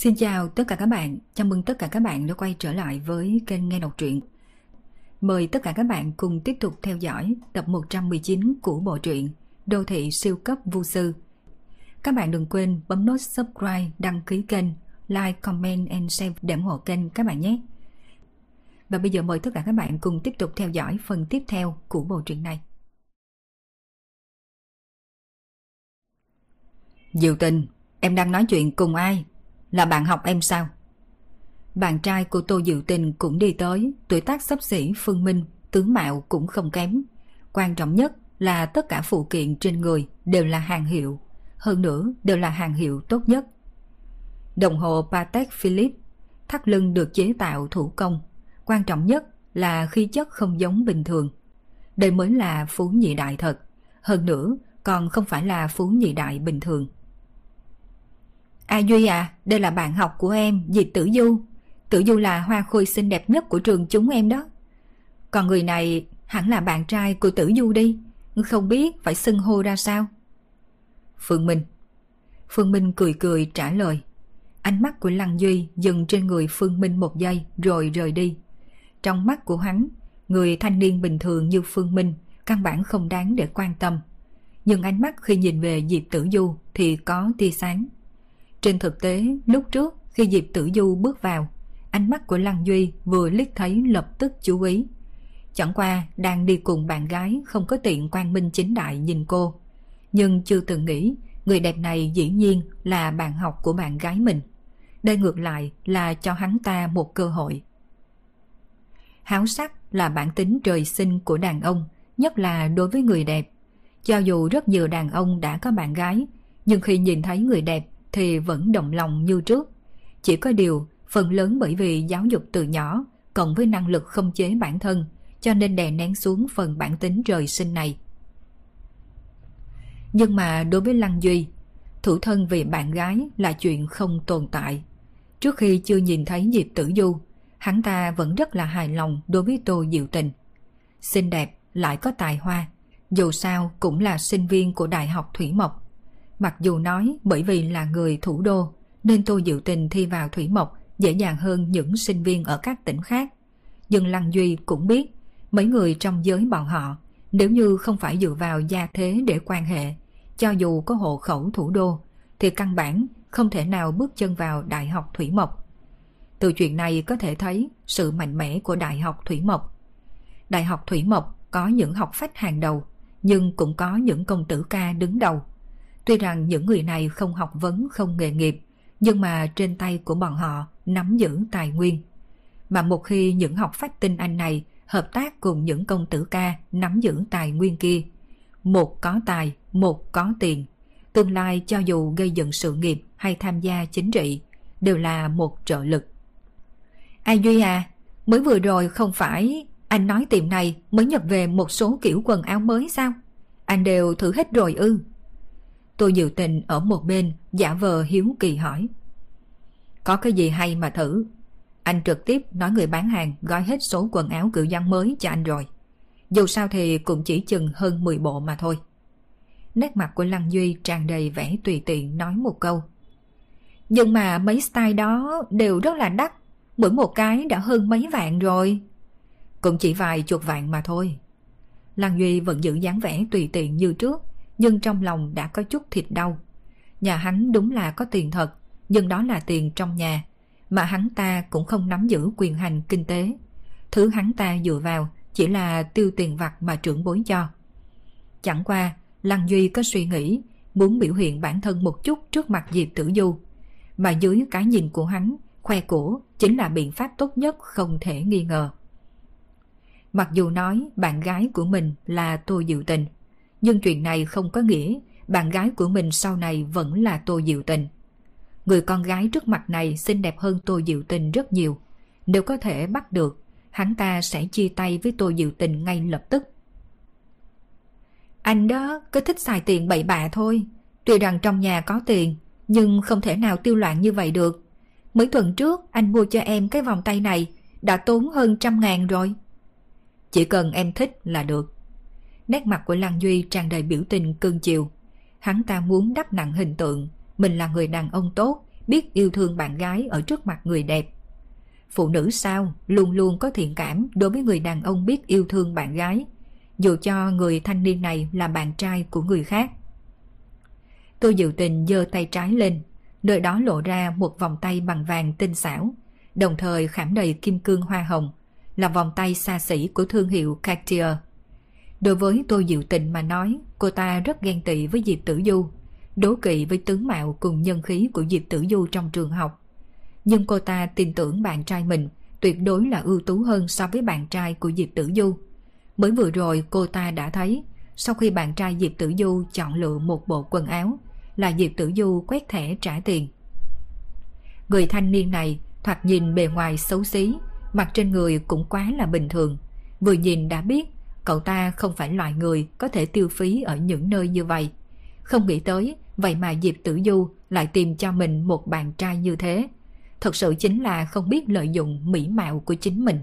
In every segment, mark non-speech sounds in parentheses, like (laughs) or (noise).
Xin chào tất cả các bạn, chào mừng tất cả các bạn đã quay trở lại với kênh Nghe Đọc Truyện. Mời tất cả các bạn cùng tiếp tục theo dõi tập 119 của bộ truyện Đô thị siêu cấp vô sư. Các bạn đừng quên bấm nút subscribe, đăng ký kênh, like, comment and share để ủng hộ kênh các bạn nhé. Và bây giờ mời tất cả các bạn cùng tiếp tục theo dõi phần tiếp theo của bộ truyện này. Diệu tình, em đang nói chuyện cùng ai? Là bạn học em sao? Bạn trai của Tô Diệu Tình cũng đi tới, tuổi tác sắp xỉ Phương Minh, tướng mạo cũng không kém. Quan trọng nhất là tất cả phụ kiện trên người đều là hàng hiệu, hơn nữa đều là hàng hiệu tốt nhất. Đồng hồ Patek Philippe, thắt lưng được chế tạo thủ công, quan trọng nhất là khí chất không giống bình thường. Đây mới là phú nhị đại thật, hơn nữa còn không phải là phú nhị đại bình thường. A Duy à, đây là bạn học của em, Diệp Tử Du. Tử Du là hoa khôi xinh đẹp nhất của trường chúng em đó. Còn người này hẳn là bạn trai của Tử Du đi, không biết phải xưng hô ra sao. Phương Minh Phương Minh cười cười trả lời. Ánh mắt của Lăng Duy dừng trên người Phương Minh một giây rồi rời đi. Trong mắt của hắn, người thanh niên bình thường như Phương Minh căn bản không đáng để quan tâm. Nhưng ánh mắt khi nhìn về Diệp Tử Du thì có tia sáng. Trên thực tế, lúc trước khi Diệp Tử Du bước vào, ánh mắt của Lăng Duy vừa liếc thấy lập tức chú ý. Chẳng qua đang đi cùng bạn gái không có tiện quan minh chính đại nhìn cô. Nhưng chưa từng nghĩ người đẹp này dĩ nhiên là bạn học của bạn gái mình. Đây ngược lại là cho hắn ta một cơ hội. Háo sắc là bản tính trời sinh của đàn ông, nhất là đối với người đẹp. Cho dù rất nhiều đàn ông đã có bạn gái, nhưng khi nhìn thấy người đẹp thì vẫn động lòng như trước. Chỉ có điều, phần lớn bởi vì giáo dục từ nhỏ, cộng với năng lực không chế bản thân, cho nên đè nén xuống phần bản tính trời sinh này. Nhưng mà đối với Lăng Duy, thủ thân vì bạn gái là chuyện không tồn tại. Trước khi chưa nhìn thấy Diệp Tử Du, hắn ta vẫn rất là hài lòng đối với Tô Diệu Tình. Xinh đẹp, lại có tài hoa, dù sao cũng là sinh viên của Đại học Thủy Mộc. Mặc dù nói bởi vì là người thủ đô, nên tôi dự Tình thi vào Thủy Mộc dễ dàng hơn những sinh viên ở các tỉnh khác. Nhưng Lăng Duy cũng biết, mấy người trong giới bọn họ, nếu như không phải dựa vào gia thế để quan hệ, cho dù có hộ khẩu thủ đô, thì căn bản không thể nào bước chân vào Đại học Thủy Mộc. Từ chuyện này có thể thấy sự mạnh mẽ của Đại học Thủy Mộc. Đại học Thủy Mộc có những học phách hàng đầu, nhưng cũng có những công tử ca đứng đầu. Tuy rằng những người này không học vấn không nghề nghiệp, nhưng mà trên tay của bọn họ nắm giữ tài nguyên. Mà một khi những học phách tinh anh này hợp tác cùng những công tử ca nắm giữ tài nguyên kia, một có tài, một có tiền, tương lai cho dù gây dựng sự nghiệp hay tham gia chính trị đều là một trợ lực. Ai Duy à, mới vừa rồi không phải anh nói tiệm này mới nhập về một số kiểu quần áo mới sao? Anh đều thử hết rồi ư? Tôi dự tình ở một bên, giả vờ hiếu kỳ hỏi. Có cái gì hay mà thử. Anh trực tiếp nói người bán hàng gói hết số quần áo cựu dân mới cho anh rồi. Dù sao thì cũng chỉ chừng hơn 10 bộ mà thôi. Nét mặt của Lăng Duy tràn đầy vẻ tùy tiện nói một câu. Nhưng mà mấy style đó đều rất là đắt. Mỗi một cái đã hơn mấy vạn rồi. Cũng chỉ vài chục vạn mà thôi. Lăng Duy vẫn giữ dáng vẻ tùy tiện như trước nhưng trong lòng đã có chút thịt đau. Nhà hắn đúng là có tiền thật, nhưng đó là tiền trong nhà, mà hắn ta cũng không nắm giữ quyền hành kinh tế. Thứ hắn ta dựa vào chỉ là tiêu tiền vặt mà trưởng bối cho. Chẳng qua, Lăng Duy có suy nghĩ muốn biểu hiện bản thân một chút trước mặt Diệp Tử Du. Mà dưới cái nhìn của hắn, khoe cổ chính là biện pháp tốt nhất không thể nghi ngờ. Mặc dù nói bạn gái của mình là Tô Diệu Tình, nhưng chuyện này không có nghĩa bạn gái của mình sau này vẫn là Tô Diệu Tình. Người con gái trước mặt này xinh đẹp hơn Tô Diệu Tình rất nhiều. Nếu có thể bắt được, hắn ta sẽ chia tay với Tô Diệu Tình ngay lập tức. Anh đó cứ thích xài tiền bậy bạ thôi. Tuy rằng trong nhà có tiền, nhưng không thể nào tiêu loạn như vậy được. mấy tuần trước anh mua cho em cái vòng tay này đã tốn hơn trăm ngàn rồi. Chỉ cần em thích là được. Nét mặt của Lan Duy tràn đầy biểu tình cưng chiều. Hắn ta muốn đắp nặng hình tượng, mình là người đàn ông tốt, biết yêu thương bạn gái ở trước mặt người đẹp. Phụ nữ sao luôn luôn có thiện cảm đối với người đàn ông biết yêu thương bạn gái, dù cho người thanh niên này là bạn trai của người khác. Tôi dự tình giơ tay trái lên, nơi đó lộ ra một vòng tay bằng vàng tinh xảo, đồng thời khảm đầy kim cương hoa hồng, là vòng tay xa xỉ của thương hiệu Cartier. Đối với tôi Diệu Tình mà nói, cô ta rất ghen tị với Diệp Tử Du, đố kỵ với tướng mạo cùng nhân khí của Diệp Tử Du trong trường học. Nhưng cô ta tin tưởng bạn trai mình tuyệt đối là ưu tú hơn so với bạn trai của Diệp Tử Du. Mới vừa rồi cô ta đã thấy, sau khi bạn trai Diệp Tử Du chọn lựa một bộ quần áo, là Diệp Tử Du quét thẻ trả tiền. Người thanh niên này thoạt nhìn bề ngoài xấu xí, mặt trên người cũng quá là bình thường. Vừa nhìn đã biết cậu ta không phải loại người có thể tiêu phí ở những nơi như vậy. Không nghĩ tới, vậy mà Diệp Tử Du lại tìm cho mình một bạn trai như thế. Thật sự chính là không biết lợi dụng mỹ mạo của chính mình.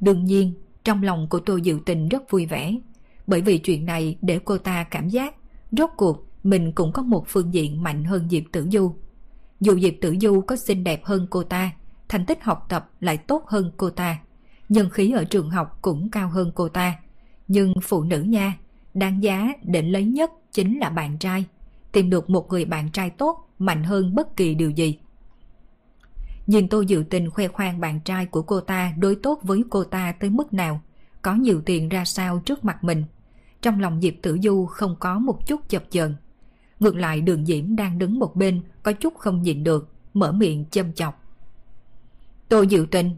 Đương nhiên, trong lòng của tôi Diệu Tình rất vui vẻ, bởi vì chuyện này để cô ta cảm giác rốt cuộc mình cũng có một phương diện mạnh hơn Diệp Tử Du. Dù Diệp Tử Du có xinh đẹp hơn cô ta, thành tích học tập lại tốt hơn cô ta, nhân khí ở trường học cũng cao hơn cô ta. Nhưng phụ nữ nha, đáng giá để lấy nhất chính là bạn trai. Tìm được một người bạn trai tốt mạnh hơn bất kỳ điều gì. Nhìn tôi dự tình khoe khoang bạn trai của cô ta đối tốt với cô ta tới mức nào, có nhiều tiền ra sao trước mặt mình. Trong lòng Diệp Tử Du không có một chút chập chờn. Ngược lại đường Diễm đang đứng một bên có chút không nhịn được, mở miệng châm chọc. Tôi dự tình,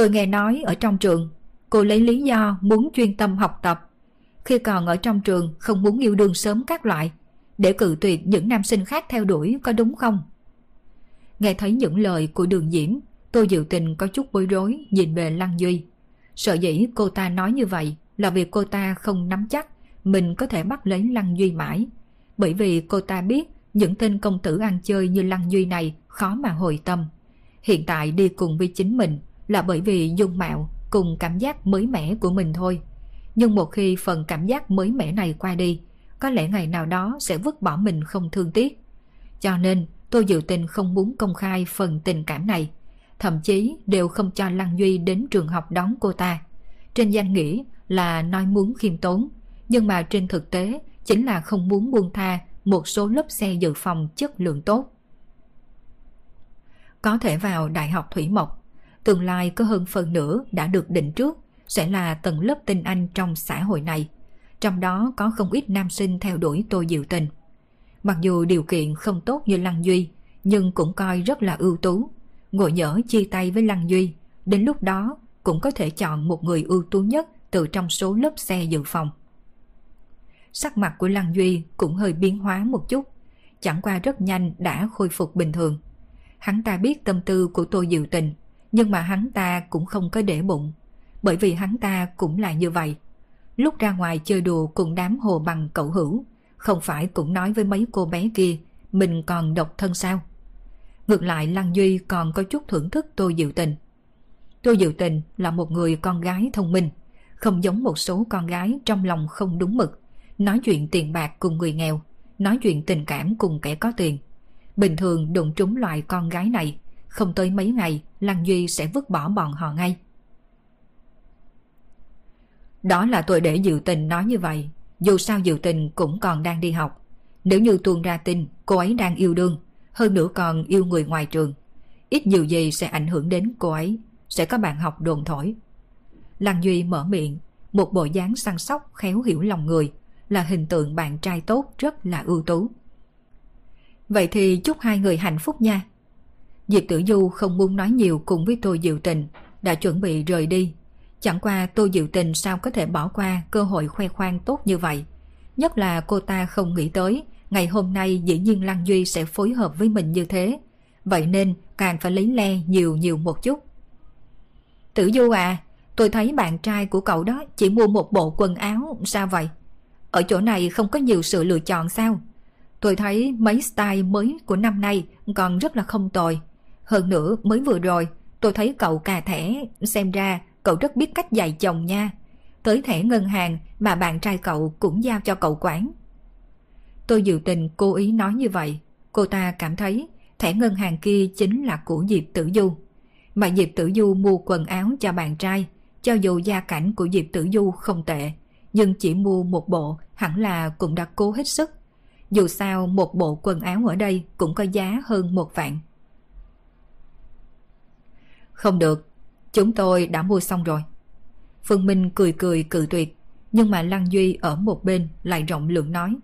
tôi nghe nói ở trong trường, cô lấy lý do muốn chuyên tâm học tập. Khi còn ở trong trường không muốn yêu đương sớm các loại, để cự tuyệt những nam sinh khác theo đuổi có đúng không? Nghe thấy những lời của đường Diễm, tôi dự tình có chút bối rối nhìn về Lăng Duy. Sợ dĩ cô ta nói như vậy là vì cô ta không nắm chắc mình có thể bắt lấy Lăng Duy mãi. Bởi vì cô ta biết những tên công tử ăn chơi như Lăng Duy này khó mà hồi tâm. Hiện tại đi cùng với chính mình là bởi vì dung mạo cùng cảm giác mới mẻ của mình thôi. Nhưng một khi phần cảm giác mới mẻ này qua đi, có lẽ ngày nào đó sẽ vứt bỏ mình không thương tiếc. Cho nên tôi dự tình không muốn công khai phần tình cảm này. Thậm chí đều không cho Lăng Duy đến trường học đón cô ta. Trên danh nghĩa là nói muốn khiêm tốn, nhưng mà trên thực tế chính là không muốn buông tha một số lớp xe dự phòng chất lượng tốt. Có thể vào Đại học Thủy Mộc, tương lai có hơn phần nửa đã được định trước sẽ là tầng lớp tinh anh trong xã hội này. Trong đó có không ít nam sinh theo đuổi Tô Diệu Tình. Mặc dù điều kiện không tốt như Lăng Duy, nhưng cũng coi rất là ưu tú. Ngồi nhỡ chia tay với Lăng Duy, đến lúc đó cũng có thể chọn một người ưu tú nhất từ trong số lớp xe dự phòng. Sắc mặt của Lăng Duy cũng hơi biến hóa một chút, chẳng qua rất nhanh đã khôi phục bình thường. Hắn ta biết tâm tư của tôi Diệu Tình, nhưng mà hắn ta cũng không có để bụng, bởi vì hắn ta cũng là như vậy. Lúc ra ngoài chơi đùa cùng đám hồ bằng cậu hữu, không phải cũng nói với mấy cô bé kia mình còn độc thân sao? Ngược lại Lăng Duy còn có chút thưởng thức Tô Diệu Tình. Tô Diệu Tình là một người con gái thông minh, không giống một số con gái trong lòng không đúng mực, nói chuyện tiền bạc cùng người nghèo, nói chuyện tình cảm cùng kẻ có tiền. Bình thường đụng trúng loại con gái này, không tới mấy ngày Lăng Duy sẽ vứt bỏ bọn họ ngay. Đó là tôi để Diệu Tình nói như vậy, dù sao Diệu Tình cũng còn đang đi học. Nếu như tuôn ra tin cô ấy đang yêu đương, hơn nữa còn yêu người ngoài trường, ít nhiều gì sẽ ảnh hưởng đến cô ấy, sẽ có bạn học đồn thổi. Lăng Duy mở miệng, một bộ dáng săn sóc khéo hiểu lòng người, là hình tượng bạn trai tốt rất là ưu tú. Vậy thì chúc hai người hạnh phúc nha. Diệp Tử Du không muốn nói nhiều cùng với Tô Diệu Tình, đã chuẩn bị rời đi. Chẳng qua Tô Diệu Tình sao có thể bỏ qua cơ hội khoe khoang tốt như vậy. Nhất là cô ta không nghĩ tới ngày hôm nay dĩ nhiên Lăng Duy sẽ phối hợp với mình như thế. Vậy nên càng phải lấy le nhiều nhiều một chút. Tử Du à, tôi thấy bạn trai của cậu đó chỉ mua một bộ quần áo, sao vậy? Ở chỗ này không có nhiều sự lựa chọn sao? Tôi thấy mấy style mới của năm nay còn rất là không tồi. Hơn nữa mới vừa rồi tôi thấy cậu cà thẻ, xem ra cậu rất biết cách dạy chồng nha. Tới thẻ ngân hàng mà bạn trai cậu cũng giao cho cậu quản. Tôi dự tình cố ý nói như vậy, Cô ta cảm thấy thẻ ngân hàng kia chính là của Diệp Tử Du. Mà Diệp Tử Du mua quần áo cho bạn trai, cho dù gia cảnh của Diệp Tử Du không tệ, nhưng chỉ mua một bộ hẳn là cũng đã cố hết sức. Dù sao một bộ quần áo ở đây cũng có giá hơn một vạn. Không được, chúng tôi đã mua xong rồi. Phương Minh cười cười cự tuyệt, nhưng mà Lăng Duy ở một bên lại rộng lượng nói.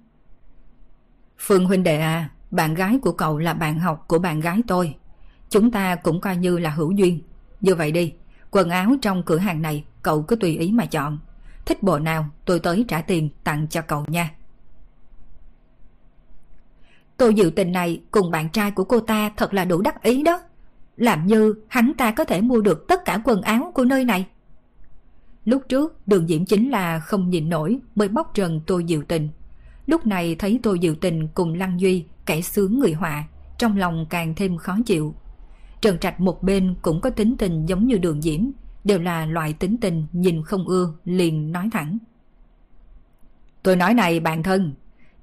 Phương huynh đệ à, bạn gái của cậu là bạn học của bạn gái tôi. Chúng ta cũng coi như là hữu duyên. Như vậy đi, quần áo trong cửa hàng này cậu cứ tùy ý mà chọn. Thích bộ nào tôi tới trả tiền tặng cho cậu nha. Tôi dự tình này cùng bạn trai của cô ta thật là đủ đắc ý đó. Làm như hắn ta có thể mua được tất cả quần áo của nơi này. Lúc trước đường diễm chính là không nhìn nổi mới bóc trần tôi diệu tình. Lúc này thấy tôi diệu tình cùng Lăng Duy kẻ sướng người họa, trong lòng càng thêm khó chịu. Trần Trạch một bên cũng có tính tình giống như đường diễm, đều là loại tính tình nhìn không ưa, liền nói thẳng. Tôi nói này bạn thân,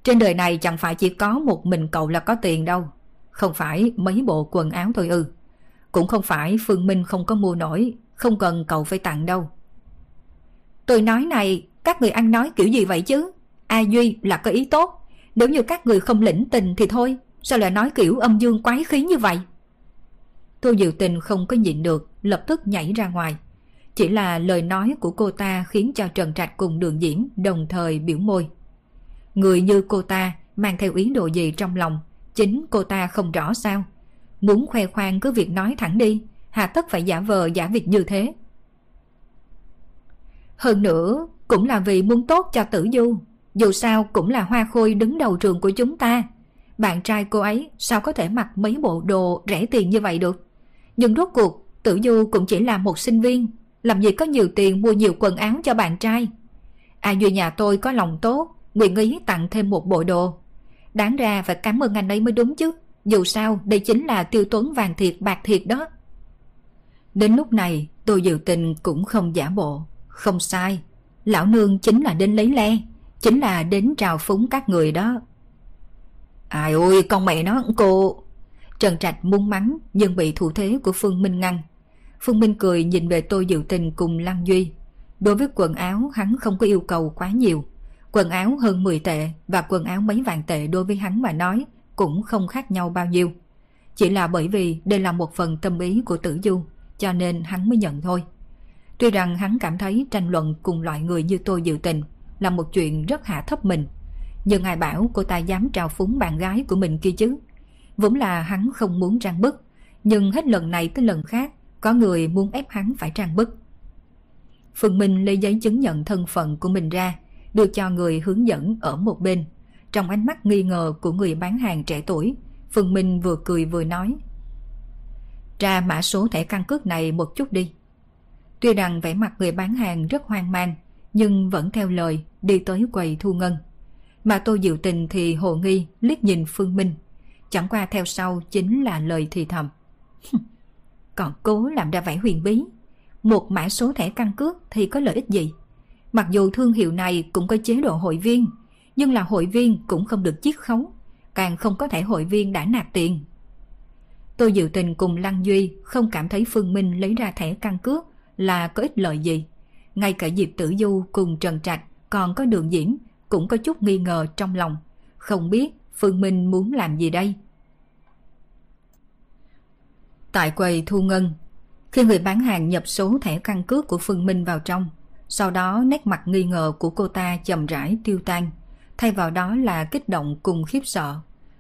trên đời này chẳng phải chỉ có một mình cậu là có tiền đâu. Không phải mấy bộ quần áo thôi ư. Cũng không phải Phương Minh không có mua nổi, không cần cậu phải tặng đâu. Tôi nói này, các người ăn nói kiểu gì vậy chứ? A Duy là có ý tốt. Nếu như các người không lĩnh tình thì thôi, sao lại nói kiểu âm dương quái khí như vậy? Tô Diệu Tình không có nhịn được, lập tức nhảy ra ngoài. Chỉ là lời nói của cô ta khiến cho Trần Trạch cùng đường diễm đồng thời biểu môi. Người như cô ta mang theo ý đồ gì trong lòng, chính cô ta không rõ sao. Muốn khoe khoang cứ việc nói thẳng đi, hà tất phải giả vờ giả việc như thế. Hơn nữa, cũng là vì muốn tốt cho tử du. Dù sao cũng là hoa khôi đứng đầu trường của chúng ta. Bạn trai cô ấy sao có thể mặc mấy bộ đồ rẻ tiền như vậy được? Nhưng rốt cuộc, tử du cũng chỉ là một sinh viên. Làm gì có nhiều tiền mua nhiều quần áo cho bạn trai? À Duy nhà tôi có lòng tốt, nguyện ý tặng thêm một bộ đồ. Đáng ra phải cảm ơn anh ấy mới đúng chứ. Dù sao, đây chính là tiêu tốn vàng thiệt bạc thiệt đó. Đến lúc này, tôi dự tình cũng không giả bộ. Không sai, lão nương chính là đến lấy le, chính là đến trào phúng các người đó. Ai ôi, con mẹ nó cô... Trần Trạch muốn mắng nhưng bị thủ thế của Phương Minh ngăn. Phương Minh cười nhìn về tôi dự tình cùng Lăng Duy. Đối với quần áo hắn không có yêu cầu quá nhiều. Quần áo hơn 10 tệ và quần áo mấy vạn tệ đối với hắn mà nói cũng không khác nhau bao nhiêu. Chỉ là bởi vì đây là một phần tâm ý của tử du cho nên hắn mới nhận thôi. Tuy rằng hắn cảm thấy tranh luận cùng loại người như tôi dự tình là một chuyện rất hạ thấp mình. Nhưng ai bảo cô ta dám trào phúng bạn gái của mình kia chứ. Vốn là hắn không muốn trang bức, nhưng hết lần này tới lần khác có người muốn ép hắn phải trang bức. Phương Minh lấy giấy chứng nhận thân phận của mình ra, đưa cho người hướng dẫn ở một bên. Trong ánh mắt nghi ngờ của người bán hàng trẻ tuổi, Phương Minh vừa cười vừa nói. Ra mã số thẻ căn cước này một chút đi. Tuy rằng vẻ mặt người bán hàng rất hoang mang, nhưng vẫn theo lời đi tới quầy thu ngân. Mà tôi Diệu Tình thì hồ nghi liếc nhìn Phương Minh. Chẳng qua theo sau chính là lời thì thầm. Còn cố làm ra vẻ huyền bí. Một mã số thẻ căn cước thì có lợi ích gì? Mặc dù thương hiệu này cũng có chế độ hội viên, nhưng là hội viên cũng không được chiết khấu, càng không có thể hội viên đã nạp tiền. Tôi dự tình cùng Lăng Duy không cảm thấy Phương Minh lấy ra thẻ căn cước là có ích lợi gì. Ngay cả Diệp Tử Du cùng Trần Trạch còn có đường diễn cũng có chút nghi ngờ trong lòng. Không biết Phương Minh muốn làm gì đây? Tại quầy thu ngân, khi người bán hàng nhập số thẻ căn cước của Phương Minh vào trong, sau đó nét mặt nghi ngờ của cô ta chậm rãi tiêu tan, thay vào đó là kích động cùng khiếp sợ.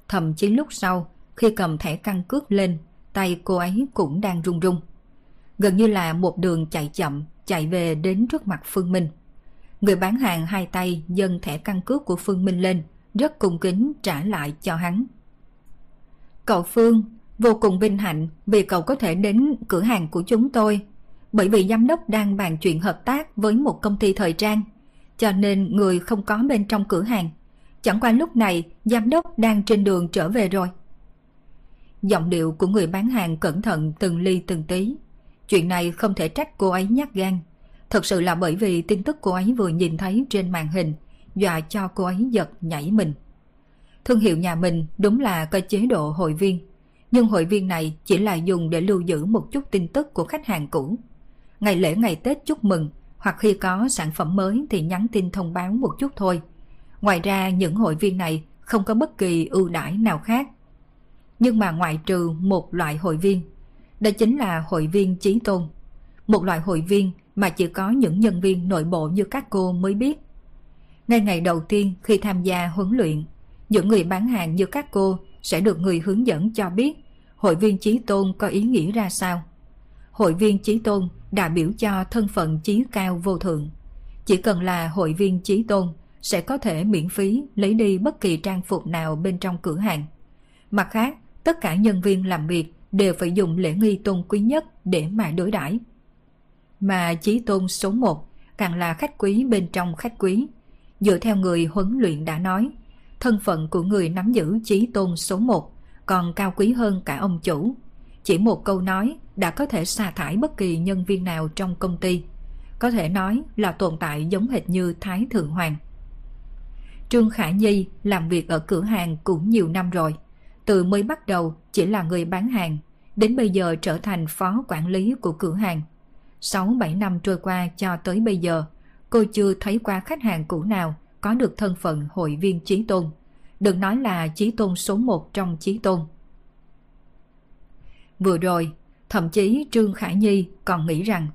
Thậm chí lúc sau, khi cầm thẻ căn cước lên, tay cô ấy cũng đang run run gần như là một đường chạy chậm, chạy về đến trước mặt Phương Minh. Người bán hàng hai tay dâng thẻ căn cước của Phương Minh lên, rất cung kính trả lại cho hắn. Cậu Phương, vô cùng vinh hạnh vì cậu có thể đến cửa hàng của chúng tôi, bởi vì giám đốc đang bàn chuyện hợp tác với một công ty thời trang, cho nên người không có bên trong cửa hàng. Chẳng qua lúc này giám đốc đang trên đường trở về rồi. Giọng điệu của người bán hàng cẩn thận từng ly từng tí, Chuyện này không thể trách cô ấy nhát gan. Thật sự là bởi vì tin tức cô ấy vừa nhìn thấy trên màn hình, dọa cho cô ấy giật nhảy mình. Thương hiệu nhà mình đúng là có chế độ hội viên, nhưng hội viên này chỉ là dùng để lưu giữ một chút tin tức của khách hàng cũ. Ngày lễ ngày Tết chúc mừng hoặc khi có sản phẩm mới thì nhắn tin thông báo một chút thôi. Ngoài ra những hội viên này không có bất kỳ ưu đãi nào khác. Nhưng mà ngoại trừ một loại hội viên, đó chính là hội viên trí tôn. Một loại hội viên mà chỉ có những nhân viên nội bộ như các cô mới biết. Ngay ngày đầu tiên khi tham gia huấn luyện, những người bán hàng như các cô sẽ được người hướng dẫn cho biết hội viên trí tôn có ý nghĩa ra sao. Hội viên trí tôn đại biểu cho thân phận trí cao vô thượng. Chỉ cần là hội viên trí tôn sẽ có thể miễn phí lấy đi bất kỳ trang phục nào bên trong cửa hàng. Mặt khác, tất cả nhân viên làm việc đều phải dùng lễ nghi tôn quý nhất để mà đối đãi. Mà trí tôn số 1 càng là khách quý bên trong khách quý. Dựa theo người huấn luyện đã nói, thân phận của người nắm giữ trí tôn số 1 còn cao quý hơn cả ông chủ. Chỉ một câu nói đã có thể sa thải bất kỳ nhân viên nào trong công ty. Có thể nói là tồn tại giống hệt như Thái Thượng Hoàng. Trương Khả Nhi làm việc ở cửa hàng cũng nhiều năm rồi. Từ mới bắt đầu chỉ là người bán hàng, đến bây giờ trở thành phó quản lý của cửa hàng. 6-7 năm trôi qua cho tới bây giờ, cô chưa thấy qua khách hàng cũ nào có được thân phận hội viên chí tôn. Đừng nói là chí tôn số 1 trong chí tôn. Vừa rồi, thậm chí Trương Khả Nhi còn nghĩ rằng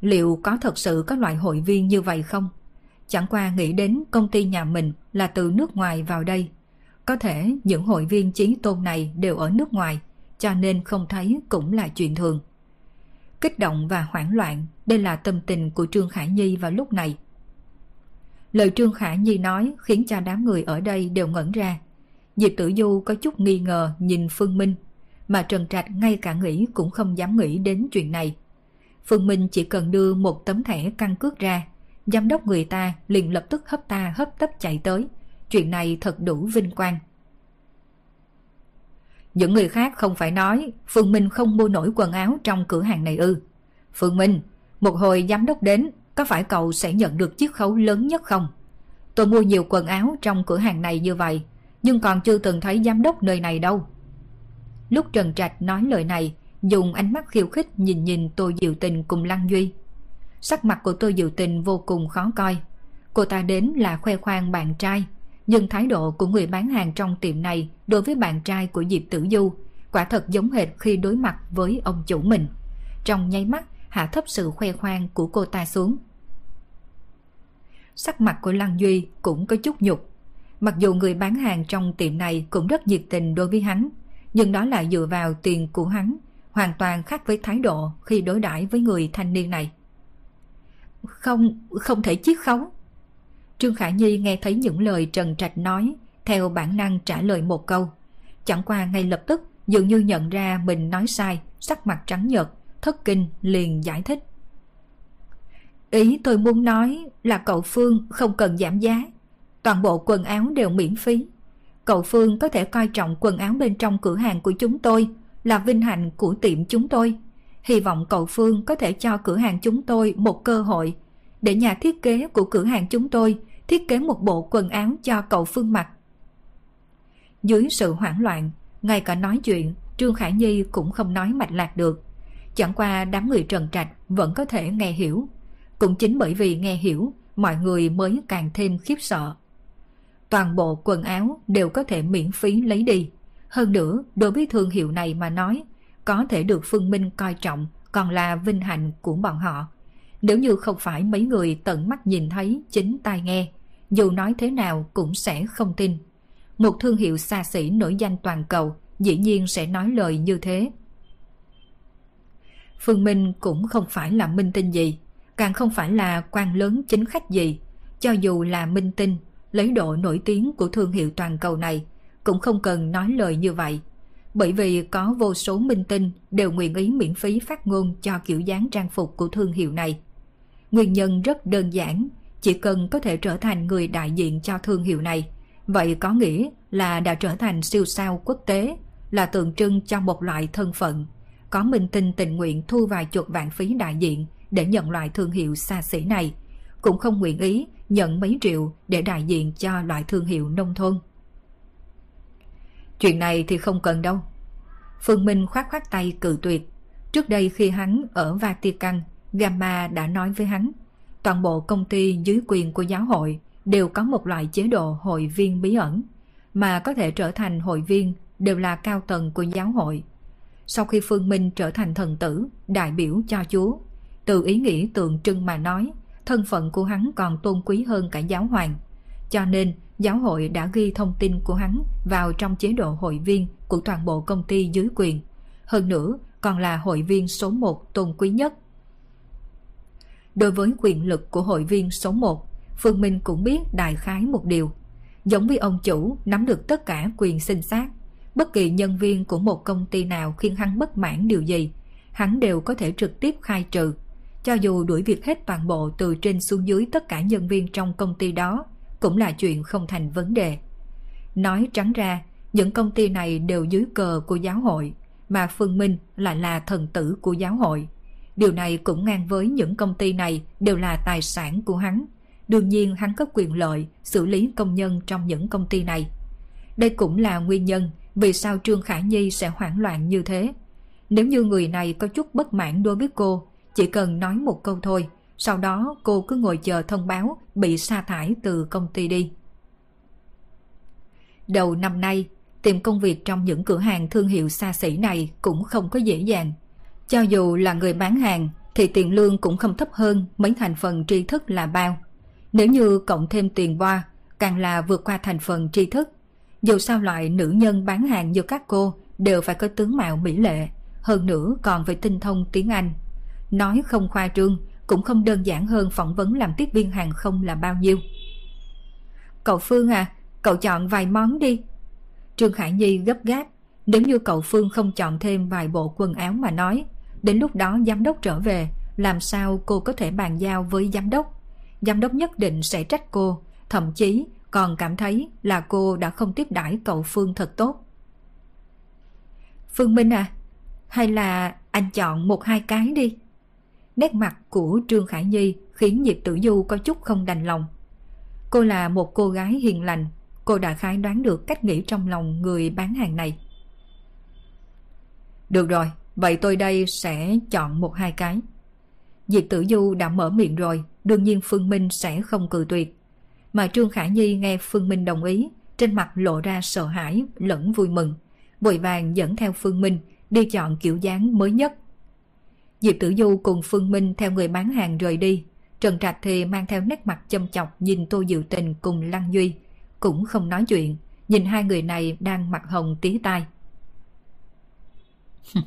liệu có thật sự có loại hội viên như vậy không? Chẳng qua nghĩ đến công ty nhà mình là từ nước ngoài vào đây. Có thể những hội viên chí tôn này đều ở nước ngoài, cho nên không thấy cũng là chuyện thường. Kích động và hoảng loạn, đây là tâm tình của Trương Khả Nhi vào lúc này. Lời Trương Khả Nhi nói khiến cho đám người ở đây đều ngẩn ra. Diệp Tử Du có chút nghi ngờ nhìn Phương Minh, mà Trần Trạch ngay cả nghĩ cũng không dám nghĩ đến chuyện này. Phương Minh chỉ cần đưa một tấm thẻ căn cước ra, giám đốc người ta liền lập tức hấp ta hấp tấp chạy tới. Chuyện này thật đủ vinh quang. Những người khác không phải nói Phương Minh không mua nổi quần áo trong cửa hàng này ư. Phương Minh, một hồi giám đốc đến, có phải cậu sẽ nhận được chiếc khấu lớn nhất không? Tôi mua nhiều quần áo trong cửa hàng này như vậy, nhưng còn chưa từng thấy giám đốc nơi này đâu. Lúc Trần Trạch nói lời này, dùng ánh mắt khiêu khích nhìn nhìn Tô Diệu Tình cùng Lăng Duy. Sắc mặt của Tô Diệu Tình vô cùng khó coi. Cô ta đến là khoe khoang bạn trai, nhưng thái độ của người bán hàng trong tiệm này đối với bạn trai của Diệp Tử Du quả thật giống hệt khi đối mặt với ông chủ mình. Trong nháy mắt hạ thấp sự khoe khoang của cô ta xuống. Sắc mặt của Lăng Duy cũng có chút nhục. Mặc dù người bán hàng trong tiệm này cũng rất nhiệt tình đối với hắn, nhưng đó là dựa vào tiền của hắn, hoàn toàn khác với thái độ khi đối đãi với người thanh niên này. Không, không thể chiết khấu. Trương Khả Nhi nghe thấy những lời Trần Trạch nói, theo bản năng trả lời một câu. Chẳng qua ngay lập tức dường như nhận ra mình nói sai, sắc mặt trắng nhợt, thất kinh liền giải thích. Ý tôi muốn nói là cậu Phương không cần giảm giá, toàn bộ quần áo đều miễn phí. Cậu Phương có thể coi trọng quần áo bên trong cửa hàng của chúng tôi là vinh hạnh của tiệm chúng tôi. Hy vọng cậu Phương có thể cho cửa hàng chúng tôi một cơ hội để nhà thiết kế của cửa hàng chúng tôi thiết kế một bộ quần áo cho cậu Phương mặc. Dưới sự hoảng loạn, ngay cả nói chuyện, Trương Khải Nhi cũng không nói mạch lạc được. Chẳng qua đám người trần trạch vẫn có thể nghe hiểu. Cũng chính bởi vì nghe hiểu, mọi người mới càng thêm khiếp sợ. Toàn bộ quần áo đều có thể miễn phí lấy đi. Hơn nữa, đối với thương hiệu này mà nói, có thể được Phương Minh coi trọng còn là vinh hạnh của bọn họ. Nếu như không phải mấy người tận mắt nhìn thấy chính tai nghe, dù nói thế nào cũng sẽ không tin. Một thương hiệu xa xỉ nổi danh toàn cầu dĩ nhiên sẽ nói lời như thế. Phương Minh cũng không phải là minh tinh gì, càng không phải là quan lớn chính khách gì. Cho dù là minh tinh, lấy độ nổi tiếng của thương hiệu toàn cầu này, cũng không cần nói lời như vậy. Bởi vì có vô số minh tinh đều nguyện ý miễn phí phát ngôn cho kiểu dáng trang phục của thương hiệu này. Nguyên nhân rất đơn giản, chỉ cần có thể trở thành người đại diện cho thương hiệu này, vậy có nghĩa là đã trở thành siêu sao quốc tế, là tượng trưng cho một loại thân phận. Có minh tinh tình nguyện thu vài chục vạn phí đại diện để nhận loại thương hiệu xa xỉ này, cũng không nguyện ý nhận mấy triệu để đại diện cho loại thương hiệu nông thôn. Chuyện này thì không cần đâu. Phương Minh khoát khoát tay cự tuyệt. Trước đây khi hắn ở Vatican, Gamma đã nói với hắn, toàn bộ công ty dưới quyền của giáo hội đều có một loại chế độ hội viên bí ẩn, mà có thể trở thành hội viên đều là cao tầng của giáo hội. Sau khi Phương Minh trở thành thần tử, đại biểu cho Chúa, từ ý nghĩ tượng trưng mà nói, thân phận của hắn còn tôn quý hơn cả giáo hoàng. Cho nên, giáo hội đã ghi thông tin của hắn vào trong chế độ hội viên của toàn bộ công ty dưới quyền. Hơn nữa, còn là hội viên số 1 tôn quý nhất. Đối với quyền lực của hội viên số 1, Phương Minh cũng biết đại khái một điều. Giống với ông chủ nắm được tất cả quyền sinh sát, bất kỳ nhân viên của một công ty nào khiến hắn bất mãn điều gì, hắn đều có thể trực tiếp khai trừ. Cho dù đuổi việc hết toàn bộ từ trên xuống dưới tất cả nhân viên trong công ty đó, cũng là chuyện không thành vấn đề. Nói trắng ra, những công ty này đều dưới cờ của giáo hội, mà Phương Minh lại là thần tử của giáo hội. Điều này cũng ngang với những công ty này đều là tài sản của hắn. Đương nhiên hắn có quyền lợi xử lý công nhân trong những công ty này. Đây cũng là nguyên nhân vì sao Trương Khả Nhi sẽ hoảng loạn như thế. Nếu như người này có chút bất mãn đối với cô, chỉ cần nói một câu thôi, sau đó cô cứ ngồi chờ thông báo bị sa thải từ công ty đi. Đầu năm nay, tìm công việc trong những cửa hàng thương hiệu xa xỉ này cũng không có dễ dàng. Cho dù là người bán hàng thì tiền lương cũng không thấp hơn mấy thành phần tri thức là bao. Nếu như cộng thêm tiền boa, càng là vượt qua thành phần tri thức. Dù sao loại nữ nhân bán hàng như các cô đều phải có tướng mạo mỹ lệ, hơn nữa còn phải tinh thông tiếng Anh. Nói không khoa trương, cũng không đơn giản hơn phỏng vấn làm tiếp viên hàng không là bao nhiêu. Cậu Phương à, cậu chọn vài món đi. Trương Khải Nhi gấp gáp, nếu như cậu Phương không chọn thêm vài bộ quần áo mà nói, đến lúc đó giám đốc trở về, làm sao cô có thể bàn giao với giám đốc? Giám đốc nhất định sẽ trách cô, thậm chí còn cảm thấy là cô đã không tiếp đãi cậu Phương thật tốt. Phương Minh à, hay là anh chọn một hai cái đi. Nét mặt của Trương Khải Nhi khiến Diệp Tử Du có chút không đành lòng. Cô là một cô gái hiền lành, cô đã khái đoán được cách nghĩ trong lòng người bán hàng này. Được rồi, vậy tôi đây sẽ chọn một hai cái. Diệp Tử Du đã mở miệng rồi, đương nhiên Phương Minh sẽ không cự tuyệt. Mà Trương khải Nhi nghe Phương Minh đồng ý, trên mặt lộ ra sợ hãi lẫn vui mừng, vội vàng dẫn theo Phương Minh đi chọn kiểu dáng mới nhất. Diệp Tử Du cùng Phương Minh theo người bán hàng rời đi, Trần Trạch thì mang theo nét mặt châm chọc nhìn Tô Diệu Tình cùng Lăng Duy, cũng không nói chuyện, nhìn hai người này đang mặt hồng tí tai. (laughs)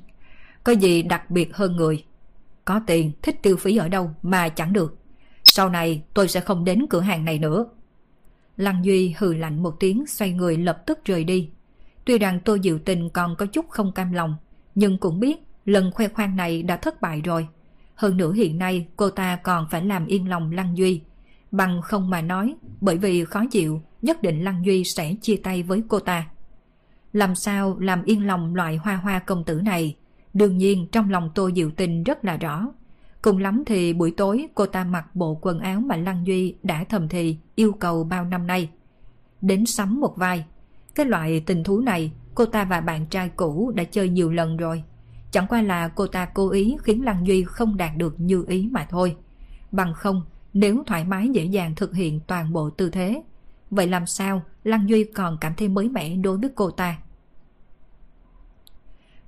Có gì đặc biệt hơn người? Có tiền, thích tiêu phí ở đâu mà chẳng được. Sau này tôi sẽ không đến cửa hàng này nữa. Lăng Duy hừ lạnh một tiếng xoay người lập tức rời đi. Tuy rằng Tô Diệu Tình còn có chút không cam lòng, nhưng cũng biết lần khoe khoang này đã thất bại rồi. Hơn nữa hiện nay cô ta còn phải làm yên lòng Lăng Duy. Bằng không mà nói, bởi vì khó chịu, nhất định Lăng Duy sẽ chia tay với cô ta. Làm sao làm yên lòng loại hoa hoa công tử này? Đương nhiên trong lòng Tô Diệu Tình rất là rõ. Cùng lắm thì buổi tối cô ta mặc bộ quần áo mà Lăng Duy đã thầm thì yêu cầu bao năm nay. Đến sắm một vai. Cái loại tình thú này cô ta và bạn trai cũ đã chơi nhiều lần rồi. Chẳng qua là cô ta cố ý khiến Lăng Duy không đạt được như ý mà thôi. Bằng không, nếu thoải mái dễ dàng thực hiện toàn bộ tư thế, vậy làm sao Lăng Duy còn cảm thấy mới mẻ đối với cô ta?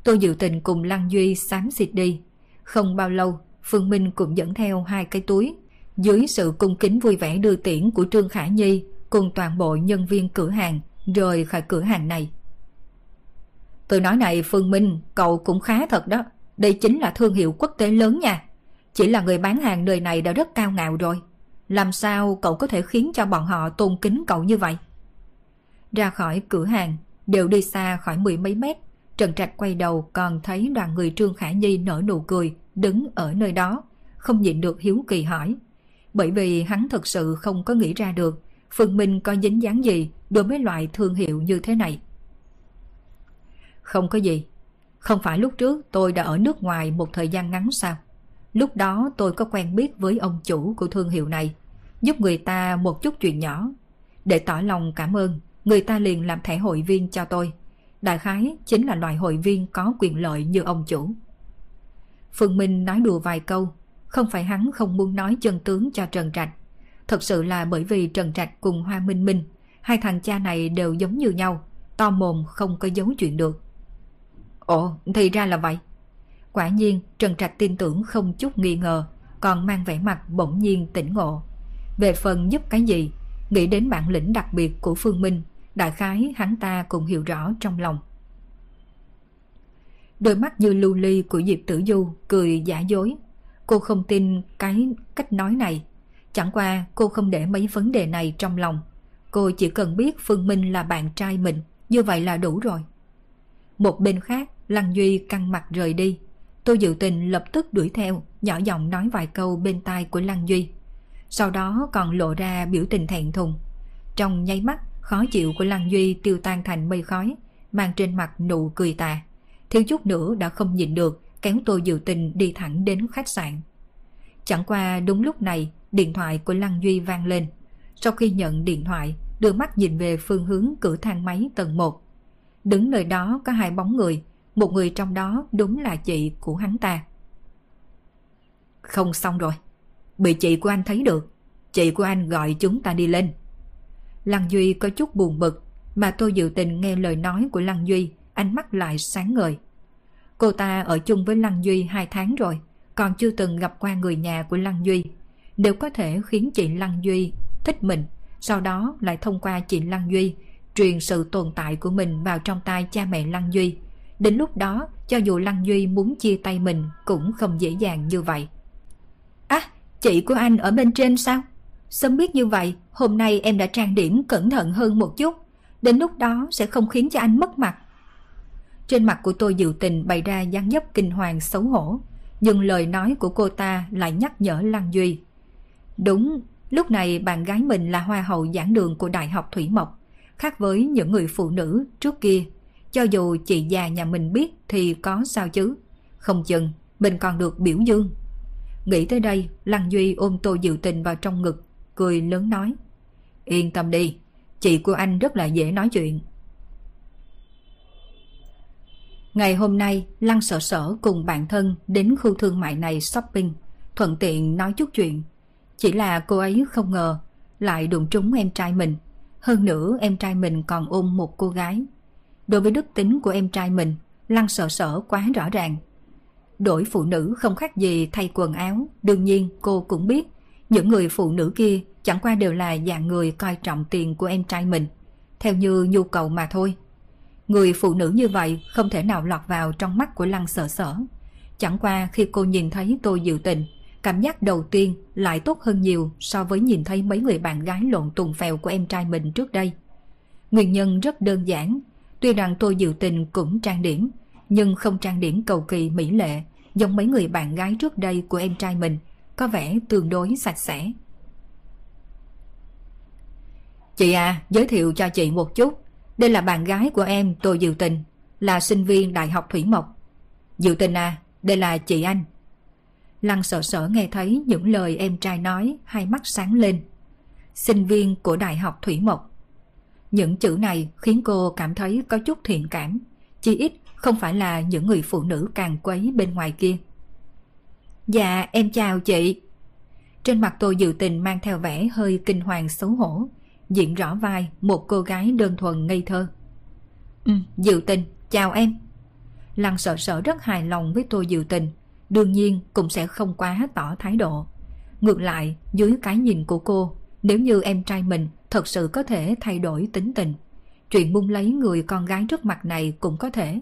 Tôi dự tình cùng Lăng Duy xám xịt đi. Không bao lâu, Phương Minh cũng dẫn theo hai cái túi. Dưới sự cung kính vui vẻ đưa tiễn của Trương Khả Nhi cùng toàn bộ nhân viên cửa hàng rời khỏi cửa hàng này. Tôi nói này Phương Minh, cậu cũng khá thật đó. Đây chính là thương hiệu quốc tế lớn nha. Chỉ là người bán hàng nơi này đã rất cao ngạo rồi. Làm sao cậu có thể khiến cho bọn họ tôn kính cậu như vậy? Ra khỏi cửa hàng, đều đi xa khỏi mười mấy mét. Trần Trạch quay đầu còn thấy đoàn người Trương Khả Nhi nở nụ cười, đứng ở nơi đó, không nhịn được hiếu kỳ hỏi. Bởi vì hắn thật sự không có nghĩ ra được Phương Minh có dính dáng gì đối với loại thương hiệu như thế này. Không có gì. Không phải lúc trước tôi đã ở nước ngoài một thời gian ngắn sao? Lúc đó tôi có quen biết với ông chủ của thương hiệu này, giúp người ta một chút chuyện nhỏ. Để tỏ lòng cảm ơn, người ta liền làm thẻ hội viên cho tôi. Đại khái chính là loại hội viên có quyền lợi như ông chủ. Phương Minh nói đùa vài câu, không phải hắn không muốn nói chân tướng cho Trần Trạch. Thật sự là bởi vì Trần Trạch cùng Hoa Minh Minh, hai thằng cha này đều giống như nhau, to mồm không có giấu chuyện được. Ồ, thì ra là vậy. Quả nhiên, Trần Trạch tin tưởng không chút nghi ngờ, còn mang vẻ mặt bỗng nhiên tỉnh ngộ. Về phần giúp cái gì, nghĩ đến bản lĩnh đặc biệt của Phương Minh, đại khái hắn ta cũng hiểu rõ trong lòng. Đôi mắt như lưu ly của Diệp Tử Du cười giả dối. Cô không tin cái cách nói này. Chẳng qua cô không để mấy vấn đề này trong lòng. Cô chỉ cần biết Phương Minh là bạn trai mình, như vậy là đủ rồi. Một bên khác, Lăng Duy căng mặt rời đi. Tô Dự Tình lập tức đuổi theo, nhỏ giọng nói vài câu bên tai của Lăng Duy. Sau đó còn lộ ra biểu tình thẹn thùng. Trong nháy mắt, khó chịu của Lăng Duy tiêu tan thành mây khói, mang trên mặt nụ cười tà. Thiếu chút nữa đã không nhìn được, kéo Tô Dự Tình đi thẳng đến khách sạn. Chẳng qua đúng lúc này, điện thoại của Lăng Duy vang lên. Sau khi nhận điện thoại, đưa mắt nhìn về phương hướng cửa thang máy tầng 1. Đứng nơi đó có hai bóng người, một người trong đó đúng là chị của hắn ta. Không xong rồi. Bị chị của anh thấy được. Chị của anh gọi chúng ta đi lên. Lăng Duy có chút buồn bực, mà tôi dự tình nghe lời nói của Lăng Duy, ánh mắt lại sáng ngời. Cô ta ở chung với Lăng Duy hai tháng rồi, còn chưa từng gặp qua người nhà của Lăng Duy. Nếu có thể khiến chị Lăng Duy thích mình, sau đó lại thông qua chị Lăng Duy truyền sự tồn tại của mình vào trong tay cha mẹ Lăng Duy. Đến lúc đó, cho dù Lăng Duy muốn chia tay mình cũng không dễ dàng như vậy. À, chị của anh ở bên trên sao? Sớm biết như vậy, hôm nay em đã trang điểm cẩn thận hơn một chút. Đến lúc đó sẽ không khiến cho anh mất mặt. Trên mặt của tôi dự tình bày ra dáng dấp kinh hoàng xấu hổ. Nhưng lời nói của cô ta lại nhắc nhở Lăng Duy. Đúng, lúc này bạn gái mình là hoa hậu giảng đường của Đại học Thủy Mộc. Khác với những người phụ nữ trước kia. Cho dù chị già nhà mình biết thì có sao chứ. Không chừng, mình còn được biểu dương. Nghĩ tới đây, Lăng Duy ôm tô Diệu tình vào trong ngực, cười lớn nói. Yên tâm đi, chị của anh rất là dễ nói chuyện. Ngày hôm nay, Lăng Sở Sở cùng bạn thân đến khu thương mại này shopping, thuận tiện nói chút chuyện. Chỉ là cô ấy không ngờ lại đụng trúng em trai mình. Hơn nữa em trai mình còn ôm một cô gái. Đối với đức tính của em trai mình, Lăng sợ Sở quá rõ ràng. Đổi phụ nữ không khác gì thay quần áo, đương nhiên cô cũng biết những người phụ nữ kia chẳng qua đều là dạng người coi trọng tiền của em trai mình, theo như nhu cầu mà thôi. Người phụ nữ như vậy không thể nào lọt vào trong mắt của Lăng sợ Sở. Chẳng qua khi cô nhìn thấy tôi dự tình, cảm giác đầu tiên lại tốt hơn nhiều so với nhìn thấy mấy người bạn gái lộn tùng phèo của em trai mình trước đây. Nguyên nhân rất đơn giản, tuy rằng tôi dự tình cũng trang điểm, nhưng không trang điểm cầu kỳ mỹ lệ, giống mấy người bạn gái trước đây của em trai mình, có vẻ tương đối sạch sẽ. Chị à, giới thiệu cho chị một chút. Đây là bạn gái của em tôi Diệu Tình, là sinh viên Đại học Thủy Mộc. Diệu Tình à, đây là chị anh. Lăng sợ sợ nghe thấy những lời em trai nói, hai mắt sáng lên. Sinh viên của Đại học Thủy Mộc. Những chữ này khiến cô cảm thấy có chút thiện cảm, chỉ ít không phải là những người phụ nữ càng quấy bên ngoài kia. Dạ, em chào chị. Trên mặt tôi dự tình mang theo vẻ hơi kinh hoàng xấu hổ, diện rõ vai một cô gái đơn thuần ngây thơ. Ừ, Diệu Tình, chào em. Lăng sợ sợ rất hài lòng với tôi Diệu Tình, đương nhiên cũng sẽ không quá tỏ thái độ. Ngược lại, dưới cái nhìn của cô, nếu như em trai mình thật sự có thể thay đổi tính tình, chuyện buông lấy người con gái trước mặt này cũng có thể.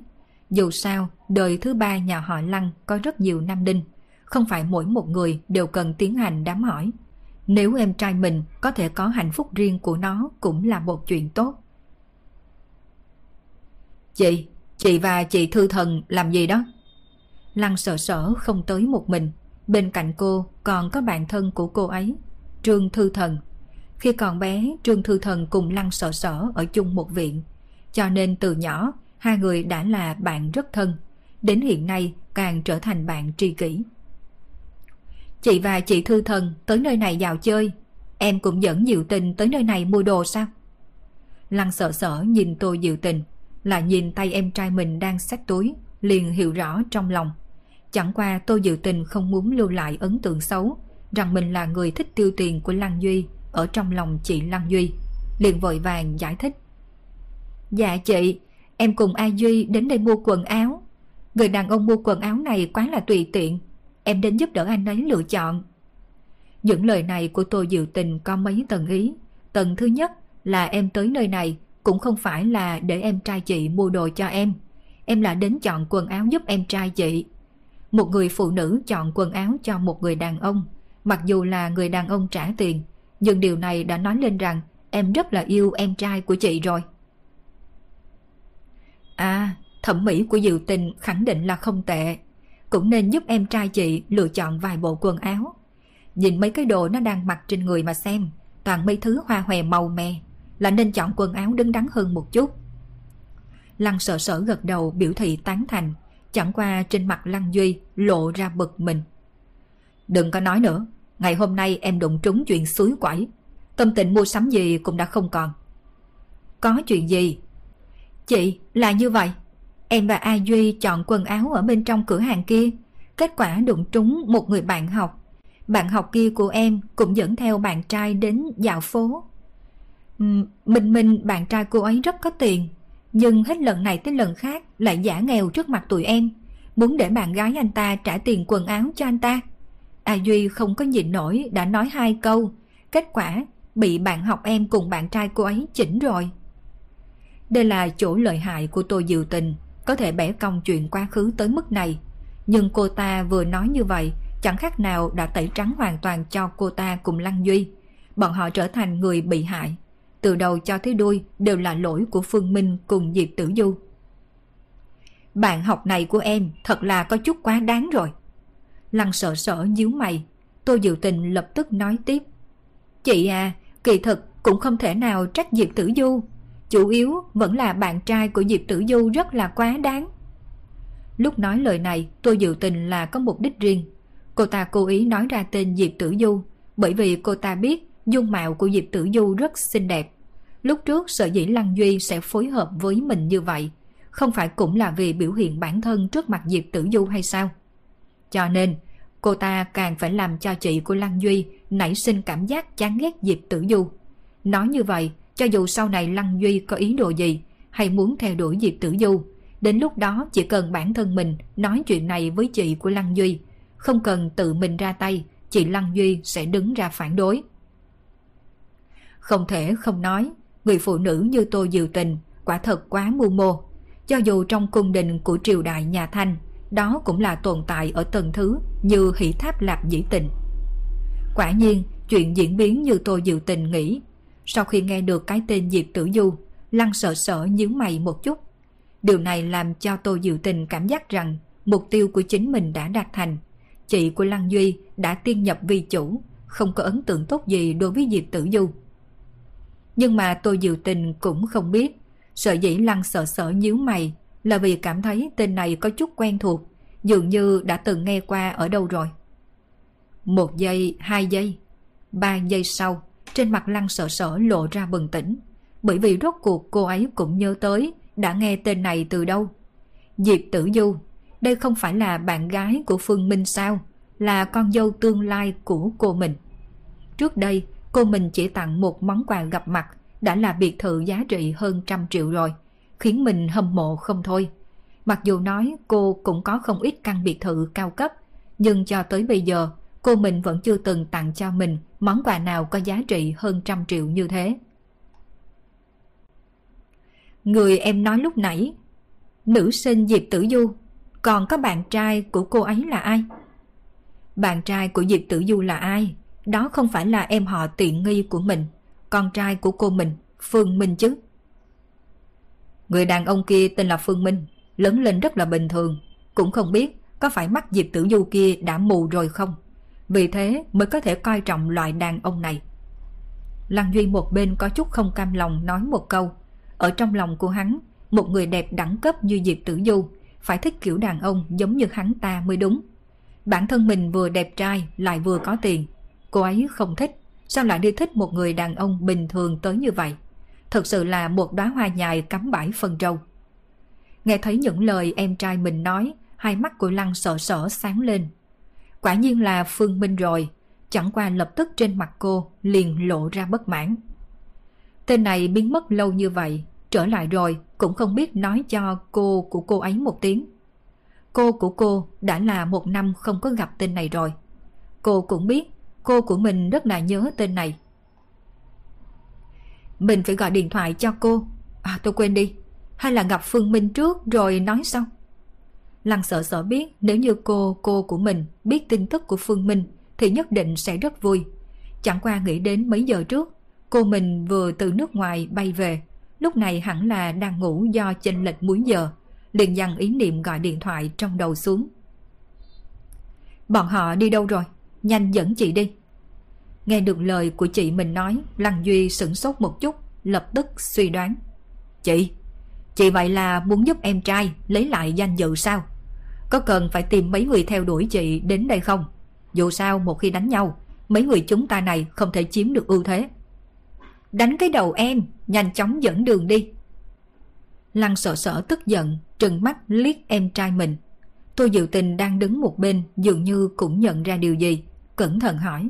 Dù sao, đời thứ ba nhà họ Lăng có rất nhiều nam đinh, không phải mỗi một người đều cần tiến hành đám hỏi. Nếu em trai mình có thể có hạnh phúc riêng của nó cũng là một chuyện tốt. Chị, chị và chị Thư Thần làm gì đó? Lăng sợ sở không tới một mình. Bên cạnh cô còn có bạn thân của cô ấy, Trương Thư Thần. Khi còn bé, Trương Thư Thần cùng Lăng sợ sở ở chung một viện. Cho nên từ nhỏ, hai người đã là bạn rất thân. Đến hiện nay càng trở thành bạn tri kỷ. Chị và chị Thư Thần tới nơi này dạo chơi Em cũng dẫn Diệu Tình tới nơi này mua đồ sao Lăng sợ sở nhìn tôi Diệu Tình là nhìn tay em trai mình đang xách túi, liền hiểu rõ trong lòng. Chẳng qua tôi Dự Tình không muốn lưu lại ấn tượng xấu, rằng mình là người thích tiêu tiền của Lăng Duy ở trong lòng chị Lăng Duy. Liền vội vàng giải thích. Dạ chị, em cùng A Duy đến đây mua quần áo. Người đàn ông mua quần áo này quá là tùy tiện. Em đến giúp đỡ anh ấy lựa chọn. Những lời này của tôi Diệu Tình có mấy tầng ý. Tầng thứ nhất là em tới nơi này cũng không phải là để em trai chị mua đồ cho em. Em là đến chọn quần áo giúp em trai chị. Một người phụ nữ chọn quần áo cho một người đàn ông, mặc dù là người đàn ông trả tiền, nhưng điều này đã nói lên rằng em rất là yêu em trai của chị rồi. À, thẩm mỹ của Diệu Tình khẳng định là không tệ. Cũng nên giúp em trai chị lựa chọn vài bộ quần áo. Nhìn mấy cái đồ nó đang mặc trên người mà xem, toàn mấy thứ hoa hòe màu mè, là nên chọn quần áo đứng đắn hơn một chút. Lăng sợ sở gật đầu biểu thị tán thành, chẳng qua trên mặt Lăng Duy lộ ra bực mình. Đừng có nói nữa, ngày hôm nay em đụng trúng chuyện suối quẩy, tâm tình mua sắm gì cũng đã không còn. Có chuyện gì? Chị, là như vậy. Em và A Duy chọn quần áo ở bên trong cửa hàng kia, kết quả đụng trúng một người bạn học. Bạn học kia của em cũng dẫn theo bạn trai đến dạo phố. Ừ, Minh Minh bạn trai cô ấy rất có tiền, nhưng hết lần này tới lần khác lại giả nghèo trước mặt tụi em, muốn để bạn gái anh ta trả tiền quần áo cho anh ta. A Duy không có nhịn nổi đã nói hai câu, kết quả bị bạn học em cùng bạn trai cô ấy chỉnh rồi. Đây là chỗ lợi hại của tôi dự Tình, có thể bẻ cong chuyện quá khứ tới mức này. Nhưng cô ta vừa nói như vậy, chẳng khác nào đã tẩy trắng hoàn toàn cho cô ta cùng Lăng Duy. Bọn họ trở thành người bị hại. Từ đầu cho tới đuôi đều là lỗi của Phương Minh cùng Diệp Tử Du. Bạn học này của em thật là có chút quá đáng rồi. Lăng sợ sợ nhíu mày, Tô Diệu Tình lập tức nói tiếp. Chị à, kỳ thực cũng không thể nào trách Diệp Tử Du. Chủ yếu vẫn là bạn trai của Diệp Tử Du rất là quá đáng. Lúc nói lời này, Tô Diệu Tình là có mục đích riêng. Cô ta cố ý nói ra tên Diệp Tử Du, bởi vì cô ta biết dung mạo của Diệp Tử Du rất xinh đẹp. Lúc trước sợ dĩ Lăng Duy sẽ phối hợp với mình như vậy, không phải cũng là vì biểu hiện bản thân trước mặt Diệp Tử Du hay sao? Cho nên, cô ta càng phải làm cho chị của Lăng Duy nảy sinh cảm giác chán ghét Diệp Tử Du. Nói như vậy, cho dù sau này Lăng Duy có ý đồ gì hay muốn theo đuổi Diệp Tử Du, đến lúc đó chỉ cần bản thân mình nói chuyện này với chị của Lăng Duy, không cần tự mình ra tay, chị Lăng Duy sẽ đứng ra phản đối. Không thể không nói, người phụ nữ như Tô Diệu Tình quả thật quá mưu mô. Cho dù trong cung đình của triều đại nhà Thanh, đó cũng là tồn tại ở tầng thứ như hỷ tháp lạp dĩ tình. Quả nhiên, chuyện diễn biến như tôi dự Tình nghĩ. Sau khi nghe được cái tên Diệp Tử Du, Lăng sợ sợ nhíu mày một chút. Điều này làm cho tôi dự Tình cảm giác rằng mục tiêu của chính mình đã đạt thành. Chị của Lăng Duy đã tiên nhập vi chủ, không có ấn tượng tốt gì đối với Diệp Tử Du. Nhưng mà tôi dự Tình cũng không biết, sợ dĩ Lăng sợ sợ nhíu mày là vì cảm thấy tên này có chút quen thuộc, dường như đã từng nghe qua ở đâu rồi. Một giây, hai giây, ba giây sau, trên mặt Lăng sợ sở lộ ra bừng tỉnh, bởi vì rốt cuộc cô ấy cũng nhớ tới đã nghe tên này từ đâu. Diệp Tử Du, đây không phải là bạn gái của Phương Minh sao, là con dâu tương lai của cô mình. Trước đây, cô mình chỉ tặng một món quà gặp mặt đã là biệt thự giá trị hơn trăm triệu rồi, khiến mình hâm mộ không thôi. Mặc dù nói cô cũng có không ít căn biệt thự cao cấp, nhưng cho tới bây giờ cô mình vẫn chưa từng tặng cho mình món quà nào có giá trị hơn trăm triệu như thế. Người em nói lúc nãy, nữ sinh Diệp Tử Du, còn có bạn trai của cô ấy là ai? Bạn trai của Diệp Tử Du là ai? Đó không phải là em họ tiện nghi của mình, con trai của cô mình, Phương Minh chứ. Người đàn ông kia tên là Phương Minh, lớn lên rất là bình thường, cũng không biết có phải mắt Diệp Tử Du kia đã mù rồi không. Vì thế mới có thể coi trọng loại đàn ông này. Lăng Duy một bên có chút không cam lòng nói một câu. Ở trong lòng của hắn, một người đẹp đẳng cấp như Diệp Tử Du phải thích kiểu đàn ông giống như hắn ta mới đúng. Bản thân mình vừa đẹp trai lại vừa có tiền. Cô ấy không thích, sao lại đi thích một người đàn ông bình thường tới như vậy? Thật sự là một đóa hoa nhài cắm bãi phần râu. Nghe thấy những lời em trai mình nói, hai mắt của Lăng sợ sở sáng lên. Quả nhiên là Phương Minh rồi, chẳng qua lập tức trên mặt cô liền lộ ra bất mãn. Tên này biến mất lâu như vậy, trở lại rồi cũng không biết nói cho cô của cô ấy một tiếng. Cô của cô đã là một năm không có gặp tên này rồi. Cô cũng biết cô của mình rất là nhớ tên này. Mình phải gọi điện thoại cho cô. À tôi quên đi. Hay là gặp Phương Minh trước rồi nói sau? Lăng sợ sợ biết nếu như cô, cô của mình biết tin tức của Phương Minh thì nhất định sẽ rất vui. Chẳng qua nghĩ đến mấy giờ trước, cô mình vừa từ nước ngoài bay về, lúc này hẳn là đang ngủ do chênh lệch múi giờ, liền dằn ý niệm gọi điện thoại trong đầu xuống. Bọn họ đi đâu rồi? Nhanh dẫn chị đi. Nghe được lời của chị mình nói, Lăng Duy sửng sốt một chút, lập tức suy đoán. Chị, chị vậy là muốn giúp em trai lấy lại danh dự sao? Có cần phải tìm mấy người theo đuổi chị đến đây không? Dù sao một khi đánh nhau, mấy người chúng ta này không thể chiếm được ưu thế. Đánh cái đầu em, nhanh chóng dẫn đường đi. Lăng sợ sợ tức giận, trừng mắt liếc em trai mình. Tôi dự tình đang đứng một bên dường như cũng nhận ra điều gì, cẩn thận hỏi.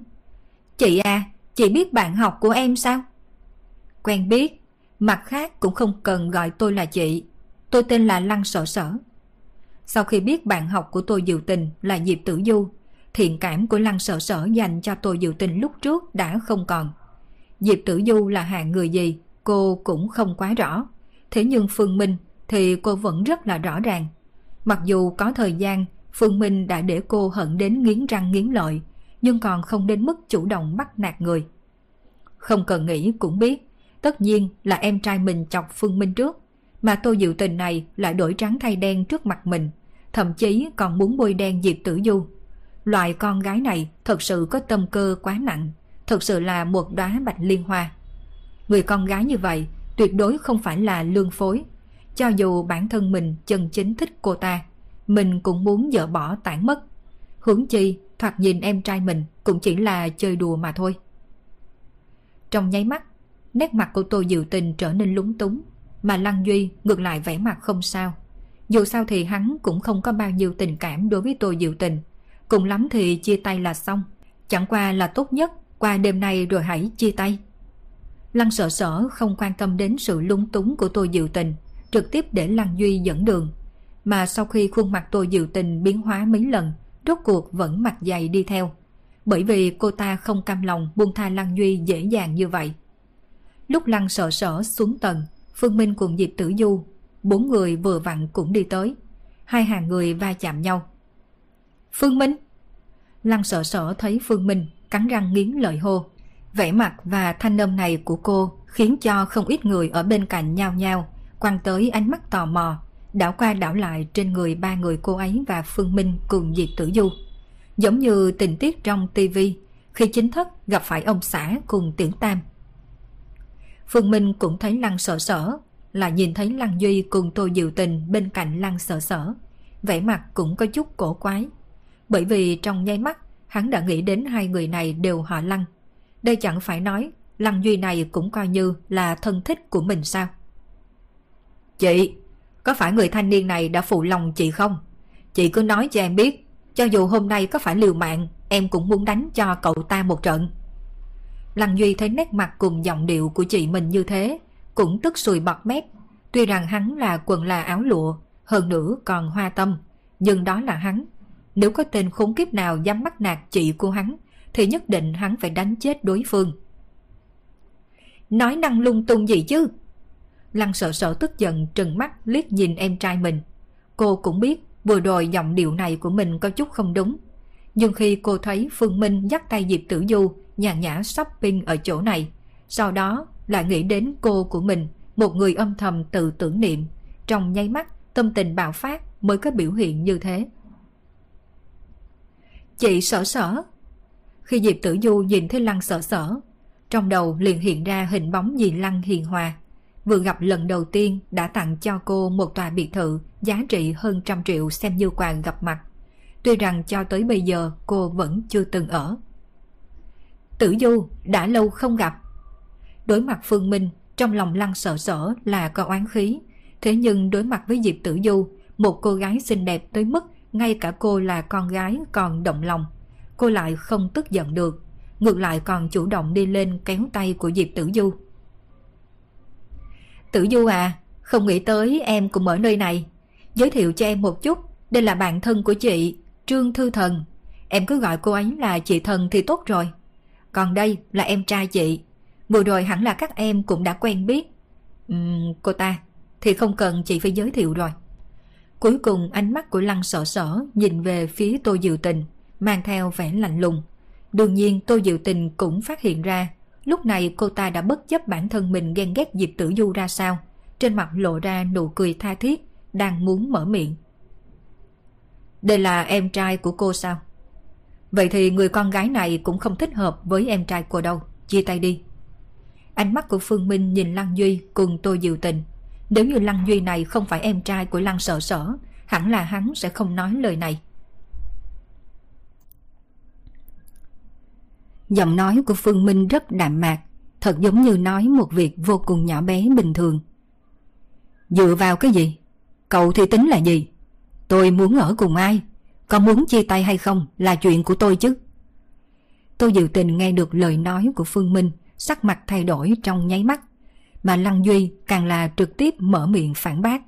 Chị à, chị biết bạn học của em sao? Quen biết, mặt khác cũng không cần gọi tôi là chị. Tôi tên là Lăng Sở Sở. Sau khi biết bạn học của tôi Diệu Tình là Diệp Tử Du, thiện cảm của Lăng Sở Sở dành cho tôi Diệu Tình lúc trước đã không còn. Diệp Tử Du là hạng người gì, cô cũng không quá rõ. Thế nhưng Phương Minh thì cô vẫn rất là rõ ràng. Mặc dù có thời gian, Phương Minh đã để cô hận đến nghiến răng nghiến lợi, nhưng còn không đến mức chủ động bắt nạt người. Không cần nghĩ cũng biết, tất nhiên là em trai mình chọc Phương Minh trước, mà tôi Diệu Tình này lại đổi trắng thay đen trước mặt mình, thậm chí còn muốn bôi đen Diệp Tử Du. Loại con gái này thật sự có tâm cơ quá nặng, thật sự là một đóa bạch liên hoa. Người con gái như vậy tuyệt đối không phải là lương phối. Cho dù bản thân mình chân chính thích cô ta, mình cũng muốn dỡ bỏ tản mất. Hướng chi, thoạt nhìn em trai mình cũng chỉ là chơi đùa mà thôi. Trong nháy mắt, nét mặt của tôi Diệu Tình trở nên lúng túng, mà Lăng Duy ngược lại vẻ mặt không sao. Dù sao thì hắn cũng không có bao nhiêu tình cảm đối với tôi Diệu Tình. Cùng lắm thì chia tay là xong. Chẳng qua là tốt nhất, qua đêm nay rồi hãy chia tay. Lăng sợ sở không quan tâm đến sự lúng túng của tôi Diệu Tình, trực tiếp để Lăng Duy dẫn đường. Mà sau khi khuôn mặt tôi Diệu Tình biến hóa mấy lần, rốt cuộc vẫn mặt dày đi theo. Bởi vì cô ta không cam lòng buông tha Lăng Duy dễ dàng như vậy. Lúc Lăng sợ sở xuống tầng, Phương Minh cùng Diệp Tử Du, bốn người vừa vặn cũng đi tới. Hai hàng người va chạm nhau. Phương Minh! Lăng sợ sở thấy Phương Minh cắn răng nghiến lợi hô. Vẻ mặt và thanh âm này của cô khiến cho không ít người ở bên cạnh nhao nhao, quăng tới ánh mắt tò mò, đảo qua đảo lại trên người ba người cô ấy và Phương Minh cùng Diệp Tử Du. Giống như tình tiết trong tivi khi chính thất gặp phải ông xã cùng Tiểu Tam. Phương Minh cũng thấy Lăng sợ sở, là nhìn thấy Lăng Duy cùng Tô Diệu Tình bên cạnh Lăng sợ sở. Vẻ mặt cũng có chút cổ quái. Bởi vì trong nháy mắt, hắn đã nghĩ đến hai người này đều họ Lăng. Đây chẳng phải nói Lăng Duy này cũng coi như là thân thích của mình sao? Chị, có phải người thanh niên này đã phụ lòng chị không? Chị cứ nói cho em biết, cho dù hôm nay có phải liều mạng, em cũng muốn đánh cho cậu ta một trận. Lăng Duy thấy nét mặt cùng giọng điệu của chị mình như thế, cũng tức sùi bọt mép. Tuy rằng hắn là quần là áo lụa, hơn nữa còn hoa tâm, nhưng đó là hắn. Nếu có tên khốn kiếp nào dám bắt nạt chị của hắn, thì nhất định hắn phải đánh chết đối phương. Nói năng lung tung gì chứ? Lăng sợ sợ tức giận trừng mắt liếc nhìn em trai mình. Cô cũng biết vừa rồi giọng điệu này của mình có chút không đúng. Nhưng khi cô thấy Phương Minh dắt tay Diệp Tử Du nhàn nhã shopping ở chỗ này, sau đó lại nghĩ đến cô của mình, một người âm thầm tự tưởng niệm, trong nháy mắt tâm tình bạo phát mới có biểu hiện như thế. Chị sợ sở. Khi Diệp Tử Du nhìn thấy Lăng sợ sở, trong đầu liền hiện ra hình bóng dì Lăng hiền hòa vừa gặp lần đầu tiên đã tặng cho cô một tòa biệt thự giá trị hơn trăm triệu xem như quà gặp mặt. Tuy rằng cho tới bây giờ cô vẫn chưa từng ở. Tử Du đã lâu không gặp. Đối mặt Phương Minh, trong lòng lăng sợ sở là có oán khí, Thế nhưng đối mặt với Diệp Tử Du, một cô gái xinh đẹp tới mức ngay cả cô là con gái còn động lòng. Cô lại không tức giận được, ngược lại còn chủ động đi lên kéo tay của Diệp Tử Du. Tử Du à, không nghĩ tới em cũng ở nơi này. Giới thiệu cho em một chút, đây là bạn thân của chị, Trương Thư Thần. Em cứ gọi cô ấy là chị Thần thì tốt rồi. Còn đây là em trai chị. Vừa rồi hẳn là các em cũng đã quen biết. Uhm, cô ta thì không cần chị phải giới thiệu rồi. Cuối cùng ánh mắt của Lăng sợ sở nhìn về phía Tô Diệu Tình, mang theo vẻ lạnh lùng. Đương nhiên Tô Diệu Tình cũng phát hiện ra, lúc này cô ta đã bất chấp bản thân mình ghen ghét Diệp Tử Du ra sao. Trên mặt lộ ra nụ cười tha thiết, đang muốn mở miệng. Đây là em trai của cô sao? Vậy thì người con gái này cũng không thích hợp với em trai cô đâu, chia tay đi. Ánh mắt của Phương Minh nhìn Lăng Duy cùng tôi Diệu Tình. Nếu như Lăng Duy này không phải em trai của Lăng Sở Sở, hẳn là hắn sẽ không nói lời này. Giọng nói của Phương Minh rất đạm mạc, thật giống như nói một việc vô cùng nhỏ bé bình thường. Dựa vào cái gì? Cậu thì tính là gì? Tôi muốn ở cùng ai? Có muốn chia tay hay không là chuyện của tôi chứ. Tôi dự tình nghe được lời nói của Phương Minh, sắc mặt thay đổi trong nháy mắt. Mà Lăng Duy càng là trực tiếp mở miệng phản bác.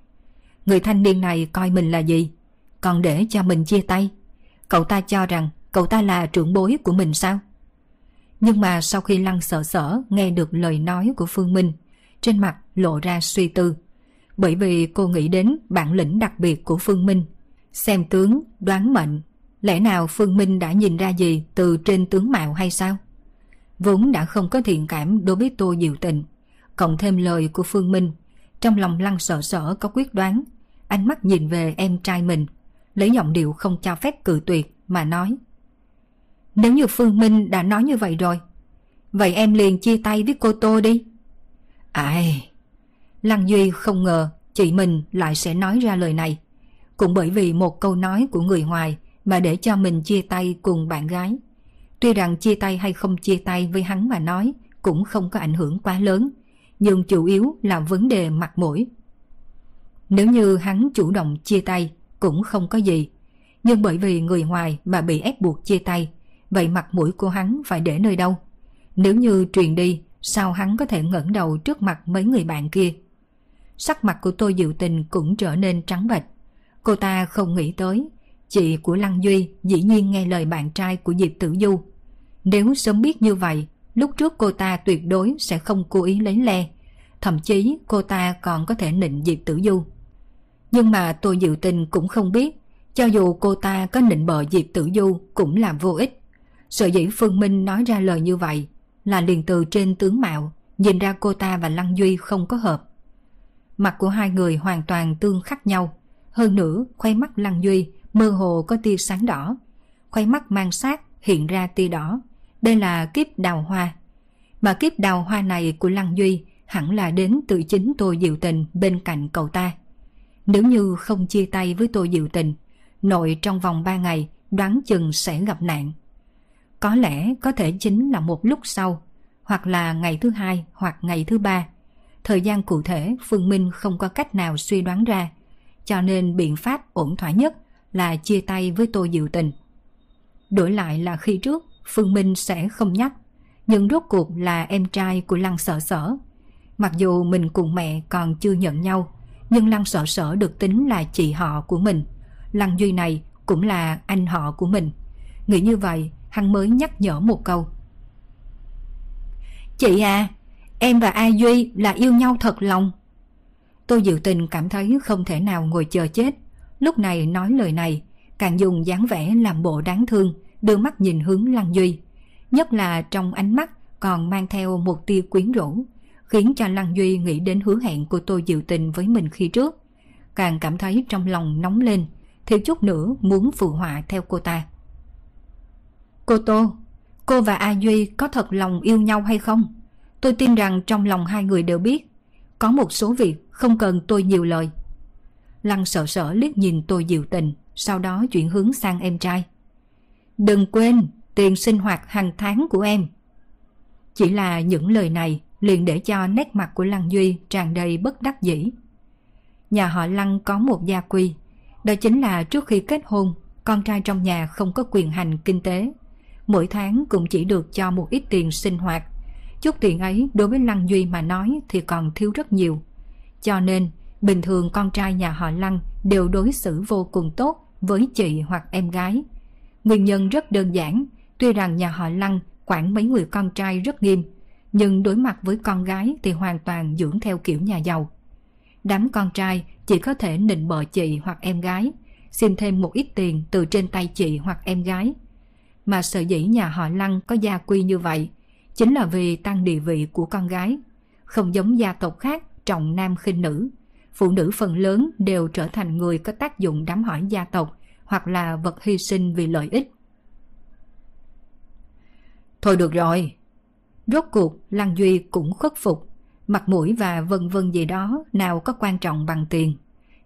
Người thanh niên này coi mình là gì? Còn để cho mình chia tay? Cậu ta cho rằng cậu ta là trưởng bối của mình sao? Nhưng mà sau khi Lăng sợ sở nghe được lời nói của Phương Minh, trên mặt lộ ra suy tư. Bởi vì cô nghĩ đến bản lĩnh đặc biệt của Phương Minh Xem tướng, đoán mệnh, lẽ nào Phương Minh đã nhìn ra gì từ trên tướng mạo hay sao? Vốn đã không có thiện cảm đối với Tô Diệu Tình, cộng thêm lời của Phương Minh, trong lòng lăng sợ sở có quyết đoán, ánh mắt nhìn về em trai mình, lấy giọng điệu không cho phép cự tuyệt mà nói. Nếu như Phương Minh đã nói như vậy rồi, vậy em liền chia tay với cô Tô đi. Ai... Lăng Duy không ngờ chị mình lại sẽ nói ra lời này. Cũng bởi vì một câu nói của người ngoài mà để cho mình chia tay cùng bạn gái. Tuy rằng chia tay hay không chia tay với hắn mà nói cũng không có ảnh hưởng quá lớn, nhưng chủ yếu là vấn đề mặt mũi. Nếu như hắn chủ động chia tay cũng không có gì, nhưng bởi vì người ngoài mà bị ép buộc chia tay, vậy mặt mũi của hắn phải để nơi đâu? Nếu như truyền đi, sao hắn có thể ngẩng đầu trước mặt mấy người bạn kia? Sắc mặt của tôi Diệu Tình cũng trở nên trắng bệch. Cô ta không nghĩ tới, chị của Lăng Duy dĩ nhiên nghe lời bạn trai của Diệp Tử Du. Nếu sớm biết như vậy, lúc trước cô ta tuyệt đối sẽ không cố ý lấy le. Thậm chí cô ta còn có thể nịnh Diệp Tử Du. Nhưng mà tôi diệu tình cũng không biết, cho dù cô ta có nịnh bợ Diệp Tử Du cũng là vô ích. Sở dĩ Phương Minh nói ra lời như vậy là liền từ trên tướng mạo, nhìn ra cô ta và Lăng Duy không có hợp. Mặt của hai người hoàn toàn tương khắc nhau, hơn nữa, khoay mắt Lăng Duy mơ hồ có tia sáng đỏ. Khoay mắt mang sát hiện ra tia đỏ. Đây là kiếp đào hoa. Mà kiếp đào hoa này của Lăng Duy hẳn là đến từ chính tôi Diệu Tình bên cạnh cậu ta. Nếu như không chia tay với tôi Diệu Tình, nội trong vòng 3 ngày đoán chừng sẽ gặp nạn. Có lẽ có thể chính là một lúc sau, hoặc là ngày thứ hai hoặc ngày thứ ba. Thời gian cụ thể Phương Minh không có cách nào suy đoán ra, cho nên biện pháp ổn thỏa nhất là chia tay với Tô Diệu Tình. Đổi lại là khi trước, Phương Minh sẽ không nhắc, nhưng rốt cuộc là em trai của Lăng Sở Sở. Mặc dù mình cùng mẹ còn chưa nhận nhau, nhưng Lăng Sở Sở được tính là chị họ của mình. Lăng Duy này cũng là anh họ của mình. Nghĩ như vậy, hắn mới nhắc nhở một câu. Chị à, em và A Duy là yêu nhau thật lòng. Tôi dự tình cảm thấy không thể nào ngồi chờ chết. Lúc này nói lời này, càng dùng dáng vẻ làm bộ đáng thương, đưa mắt nhìn hướng Lăng Duy. Nhất là trong ánh mắt còn mang theo một tia quyến rũ, khiến cho Lăng Duy nghĩ đến hứa hẹn của tôi dự tình với mình khi trước. Càng cảm thấy trong lòng nóng lên, thiếu chút nữa muốn phụ họa theo cô ta. Cô Tô, cô và A Duy có thật lòng yêu nhau hay không? Tôi tin rằng trong lòng hai người đều biết có một số việc không cần tôi nhiều lời. Lăng sợ sợ liếc nhìn tôi dịu tình, sau đó chuyển hướng sang em trai. Đừng quên tiền sinh hoạt hàng tháng của em. Chỉ là những lời này liền để cho nét mặt của Lăng Duy tràn đầy bất đắc dĩ. nhà họ Lăng có một gia quy. Đó chính là trước khi kết hôn, con trai trong nhà không có quyền hành kinh tế. Mỗi tháng cũng chỉ được cho một ít tiền sinh hoạt. Chút tiền ấy đối với Lăng Duy mà nói thì còn thiếu rất nhiều. Cho nên, bình thường con trai nhà họ Lăng đều đối xử vô cùng tốt với chị hoặc em gái. Nguyên nhân rất đơn giản, tuy rằng nhà họ Lăng quản mấy người con trai rất nghiêm, nhưng đối mặt với con gái thì hoàn toàn dưỡng theo kiểu nhà giàu. Đám con trai chỉ có thể nịnh bợ chị hoặc em gái, xin thêm một ít tiền từ trên tay chị hoặc em gái. Mà sở dĩ nhà họ Lăng có gia quy như vậy, chính là vì tăng địa vị của con gái. Không giống gia tộc khác trọng nam khinh nữ, phụ nữ phần lớn đều trở thành người có tác dụng đám hỏi gia tộc hoặc là vật hy sinh vì lợi ích. Thôi được rồi. Rốt cuộc Lăng Duy cũng khuất phục, mặt mũi và vân vân gì đó nào có quan trọng bằng tiền.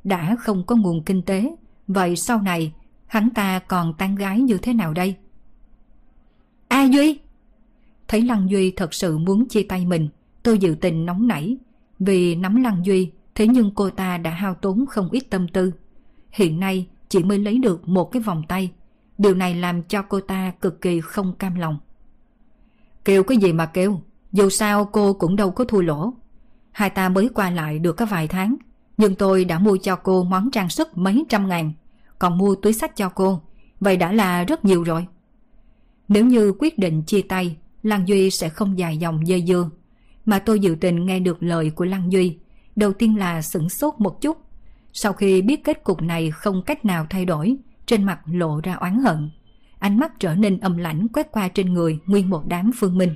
Đã không có nguồn kinh tế, vậy sau này hắn ta còn tán gái như thế nào đây? A Duy! Thấy Lăng Duy thật sự muốn chia tay mình, tôi dự tình nóng nảy. Vì nắm Lăng Duy, thế nhưng cô ta đã hao tốn không ít tâm tư. Hiện nay chỉ mới lấy được một cái vòng tay. Điều này làm cho cô ta cực kỳ không cam lòng. Kêu cái gì mà kêu, dù sao cô cũng đâu có thua lỗ. Hai ta mới qua lại được có vài tháng, nhưng tôi đã mua cho cô món trang sức mấy trăm ngàn, còn mua túi sách cho cô, vậy đã là rất nhiều rồi. Nếu như quyết định chia tay, Lăng Duy sẽ không dài dòng dây dưa. Mà tôi dự tình nghe được lời của Lăng Duy, đầu tiên là sửng sốt một chút. Sau khi biết kết cục này không cách nào thay đổi, trên mặt lộ ra oán hận ánh mắt trở nên âm lãnh quét qua trên người nguyên một đám phương minh.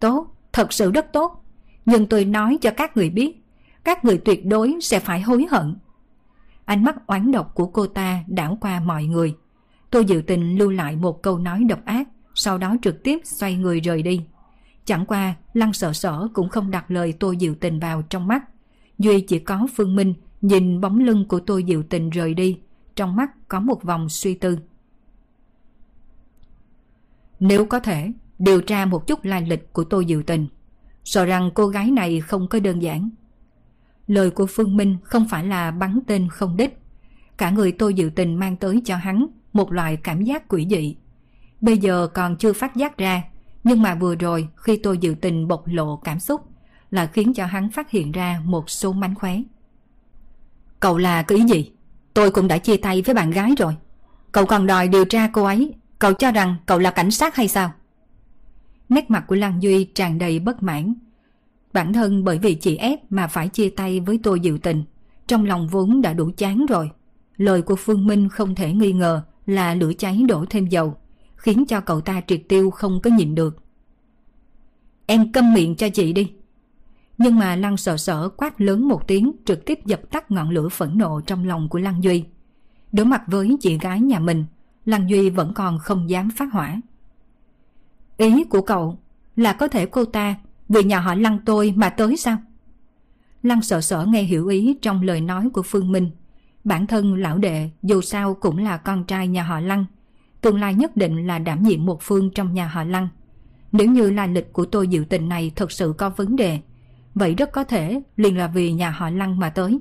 Tốt, thật sự rất tốt. Nhưng tôi nói cho các người biết, các người tuyệt đối sẽ phải hối hận. Ánh mắt oán độc của cô ta đảo qua mọi người. Tôi dự tình lưu lại một câu nói độc ác, sau đó trực tiếp xoay người rời đi. Chẳng qua, Lăng sợ sở cũng không đặt lời tôi diệu tình vào trong mắt. Duy chỉ có Phương Minh nhìn bóng lưng của tôi diệu tình rời đi, trong mắt có một vòng suy tư. Nếu có thể, điều tra một chút lai lịch của tôi Diệu Tình. Sợ rằng cô gái này không có đơn giản. Lời của Phương Minh không phải là bắn tên không đích. Cả người tôi Diệu Tình mang tới cho hắn một loại cảm giác quỷ dị. Bây giờ còn chưa phát giác ra, nhưng mà vừa rồi khi tôi dự Tình bộc lộ cảm xúc là khiến cho hắn phát hiện ra một số mánh khóe. Cậu là cái ý gì? Tôi cũng đã chia tay với bạn gái rồi. Cậu còn đòi điều tra cô ấy Cậu cho rằng cậu là cảnh sát hay sao? Nét mặt của Lăng Duy tràn đầy bất mãn. Bản thân bởi vì chị ép mà phải chia tay với tôi dự Tình. Trong lòng vốn đã đủ chán rồi. Lời của Phương Minh không thể nghi ngờ là lửa cháy đổ thêm dầu, khiến cho cậu ta triệt tiêu không có nhịn được. Em câm miệng cho chị đi. Nhưng mà Lăng sợ sở quát lớn một tiếng trực tiếp dập tắt ngọn lửa phẫn nộ trong lòng của Lăng Duy. Đối mặt với chị gái nhà mình, Lăng Duy vẫn còn không dám phát hỏa. Ý của cậu là có thể cô ta vì nhà họ Lăng tôi mà tới sao? Lăng sợ sở nghe hiểu ý trong lời nói của Phương Minh. Bản thân lão đệ dù sao cũng là con trai nhà họ Lăng. Tương lai nhất định là đảm nhiệm một phương trong nhà họ Lăng. Nếu như là lịch của tôi dự tình này thật sự có vấn đề, vậy rất có thể liền là vì nhà họ Lăng mà tới.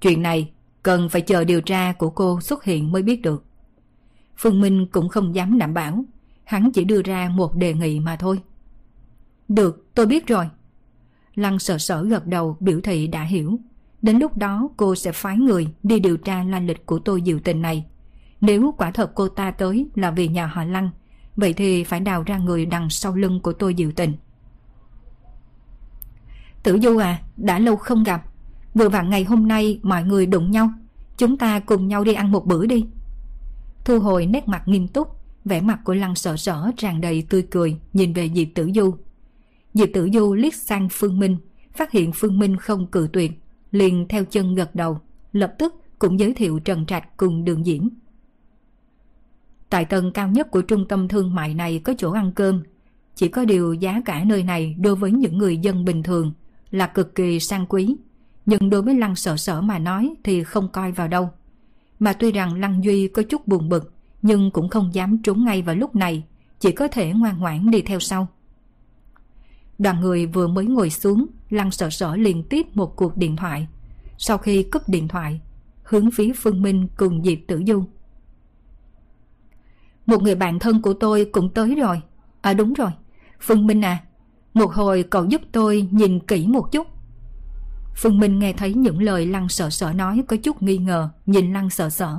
Chuyện này cần phải chờ điều tra của cô xuất hiện mới biết được. Phương Minh cũng không dám đảm bảo, hắn chỉ đưa ra một đề nghị mà thôi. Được, tôi biết rồi. Lăng sợ sở gật đầu biểu thị đã hiểu. Đến lúc đó cô sẽ phái người đi điều tra la lịch của tôi diệu tình này. Nếu quả thật cô ta tới là vì nhà họ Lăng, vậy thì phải đào ra người đằng sau lưng của tôi diệu tình. Tử Du à, đã lâu không gặp. Vừa vặn ngày hôm nay mọi người đụng nhau Chúng ta cùng nhau đi ăn một bữa đi Thu hồi nét mặt nghiêm túc vẻ mặt của lăng sợ sở tràn đầy tươi cười Nhìn về Diệp Tử Du Diệp Tử Du liếc sang Phương Minh Phát hiện Phương Minh không cự tuyệt Liền theo chân gật đầu Lập tức cũng giới thiệu Trần Trạch cùng đường diễn Tại tầng cao nhất của trung tâm thương mại này có chỗ ăn cơm Chỉ có điều giá cả nơi này đối với những người dân bình thường là cực kỳ sang quý nhưng đối với Lăng sợ sở mà nói thì không coi vào đâu. Mà tuy rằng Lăng Duy có chút buồn bực, nhưng cũng không dám trốn ngay vào lúc này, chỉ có thể ngoan ngoãn đi theo sau. Đoàn người vừa mới ngồi xuống, Lăng sợ sở liên tiếp một cuộc điện thoại. Sau khi cúp điện thoại, hướng phía Phương Minh cùng Diệp Tử Du. Một người bạn thân của tôi cũng tới rồi. À đúng rồi, Phương Minh à, một hồi cậu giúp tôi nhìn kỹ một chút. Phương Minh nghe thấy những lời Lăng sợ sở nói có chút nghi ngờ, nhìn Lăng sợ sở.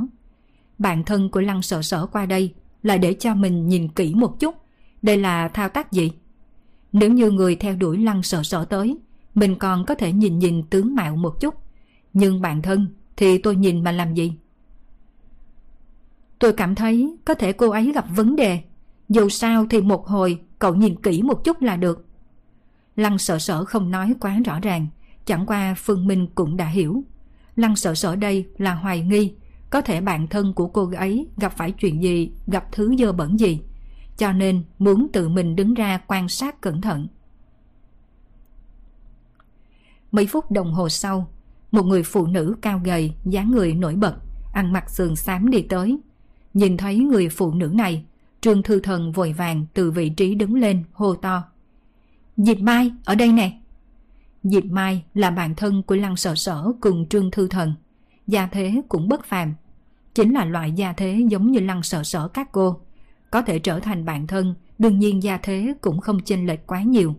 Bạn thân của Lăng sợ sở qua đây là để cho mình nhìn kỹ một chút. Đây là thao tác gì? Nếu như người theo đuổi Lăng sợ sở tới, mình còn có thể nhìn nhìn tướng mạo một chút. Nhưng bạn thân thì tôi nhìn mà làm gì? Tôi cảm thấy có thể cô ấy gặp vấn đề. Dù sao thì một hồi cậu nhìn kỹ một chút là được. Lăng sợ sở không nói quá rõ ràng, chẳng qua Phương Minh cũng đã hiểu. Lăng sợ sở đây là hoài nghi, có thể bạn thân của cô ấy gặp phải chuyện gì, gặp thứ dơ bẩn gì. Cho nên muốn tự mình đứng ra quan sát cẩn thận. Mấy phút đồng hồ sau, một người phụ nữ cao gầy, dáng người nổi bật, ăn mặc sườn xám đi tới. Nhìn thấy người phụ nữ này, Trương Thư Thần vội vàng từ vị trí đứng lên hô to. Diệp Mai, ở đây nè. Diệp Mai là bạn thân của Lăng Sở Sở cùng Trương Thư Thần. Gia thế cũng bất phàm. Chính là loại gia thế giống như Lăng Sở Sở các cô. Có thể trở thành bạn thân, đương nhiên gia thế cũng không chênh lệch quá nhiều.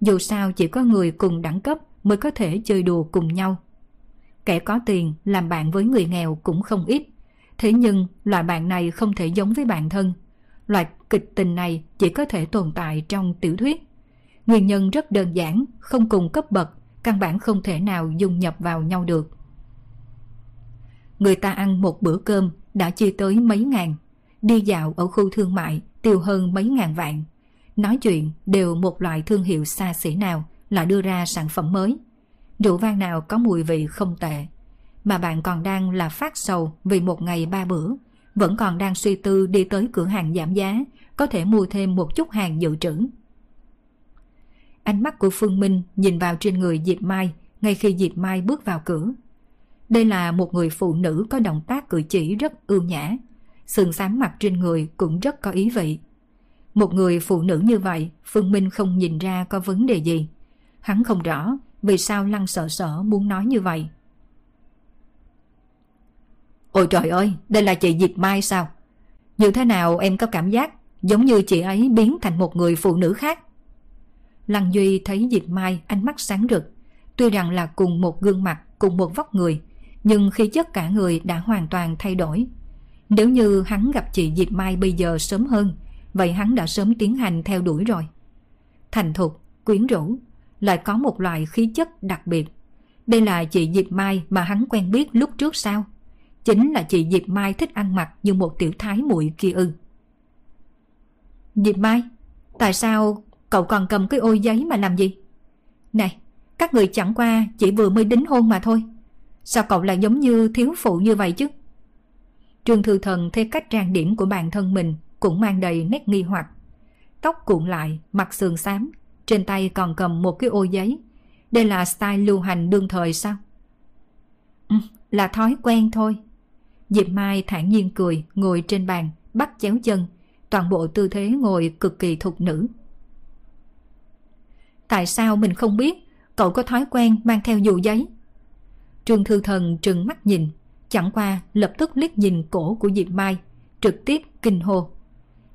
Dù sao chỉ có người cùng đẳng cấp mới có thể chơi đùa cùng nhau. Kẻ có tiền làm bạn với người nghèo cũng không ít. Thế nhưng loại bạn này không thể giống với bạn thân. Loại kịch tình này chỉ có thể tồn tại trong tiểu thuyết. Nguyên nhân rất đơn giản, không cùng cấp bậc, căn bản không thể nào dung nhập vào nhau được. Người ta ăn một bữa cơm đã chia tới mấy ngàn, đi dạo ở khu thương mại tiêu hơn mấy ngàn vạn. Nói chuyện đều một loại thương hiệu xa xỉ nào là đưa ra sản phẩm mới. Rượu vang nào có mùi vị không tệ. Mà bạn còn đang là phát sầu vì một ngày ba bữa, vẫn còn đang suy tư đi tới cửa hàng giảm giá, có thể mua thêm một chút hàng dự trữ. Ánh mắt của Phương Minh nhìn vào trên người Diệp Mai ngay khi Diệp Mai bước vào cửa. Đây là một người phụ nữ có động tác cử chỉ rất ưu nhã, sườn sáng mặt trên người cũng rất có ý vị. Một người phụ nữ như vậy, Phương Minh không nhìn ra có vấn đề gì. Hắn không rõ vì sao Lăng sợ sợ muốn nói như vậy. Ôi trời ơi, đây là chị Diệp Mai sao? Như thế nào em có cảm giác giống như chị ấy biến thành một người phụ nữ khác? Lăng Duy thấy Diệp Mai ánh mắt sáng rực. Tuy rằng là cùng một gương mặt, cùng một vóc người, nhưng khi chất cả người đã hoàn toàn thay đổi. Nếu như hắn gặp chị Diệp Mai bây giờ sớm hơn, vậy hắn đã sớm tiến hành theo đuổi rồi. Thành thục, quyến rũ, lại có một loại khí chất đặc biệt. Đây là chị Diệp Mai mà hắn quen biết lúc trước sao? Chính là chị Diệp Mai thích ăn mặc như một tiểu thái muội kia ư. Diệp Mai, tại sao cậu còn cầm cái ô giấy mà làm gì? Này, các người chẳng qua chỉ vừa mới đính hôn mà thôi. Sao cậu lại giống như thiếu phụ như vậy chứ? Trương Thư Thần theo cách trang điểm của bản thân mình cũng mang đầy nét nghi hoặc. Tóc cuộn lại, mặt sườn xám, trên tay còn cầm một cái ô giấy. Đây là style lưu hành đương thời sao? Ừ, là thói quen thôi. Diệp Mai thản nhiên cười, ngồi trên bàn, bắt chéo chân, toàn bộ tư thế ngồi cực kỳ thục nữ. Tại sao mình không biết cậu có thói quen mang theo dù giấy? Trương Thư Thần trừng mắt nhìn, chẳng qua lập tức liếc nhìn cổ của Diệp Mai, trực tiếp kinh hô.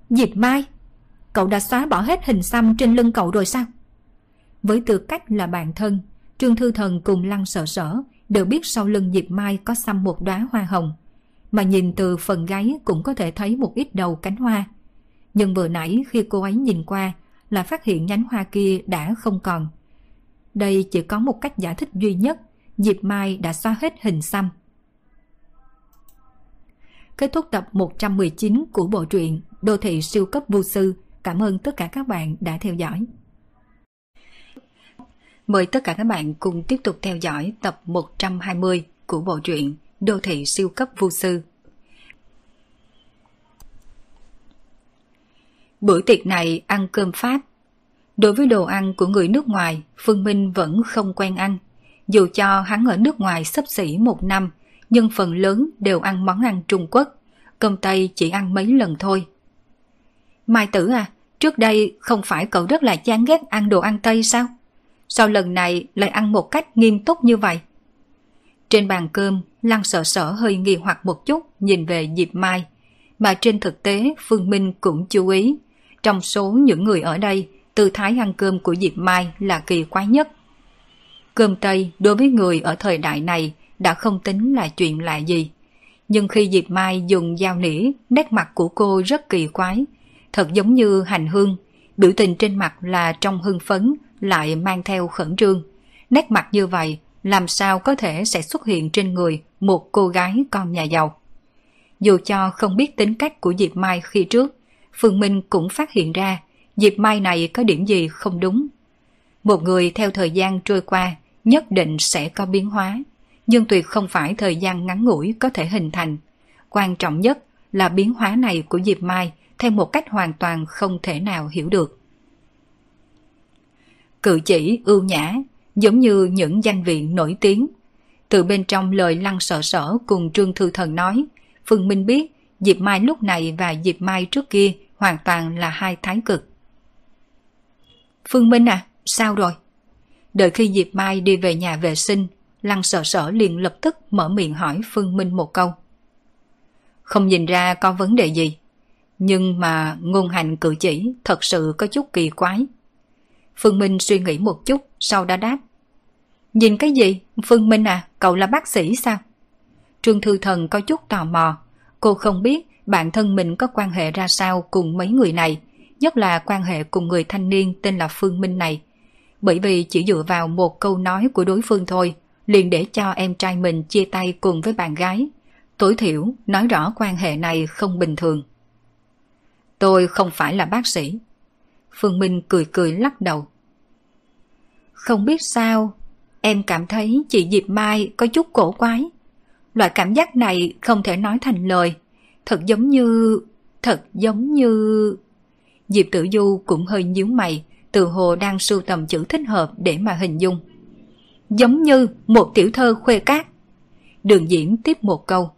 Diệp Mai, cậu đã xóa bỏ hết hình xăm trên lưng cậu rồi sao? Với tư cách là bạn thân, Trương Thư Thần cùng Lăng Sở Sở đều biết sau lưng Diệp Mai có xăm một đóa hoa hồng, mà nhìn từ phần gáy cũng có thể thấy một ít đầu cánh hoa. Nhưng vừa nãy khi cô ấy nhìn qua là phát hiện nhánh hoa kia đã không còn. Đây chỉ có một cách giải thích duy nhất, Diệp Mai đã xóa hết hình xăm. Kết thúc tập 119 của bộ truyện Đô thị siêu cấp vô sư. Cảm ơn tất cả các bạn đã theo dõi. Mời tất cả các bạn cùng tiếp tục theo dõi tập 120 của bộ truyện Đô thị siêu cấp vô sư. Bữa tiệc này ăn cơm Pháp. Đối với đồ ăn của người nước ngoài, Phương Minh vẫn không quen ăn. Dù cho hắn ở nước ngoài sắp xỉ một năm, nhưng phần lớn đều ăn món ăn Trung Quốc. Cơm Tây chỉ ăn mấy lần thôi. Mai tử à, trước đây không phải cậu rất là chán ghét ăn đồ ăn Tây sao? sao lần này lại ăn một cách nghiêm túc như vậy? Trên bàn cơm, Lăng sợ sở hơi nghi hoặc một chút nhìn về Diệp Mai, mà trên thực tế Phương Minh cũng chú ý. Trong số những người ở đây, tư thái ăn cơm của Diệp Mai là kỳ quái nhất. Cơm Tây đối với người ở thời đại này đã không tính là chuyện lạ gì. Nhưng khi Diệp Mai dùng dao nỉ, nét mặt của cô rất kỳ quái, thật giống như hành hương, biểu tình trên mặt là trong hưng phấn, lại mang theo khẩn trương. Nét mặt như vậy, làm sao có thể sẽ xuất hiện trên người một cô gái con nhà giàu. Dù cho không biết tính cách của Diệp Mai khi trước, Phương Minh cũng phát hiện ra Diệp Mai này có điểm gì không đúng. Một người theo thời gian trôi qua nhất định sẽ có biến hóa, nhưng tuyệt không phải thời gian ngắn ngủi có thể hình thành. Quan trọng nhất là biến hóa này của Diệp Mai theo một cách hoàn toàn không thể nào hiểu được. Cự chỉ ưu nhã, giống như những danh viện nổi tiếng. Từ bên trong lời lăng sợ sở cùng Trương Thư Thần nói, Phương Minh biết Diệp Mai lúc này và Diệp Mai trước kia hoàn toàn là hai thái cực. Phương Minh à, sao rồi? Đợi khi Diệp Mai đi về nhà vệ sinh, Lăng sợ sở liền lập tức mở miệng hỏi Phương Minh một câu. Không nhìn ra có vấn đề gì, nhưng mà ngôn hành cử chỉ thật sự có chút kỳ quái. Phương Minh suy nghĩ một chút, sau đã đáp. Nhìn cái gì? Phương Minh à, cậu là bác sĩ sao? Trương Thư Thần có chút tò mò. Cô không biết bản thân mình có quan hệ ra sao cùng mấy người này, nhất là quan hệ cùng người thanh niên tên là Phương Minh này. Bởi vì chỉ dựa vào một câu nói của đối phương thôi, liền để cho em trai mình chia tay cùng với bạn gái. Tối thiểu nói rõ quan hệ này không bình thường. Tôi không phải là bác sĩ. Phương Minh cười cười lắc đầu. Không biết sao, em cảm thấy chị Diệp Mai có chút cổ quái. Loại cảm giác này không thể nói thành lời. Thật giống như... Thật giống như... Diệp Tử Du cũng hơi nhíu mày, từ hồ đang sưu tầm chữ thích hợp để mà hình dung. Giống như một tiểu thơ khuê cát. Đường Diễm tiếp một câu.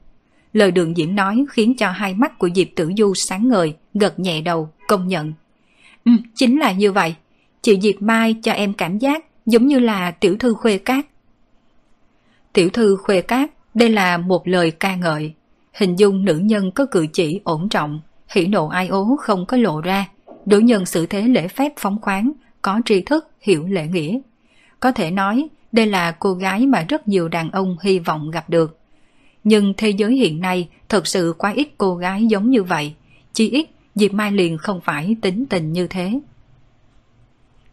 Lời đường Diễm nói khiến cho hai mắt của Diệp Tử Du sáng ngời, gật nhẹ đầu, công nhận. Ừ, chính là như vậy. Chị Diệp Mai cho em cảm giác giống như là tiểu thư khuê cát. Tiểu thư khuê cát, đây là một lời ca ngợi. Hình dung nữ nhân có cử chỉ ổn trọng, hỉ nộ ai ố không có lộ ra, đối nhân xử thế lễ phép phóng khoáng, có tri thức, hiểu lễ nghĩa. Có thể nói, đây là cô gái mà rất nhiều đàn ông hy vọng gặp được. Nhưng thế giới hiện nay thật sự quá ít cô gái giống như vậy, chỉ ít Diệp Mai liền không phải tính tình như thế.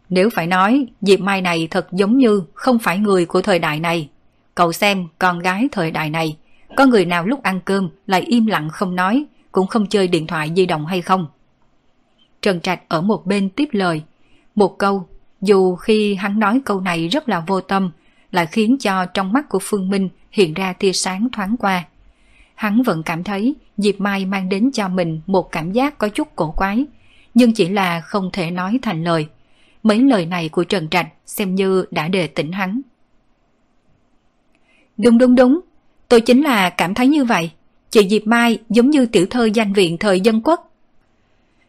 Nếu phải nói, Diệp Mai này thật giống như không phải người của thời đại này. Cậu xem con gái thời đại này, có người nào lúc ăn cơm lại im lặng không nói, cũng không chơi điện thoại di động hay không? Trần Trạch ở một bên tiếp lời. Một câu, dù khi hắn nói câu này rất là vô tâm, lại khiến cho trong mắt của Phương Minh hiện ra tia sáng thoáng qua. Hắn vẫn cảm thấy Diệp Mai mang đến cho mình một cảm giác có chút cổ quái, nhưng chỉ là không thể nói thành lời. Mấy lời này của Trần Trạch xem như đã đề tỉnh hắn. Đúng đúng đúng, tôi chính là cảm thấy như vậy. Chị Diệp Mai giống như tiểu thơ danh viện thời dân quốc.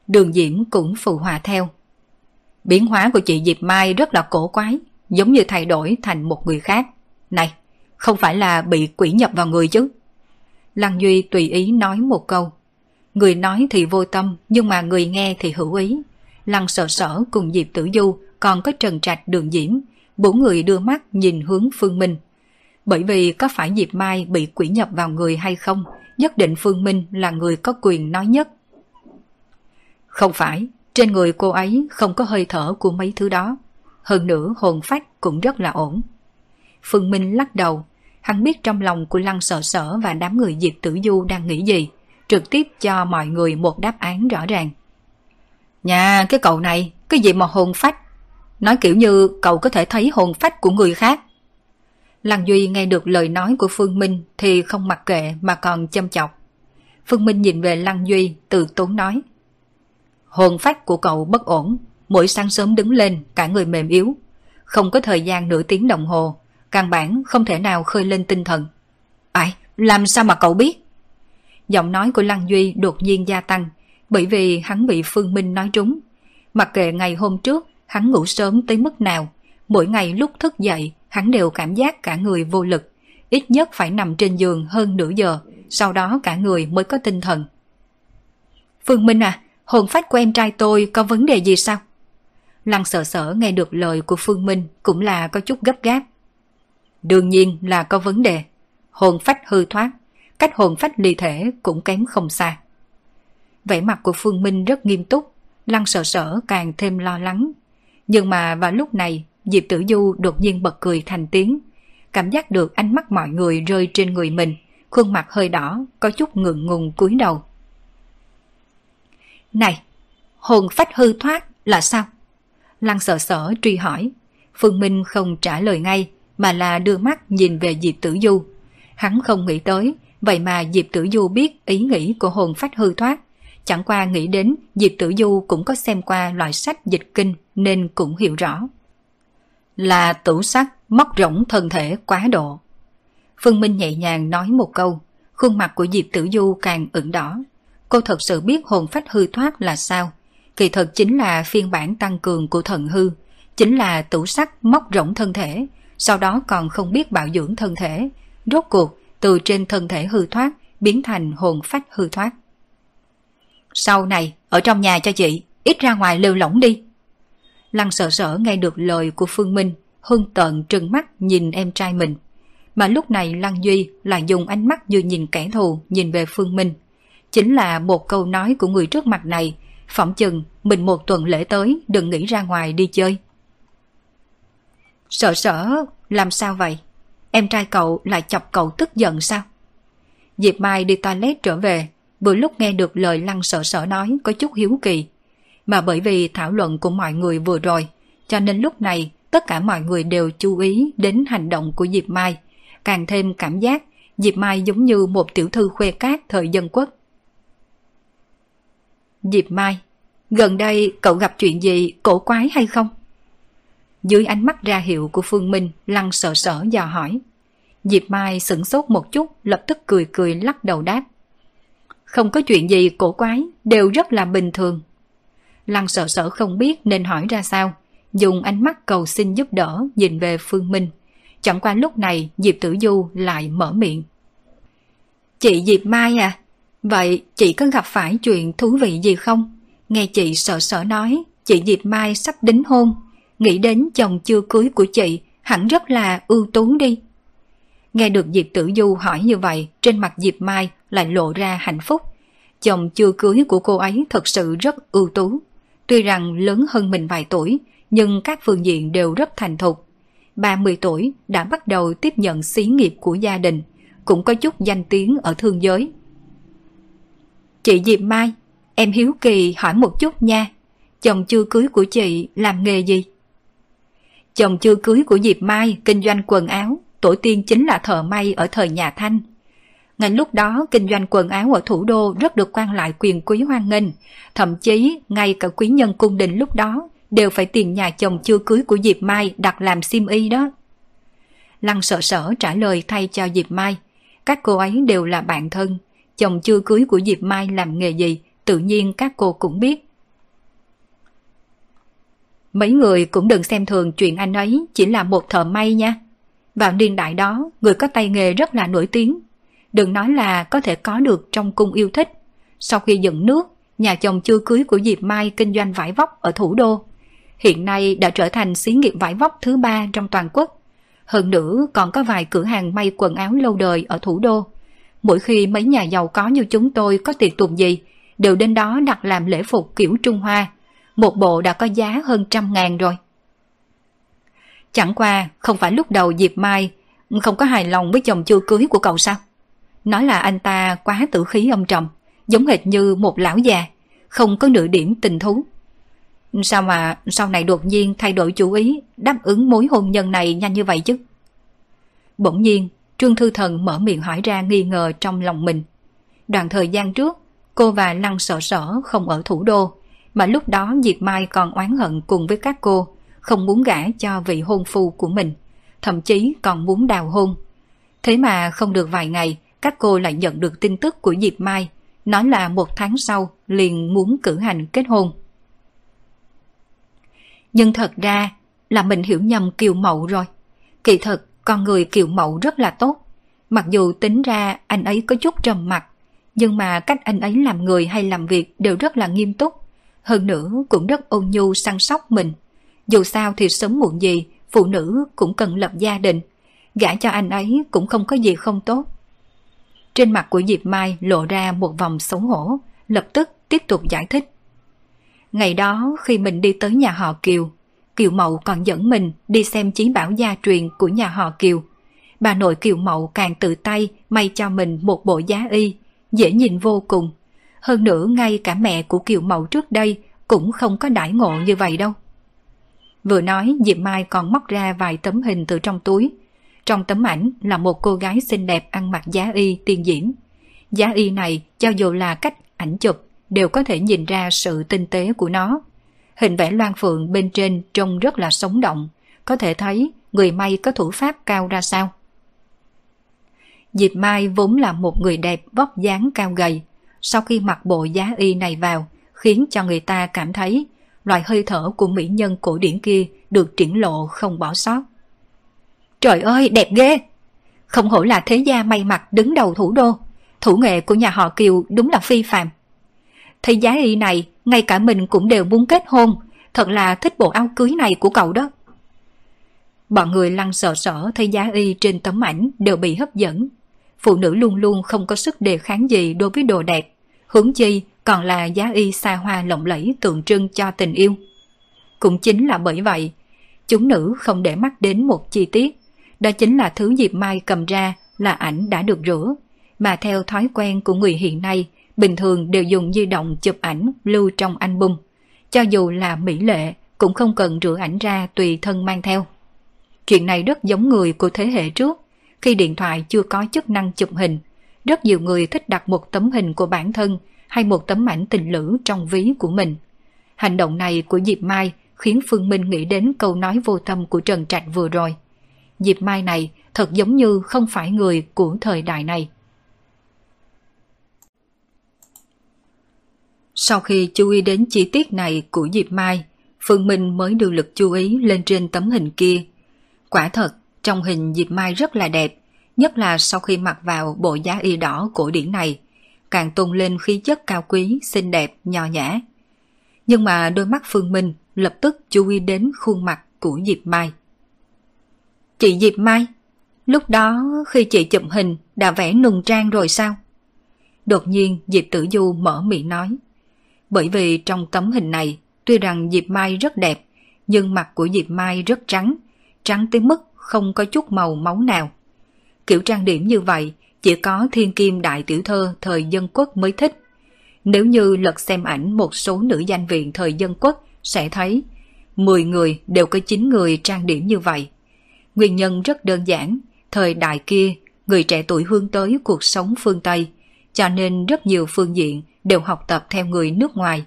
Đường Diễm cũng phụ hòa theo. Biến hóa của chị Diệp Mai rất là cổ quái, giống như thay đổi thành một người khác. Này, không phải là bị quỷ nhập vào người chứ? Lăng Duy tùy ý nói một câu. Người nói thì vô tâm, nhưng mà người nghe thì hữu ý. Lăng sợ sở cùng Diệp Tử Du còn có Trần Trạch đường Diễm, bốn người đưa mắt nhìn hướng Phương Minh. Bởi vì có phải Diệp Mai bị quỷ nhập vào người hay không, nhất định Phương Minh là người có quyền nói nhất. Không phải, trên người cô ấy không có hơi thở của mấy thứ đó. Hơn nữa hồn phách cũng rất là ổn. Phương Minh lắc đầu, hắn biết trong lòng của Lăng Sợ Sở và đám người Diệp Tử Du đang nghĩ gì, trực tiếp cho mọi người một đáp án rõ ràng. Nhà cái cậu này, cái gì mà hồn phách? Nói kiểu như cậu có thể thấy hồn phách của người khác. Lăng Duy nghe được lời nói của Phương Minh thì không mặc kệ mà còn châm chọc. Phương Minh nhìn về Lăng Duy từ tốn nói. Hồn phách của cậu bất ổn, mỗi sáng sớm đứng lên cả người mềm yếu. Không có thời gian nửa tiếng đồng hồ, căn bản không thể nào khơi lên tinh thần. Ai, làm sao mà cậu biết? Giọng nói của Lăng Duy đột nhiên gia tăng, bởi vì hắn bị Phương Minh nói trúng. Mặc kệ ngày hôm trước hắn ngủ sớm tới mức nào, Mỗi ngày lúc thức dậy, hắn đều cảm giác cả người vô lực, ít nhất phải nằm trên giường hơn nửa giờ, sau đó cả người mới có tinh thần. Phương Minh à, hồn phách của em trai tôi có vấn đề gì sao? Lăng sợ sở nghe được lời của Phương Minh cũng là có chút gấp gáp. Đương nhiên là có vấn đề. Hồn phách hư thoát, cách hồn phách ly thể cũng kém không xa. Vẻ mặt của Phương Minh rất nghiêm túc, Lăng sợ sở càng thêm lo lắng. Nhưng mà vào lúc này, Diệp Tử Du đột nhiên bật cười thành tiếng. Cảm giác được ánh mắt mọi người rơi trên người mình, khuôn mặt hơi đỏ, có chút ngượng ngùng cúi đầu. Này, hồn phách hư thoát là sao? Lăng sợ sở truy hỏi. Phương Minh không trả lời ngay, mà là đưa mắt nhìn về Diệp Tử Du. Hắn không nghĩ tới, vậy mà Diệp Tử Du biết ý nghĩ của hồn phách hư thoát. Chẳng qua nghĩ đến Diệp Tử Du cũng có xem qua loại sách dịch kinh nên cũng hiểu rõ. Là tử sắc móc rỗng thân thể quá độ. Phương Minh nhẹ nhàng nói một câu, khuôn mặt của Diệp Tử Du càng ửng đỏ. Cô thật sự biết hồn phách hư thoát là sao. Kỳ thật chính là phiên bản tăng cường của thần hư, chính là tủ sắc móc rỗng thân thể, sau đó còn không biết bảo dưỡng thân thể. Rốt cuộc, từ trên thân thể hư thoát, biến thành hồn phách hư thoát. Sau này, ở trong nhà cho chị, ít ra ngoài lưu lỏng đi. Lăng sợ sở nghe được lời của Phương Minh, hưng tợn trừng mắt nhìn em trai mình. Mà lúc này Lăng Duy lại dùng ánh mắt như nhìn kẻ thù nhìn về Phương Minh. Chính là một câu nói của người trước mặt này, phỏng chừng mình một tuần lễ tới đừng nghĩ ra ngoài đi chơi. Sợ sở, làm sao vậy? Em trai cậu lại chọc cậu tức giận sao? Diệp Mai đi toilet trở về, vừa lúc nghe được lời lăng sợ sở nói có chút hiếu kỳ. Mà bởi vì thảo luận của mọi người vừa rồi, cho nên lúc này tất cả mọi người đều chú ý đến hành động của Diệp Mai, càng thêm cảm giác Diệp Mai giống như một tiểu thư khuê cát thời dân quốc. Diệp Mai, gần đây cậu gặp chuyện gì cổ quái hay không? Dưới ánh mắt ra hiệu của Phương Minh, Lăng sợ sở dò hỏi. Diệp Mai sửng sốt một chút, lập tức cười cười lắc đầu đáp. Không có chuyện gì cổ quái, đều rất là bình thường. Lăng sợ sở không biết nên hỏi ra sao, dùng ánh mắt cầu xin giúp đỡ nhìn về Phương Minh. Chẳng qua lúc này Diệp Tử Du lại mở miệng. Chị Diệp Mai à, vậy chị có gặp phải chuyện thú vị gì không? Nghe chị sợ sợ nói, chị Diệp Mai sắp đính hôn, nghĩ đến chồng chưa cưới của chị hẳn rất là ưu tú đi. Nghe được Diệp Tử Du hỏi như vậy, trên mặt Diệp Mai lại lộ ra hạnh phúc. Chồng chưa cưới của cô ấy thật sự rất ưu tú. Tuy rằng lớn hơn mình vài tuổi, nhưng các phương diện đều rất thành thục. 30 tuổi đã bắt đầu tiếp nhận xí nghiệp của gia đình, cũng có chút danh tiếng ở thương giới. Chị Diệp Mai, em hiếu kỳ hỏi một chút nha, chồng chưa cưới của chị làm nghề gì? Chồng chưa cưới của Diệp Mai kinh doanh quần áo, tổ tiên chính là thợ may ở thời nhà Thanh. ngành lúc đó kinh doanh quần áo ở thủ đô rất được quan lại quyền quý hoan nghênh, thậm chí ngay cả quý nhân cung đình lúc đó đều phải tiền nhà chồng chưa cưới của Diệp Mai đặt làm sim y đó. Lăng sợ sở trả lời thay cho Diệp Mai. Các cô ấy đều là bạn thân. Chồng chưa cưới của Diệp Mai làm nghề gì, tự nhiên các cô cũng biết. Mấy người cũng đừng xem thường chuyện anh ấy chỉ là một thợ may nha. Vào niên đại đó, người có tay nghề rất là nổi tiếng. Đừng nói là có thể có được trong cung yêu thích. Sau khi dựng nước, nhà chồng chưa cưới của Diệp Mai kinh doanh vải vóc ở thủ đô. Hiện nay đã trở thành xí nghiệp vải vóc thứ ba trong toàn quốc. Hơn nữa còn có vài cửa hàng may quần áo lâu đời ở thủ đô. Mỗi khi mấy nhà giàu có như chúng tôi có tiệc tùng gì, đều đến đó đặt làm lễ phục kiểu Trung Hoa. Một bộ đã có giá hơn trăm ngàn rồi. Chẳng qua, không phải lúc đầu Diệp Mai không có hài lòng với chồng chưa cưới của cậu sao? Nói là anh ta quá tử khí ông trầm, giống hệt như một lão già, không có nửa điểm tình thú. Sao mà sau này đột nhiên thay đổi chủ ý đáp ứng mối hôn nhân này nhanh như vậy chứ? Bỗng nhiên, Trương Thư Thần mở miệng hỏi ra nghi ngờ trong lòng mình. Đoạn thời gian trước, cô và Lăng Sở Sở không ở thủ đô, mà lúc đó Diệp Mai còn oán hận cùng với các cô, không muốn gả cho vị hôn phu của mình, thậm chí còn muốn đào hôn. Thế mà không được vài ngày, các cô lại nhận được tin tức của Diệp Mai, nói là một tháng sau liền muốn cử hành kết hôn. Nhưng thật ra, là mình hiểu nhầm Kiều Mậu rồi. Kỳ thật, con người Kiều Mậu rất là tốt. Mặc dù tính ra anh ấy có chút trầm mặc, nhưng mà cách anh ấy làm người hay làm việc đều rất là nghiêm túc. Hơn nữa cũng rất ôn nhu săn sóc mình. Dù sao thì sớm muộn gì, phụ nữ cũng cần lập gia đình. Gả cho anh ấy cũng không có gì không tốt. Trên mặt của Diệp Mai lộ ra một vòng xấu hổ, lập tức tiếp tục giải thích. Ngày đó khi mình đi tới nhà họ Kiều, Kiều Mậu còn dẫn mình đi xem chí bảo gia truyền của nhà họ Kiều. Bà nội Kiều Mậu càng tự tay may cho mình một bộ giá y, dễ nhìn vô cùng. Hơn nữa ngay cả mẹ của Kiều Mậu trước đây cũng không có đãi ngộ như vậy đâu. Vừa nói Diệp Mai còn móc ra vài tấm hình từ trong túi. Trong tấm ảnh là một cô gái xinh đẹp ăn mặc giá y tiên diễm. Giá y này cho dù là cách ảnh chụp đều có thể nhìn ra sự tinh tế của nó. Hình vẽ loan phượng bên trên trông rất là sống động, có thể thấy người may có thủ pháp cao ra sao. Diệp Mai vốn là một người đẹp vóc dáng cao gầy, sau khi mặc bộ giá y này vào, khiến cho người ta cảm thấy loại hơi thở của mỹ nhân cổ điển kia được triển lộ không bỏ sót. Trời ơi, đẹp ghê! Không hổ là thế gia may mặc đứng đầu thủ đô. Thủ nghệ của nhà họ Kiều đúng là phi phàm. Thấy giá y này, ngay cả mình cũng đều muốn kết hôn. Thật là thích bộ áo cưới này của cậu đó. Bọn người lăng sợ sở thấy giá y trên tấm ảnh đều bị hấp dẫn. Phụ nữ luôn luôn không có sức đề kháng gì đối với đồ đẹp. Hướng chi còn là giá y xa hoa lộng lẫy tượng trưng cho tình yêu. Cũng chính là bởi vậy, chúng nữ không để mắt đến một chi tiết. Đó chính là thứ Diệp Mai cầm ra là ảnh đã được rửa, mà theo thói quen của người hiện nay, bình thường đều dùng di động chụp ảnh lưu trong album. Cho dù là mỹ lệ, cũng không cần rửa ảnh ra tùy thân mang theo. Chuyện này rất giống người của thế hệ trước, khi điện thoại chưa có chức năng chụp hình. Rất nhiều người thích đặt một tấm hình của bản thân hay một tấm ảnh tình lữ trong ví của mình. Hành động này của Diệp Mai khiến Phương Minh nghĩ đến câu nói vô tâm của Trần Trạch vừa rồi. Diệp Mai này thật giống như không phải người của thời đại này. Sau khi chú ý đến chi tiết này của Diệp Mai, Phương Minh mới đưa lực chú ý lên trên tấm hình kia. Quả thật, trong hình Diệp Mai rất là đẹp, nhất là sau khi mặc vào bộ giá y đỏ cổ điển này, càng tôn lên khí chất cao quý, xinh đẹp, nho nhã. Nhưng mà đôi mắt Phương Minh lập tức chú ý đến khuôn mặt của Diệp Mai. Chị Diệp Mai, lúc đó khi chị chụp hình đã vẽ nùng trang rồi sao? Đột nhiên Diệp Tử Du mở miệng nói. Bởi vì trong tấm hình này, tuy rằng Diệp Mai rất đẹp, nhưng mặt của Diệp Mai rất trắng, trắng tới mức không có chút màu máu nào. Kiểu trang điểm như vậy chỉ có thiên kim đại tiểu thơ thời dân quốc mới thích. Nếu như lật xem ảnh một số nữ danh viện thời dân quốc sẽ thấy 10 người đều có 9 người trang điểm như vậy. Nguyên nhân rất đơn giản, thời đại kia người trẻ tuổi hướng tới cuộc sống phương Tây, cho nên rất nhiều phương diện đều học tập theo người nước ngoài.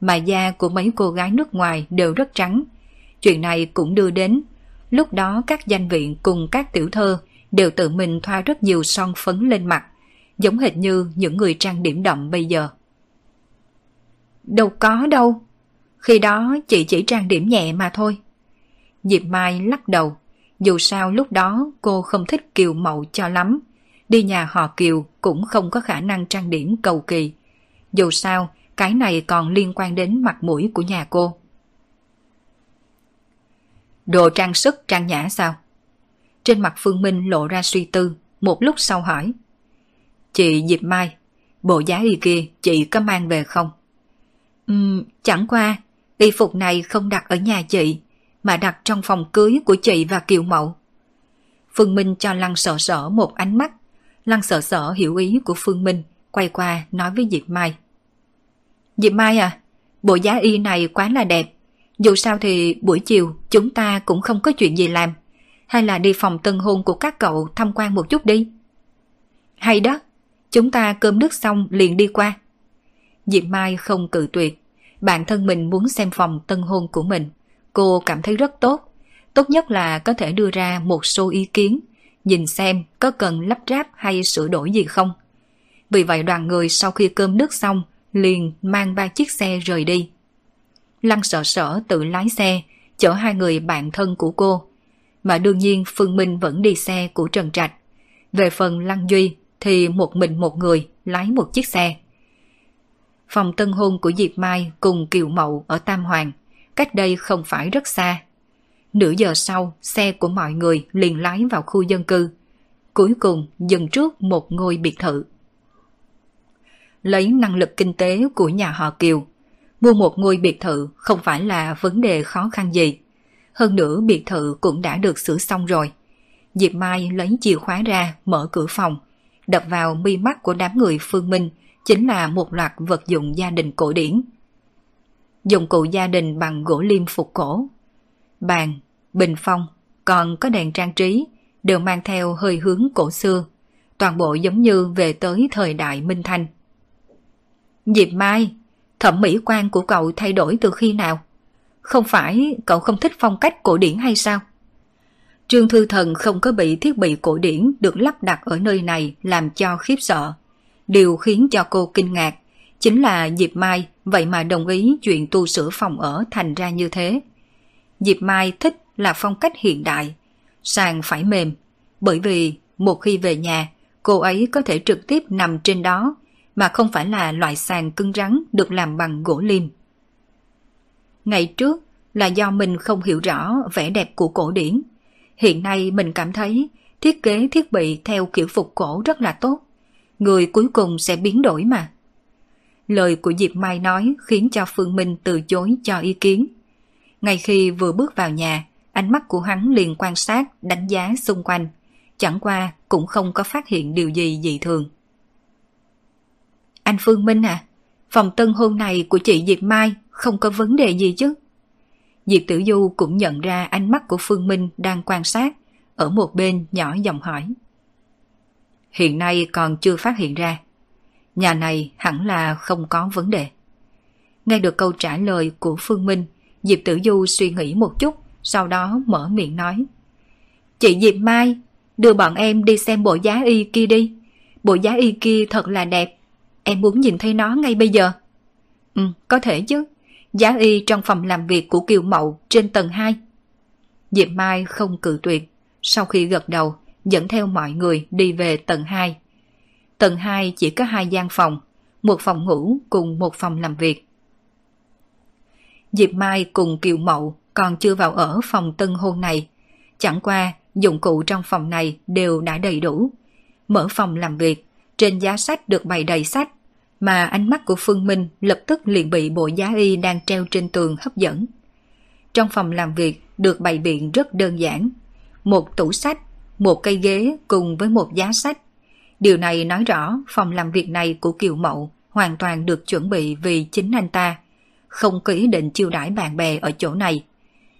Mà da của mấy cô gái nước ngoài đều rất trắng. Chuyện này cũng đưa đến lúc đó các danh viện cùng các tiểu thơ đều tự mình thoa rất nhiều son phấn lên mặt, giống hệt như những người trang điểm đậm bây giờ. Đâu có đâu, khi đó chị chỉ trang điểm nhẹ mà thôi. Diệp Mai lắc đầu, dù sao lúc đó cô không thích Kiều Mậu cho lắm, đi nhà họ Kiều cũng không có khả năng trang điểm cầu kỳ. Dù sao, cái này còn liên quan đến mặt mũi của nhà cô. Đồ trang sức trang nhã sao? Trên mặt Phương Minh lộ ra suy tư, một lúc sau hỏi. Chị Diệp Mai, bộ giá y kia chị có mang về không? Uhm, chẳng qua, y phục này không đặt ở nhà chị, mà đặt trong phòng cưới của chị và Kiều Mậu. Phương Minh cho Lăng sợ sợ một ánh mắt. Lăng sợ sợ hiểu ý của Phương Minh, quay qua nói với Diệp Mai. Diệp Mai à, bộ giá y này quá là đẹp. Dù sao thì buổi chiều chúng ta cũng không có chuyện gì làm hay là đi phòng tân hôn của các cậu tham quan một chút đi. Hay đó, chúng ta cơm nước xong liền đi qua. Diệp Mai không cự tuyệt, bản thân mình muốn xem phòng tân hôn của mình. Cô cảm thấy rất tốt, tốt nhất là có thể đưa ra một số ý kiến, nhìn xem có cần lắp ráp hay sửa đổi gì không. Vì vậy đoàn người sau khi cơm nước xong liền mang ba chiếc xe rời đi. Lăng sợ sở tự lái xe, chở hai người bạn thân của cô. Mà đương nhiên Phương Minh vẫn đi xe của Trần Trạch. Về phần Lăng Duy thì một mình một người lái một chiếc xe. Phòng tân hôn của Diệp Mai cùng Kiều Mậu ở Tam Hoàng, cách đây không phải rất xa. Nửa giờ sau, xe của mọi người liền lái vào khu dân cư. Cuối cùng dừng trước một ngôi biệt thự. Lấy năng lực kinh tế của nhà họ Kiều, mua một ngôi biệt thự không phải là vấn đề khó khăn gì. Hơn nữa biệt thự cũng đã được sửa xong rồi. Diệp Mai lấy chìa khóa ra mở cửa phòng, đập vào mi mắt của đám người Phương Minh chính là một loạt vật dụng gia đình cổ điển. Dụng cụ gia đình bằng gỗ liêm phục cổ. Bàn, bình phong, còn có đèn trang trí, đều mang theo hơi hướng cổ xưa. Toàn bộ giống như về tới thời đại Minh Thanh. Diệp Mai, thẩm mỹ quan của cậu thay đổi từ khi nào? Không phải cậu không thích phong cách cổ điển hay sao? Trương Thư Thần không có bị thiết bị cổ điển được lắp đặt ở nơi này làm cho khiếp sợ. Điều khiến cho cô kinh ngạc chính là Diệp Mai vậy mà đồng ý chuyện tu sửa phòng ở thành ra như thế. Diệp Mai thích là phong cách hiện đại, sàn phải mềm, bởi vì một khi về nhà, cô ấy có thể trực tiếp nằm trên đó mà không phải là loại sàn cứng rắn được làm bằng gỗ liêm. Ngày trước là do mình không hiểu rõ vẻ đẹp của cổ điển. Hiện nay mình cảm thấy thiết kế thiết bị theo kiểu phục cổ rất là tốt. Người cuối cùng sẽ biến đổi mà. Lời của Diệp Mai nói khiến cho Phương Minh từ chối cho ý kiến. Ngay khi vừa bước vào nhà, ánh mắt của hắn liền quan sát, đánh giá xung quanh. Chẳng qua cũng không có phát hiện điều gì dị thường. Anh Phương Minh à, phòng tân hôn này của chị Diệp Mai không có vấn đề gì chứ? Diệp Tử Du cũng nhận ra ánh mắt của Phương Minh đang quan sát, ở một bên nhỏ giọng hỏi. Hiện nay còn chưa phát hiện ra. Nhà này hẳn là không có vấn đề. Nghe được câu trả lời của Phương Minh, Diệp Tử Du suy nghĩ một chút, sau đó mở miệng nói. Chị Diệp Mai, đưa bọn em đi xem bộ giá y kia đi. Bộ giá y kia thật là đẹp. Em muốn nhìn thấy nó ngay bây giờ. Ừ, có thể chứ. Giá y trong phòng làm việc của Kiều Mậu trên tầng 2. Diệp Mai không cự tuyệt. Sau khi gật đầu, dẫn theo mọi người đi về tầng 2. Tầng 2 chỉ có hai gian phòng, một phòng ngủ cùng một phòng làm việc. Diệp Mai cùng Kiều Mậu còn chưa vào ở phòng tân hôn này. Chẳng qua, dụng cụ trong phòng này đều đã đầy đủ. Mở phòng làm việc, trên giá sách được bày đầy sách, mà ánh mắt của Phương Minh lập tức liền bị bộ giá y đang treo trên tường hấp dẫn. Trong phòng làm việc được bày biện rất đơn giản. Một tủ sách, một cây ghế cùng với một giá sách. Điều này nói rõ phòng làm việc này của Kiều Mậu hoàn toàn được chuẩn bị vì chính anh ta, không có ý định chiêu đãi bạn bè ở chỗ này.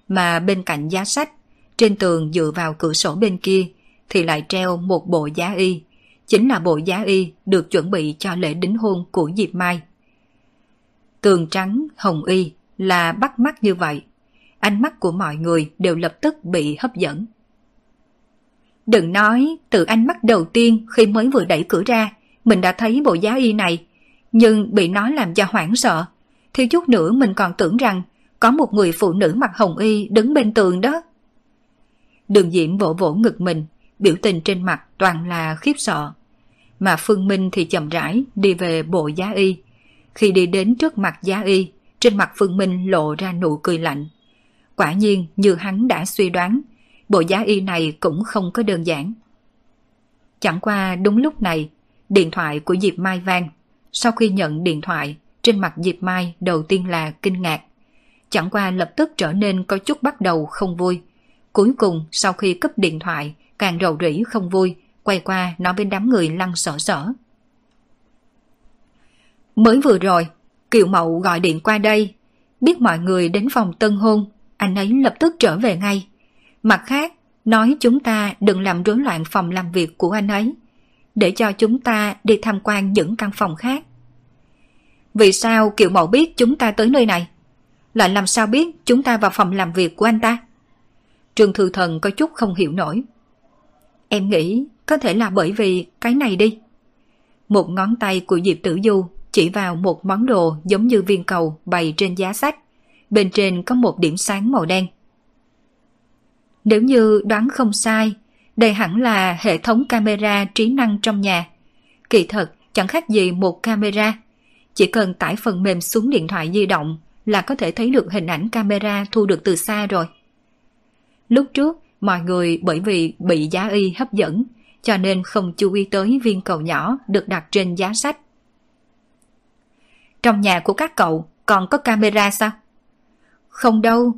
Mà bên cạnh giá sách, trên tường dựa vào cửa sổ bên kia thì lại treo một bộ giá y chính là bộ giá y được chuẩn bị cho lễ đính hôn của Diệp Mai. Tường trắng, hồng y là bắt mắt như vậy. Ánh mắt của mọi người đều lập tức bị hấp dẫn. Đừng nói, từ ánh mắt đầu tiên khi mới vừa đẩy cửa ra, mình đã thấy bộ giá y này, nhưng bị nó làm cho hoảng sợ. Thiếu chút nữa mình còn tưởng rằng có một người phụ nữ mặc hồng y đứng bên tường đó. Đường Diễm vỗ vỗ ngực mình, biểu tình trên mặt toàn là khiếp sợ mà Phương Minh thì chậm rãi đi về bộ giá y. Khi đi đến trước mặt giá y, trên mặt Phương Minh lộ ra nụ cười lạnh. Quả nhiên như hắn đã suy đoán, bộ giá y này cũng không có đơn giản. Chẳng qua đúng lúc này, điện thoại của Diệp Mai vang. Sau khi nhận điện thoại, trên mặt Diệp Mai đầu tiên là kinh ngạc. Chẳng qua lập tức trở nên có chút bắt đầu không vui. Cuối cùng sau khi cấp điện thoại, càng rầu rĩ không vui, quay qua nói với đám người lăn sở sở. Mới vừa rồi, Kiều Mậu gọi điện qua đây, biết mọi người đến phòng tân hôn, anh ấy lập tức trở về ngay. Mặt khác, nói chúng ta đừng làm rối loạn phòng làm việc của anh ấy, để cho chúng ta đi tham quan những căn phòng khác. Vì sao Kiều Mậu biết chúng ta tới nơi này? Lại làm sao biết chúng ta vào phòng làm việc của anh ta? Trương Thư Thần có chút không hiểu nổi. Em nghĩ có thể là bởi vì cái này đi. Một ngón tay của Diệp Tử Du chỉ vào một món đồ giống như viên cầu bày trên giá sách. Bên trên có một điểm sáng màu đen. Nếu như đoán không sai, đây hẳn là hệ thống camera trí năng trong nhà. Kỳ thật, chẳng khác gì một camera. Chỉ cần tải phần mềm xuống điện thoại di động là có thể thấy được hình ảnh camera thu được từ xa rồi. Lúc trước, mọi người bởi vì bị giá y hấp dẫn, cho nên không chú ý tới viên cầu nhỏ được đặt trên giá sách. Trong nhà của các cậu còn có camera sao? Không đâu,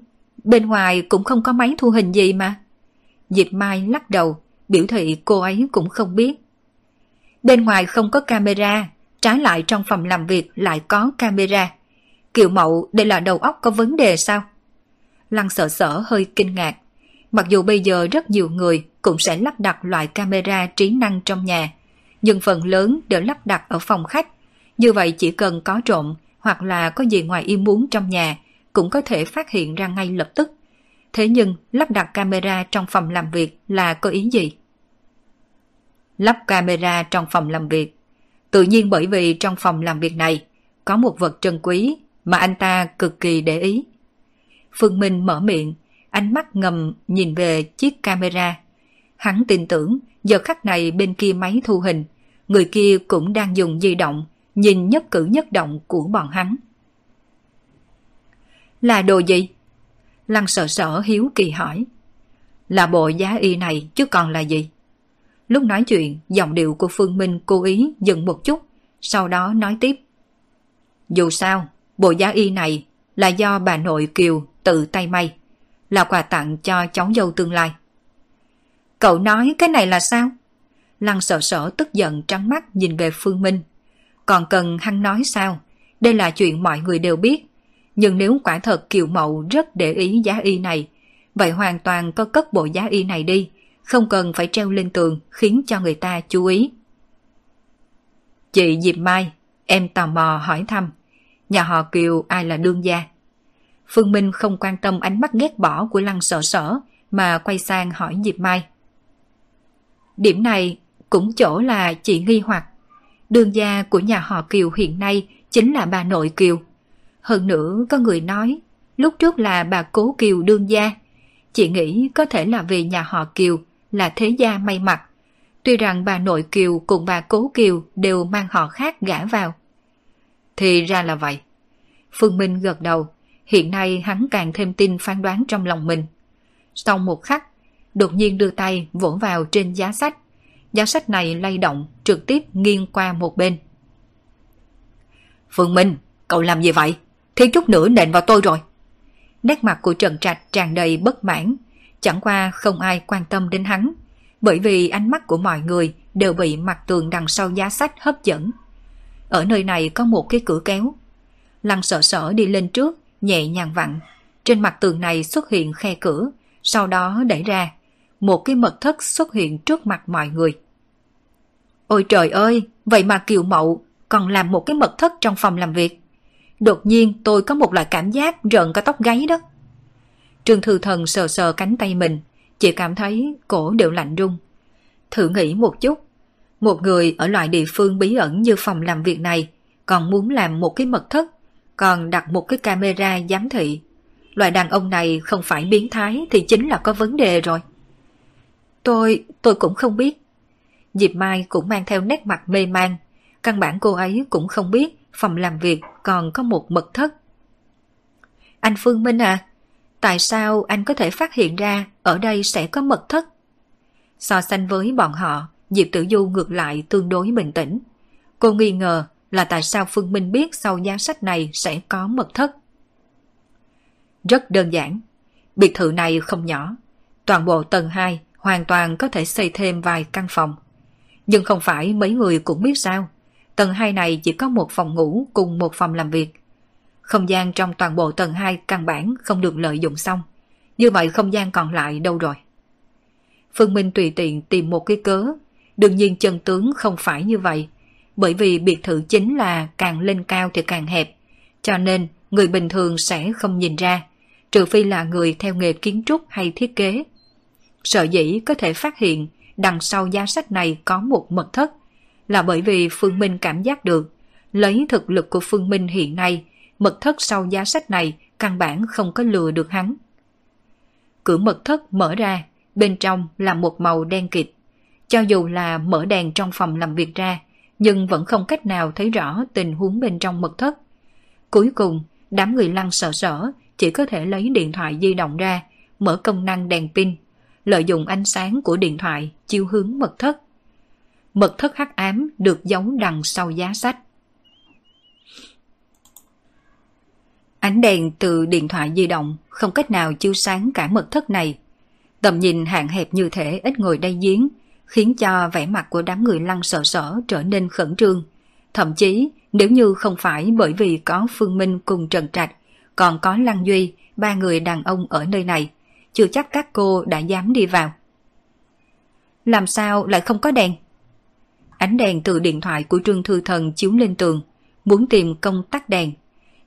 bên ngoài cũng không có máy thu hình gì mà. Diệp Mai lắc đầu, biểu thị cô ấy cũng không biết. Bên ngoài không có camera, trái lại trong phòng làm việc lại có camera. Kiều Mậu đây là đầu óc có vấn đề sao? Lăng sợ sở hơi kinh ngạc. Mặc dù bây giờ rất nhiều người cũng sẽ lắp đặt loại camera trí năng trong nhà, nhưng phần lớn đều lắp đặt ở phòng khách. Như vậy chỉ cần có trộm hoặc là có gì ngoài ý muốn trong nhà cũng có thể phát hiện ra ngay lập tức. Thế nhưng lắp đặt camera trong phòng làm việc là có ý gì? Lắp camera trong phòng làm việc. Tự nhiên bởi vì trong phòng làm việc này có một vật trân quý mà anh ta cực kỳ để ý. Phương Minh mở miệng, ánh mắt ngầm nhìn về chiếc camera. Hắn tin tưởng giờ khắc này bên kia máy thu hình, người kia cũng đang dùng di động nhìn nhất cử nhất động của bọn hắn. Là đồ gì? Lăng sợ sợ hiếu kỳ hỏi. Là bộ giá y này chứ còn là gì? Lúc nói chuyện, giọng điệu của Phương Minh cố ý dừng một chút, sau đó nói tiếp. Dù sao, bộ giá y này là do bà nội Kiều tự tay may, là quà tặng cho cháu dâu tương lai. Cậu nói cái này là sao? Lăng sợ sở tức giận trắng mắt nhìn về Phương Minh. Còn cần hắn nói sao? Đây là chuyện mọi người đều biết. Nhưng nếu quả thật Kiều Mậu rất để ý giá y này, vậy hoàn toàn có cất bộ giá y này đi, không cần phải treo lên tường khiến cho người ta chú ý. Chị Diệp Mai, em tò mò hỏi thăm, nhà họ Kiều ai là đương gia? Phương Minh không quan tâm ánh mắt ghét bỏ của Lăng Sở Sở mà quay sang hỏi Diệp Mai. Điểm này cũng chỗ là chị nghi hoặc. đường gia của nhà họ Kiều hiện nay chính là bà nội Kiều. Hơn nữa có người nói, lúc trước là bà cố Kiều đương gia. Chị nghĩ có thể là vì nhà họ Kiều là thế gia may mặc. Tuy rằng bà nội Kiều cùng bà cố Kiều đều mang họ khác gả vào. Thì ra là vậy. Phương Minh gật đầu, hiện nay hắn càng thêm tin phán đoán trong lòng mình. Sau một khắc, đột nhiên đưa tay vỗ vào trên giá sách. Giá sách này lay động, trực tiếp nghiêng qua một bên. Phương Minh, cậu làm gì vậy? Thiếu chút nữa nện vào tôi rồi. Nét mặt của Trần Trạch tràn đầy bất mãn, chẳng qua không ai quan tâm đến hắn, bởi vì ánh mắt của mọi người đều bị mặt tường đằng sau giá sách hấp dẫn. Ở nơi này có một cái cửa kéo. Lăng sợ sợ đi lên trước, nhẹ nhàng vặn. Trên mặt tường này xuất hiện khe cửa, sau đó đẩy ra. Một cái mật thất xuất hiện trước mặt mọi người. Ôi trời ơi, vậy mà Kiều Mậu còn làm một cái mật thất trong phòng làm việc. Đột nhiên tôi có một loại cảm giác rợn cả tóc gáy đó. Trương Thư Thần sờ sờ cánh tay mình, chỉ cảm thấy cổ đều lạnh rung. Thử nghĩ một chút, một người ở loại địa phương bí ẩn như phòng làm việc này còn muốn làm một cái mật thất, còn đặt một cái camera giám thị. Loại đàn ông này không phải biến thái thì chính là có vấn đề rồi. Tôi, tôi cũng không biết. Diệp Mai cũng mang theo nét mặt mê man. Căn bản cô ấy cũng không biết phòng làm việc còn có một mật thất. Anh Phương Minh à, tại sao anh có thể phát hiện ra ở đây sẽ có mật thất? So sánh với bọn họ, Diệp Tử Du ngược lại tương đối bình tĩnh. Cô nghi ngờ là tại sao Phương Minh biết sau giá sách này sẽ có mật thất. Rất đơn giản, biệt thự này không nhỏ, toàn bộ tầng 2 hoàn toàn có thể xây thêm vài căn phòng. Nhưng không phải mấy người cũng biết sao, tầng 2 này chỉ có một phòng ngủ cùng một phòng làm việc. Không gian trong toàn bộ tầng 2 căn bản không được lợi dụng xong. Như vậy không gian còn lại đâu rồi? Phương Minh tùy tiện tìm một cái cớ. Đương nhiên chân tướng không phải như vậy. Bởi vì biệt thự chính là càng lên cao thì càng hẹp. Cho nên người bình thường sẽ không nhìn ra. Trừ phi là người theo nghề kiến trúc hay thiết kế. Sợ dĩ có thể phát hiện đằng sau giá sách này có một mật thất là bởi vì Phương Minh cảm giác được lấy thực lực của Phương Minh hiện nay mật thất sau giá sách này căn bản không có lừa được hắn. cửa mật thất mở ra, bên trong là một màu đen kịt. Cho dù là mở đèn trong phòng làm việc ra, nhưng vẫn không cách nào thấy rõ tình huống bên trong mật thất. Cuối cùng, đám người lăng sợ sở chỉ có thể lấy điện thoại di động ra, mở công năng đèn pin, lợi dụng ánh sáng của điện thoại chiếu hướng mật thất. Mật thất hắc ám được giấu đằng sau giá sách. Ánh đèn từ điện thoại di động không cách nào chiếu sáng cả mật thất này. Tầm nhìn hạn hẹp như thể ít ngồi đây giếng, khiến cho vẻ mặt của đám người lăng sợ sở trở nên khẩn trương. Thậm chí, nếu như không phải bởi vì có Phương Minh cùng Trần Trạch, còn có Lăng Duy, ba người đàn ông ở nơi này, chưa chắc các cô đã dám đi vào. Làm sao lại không có đèn? Ánh đèn từ điện thoại của Trương Thư Thần chiếu lên tường, muốn tìm công tắc đèn.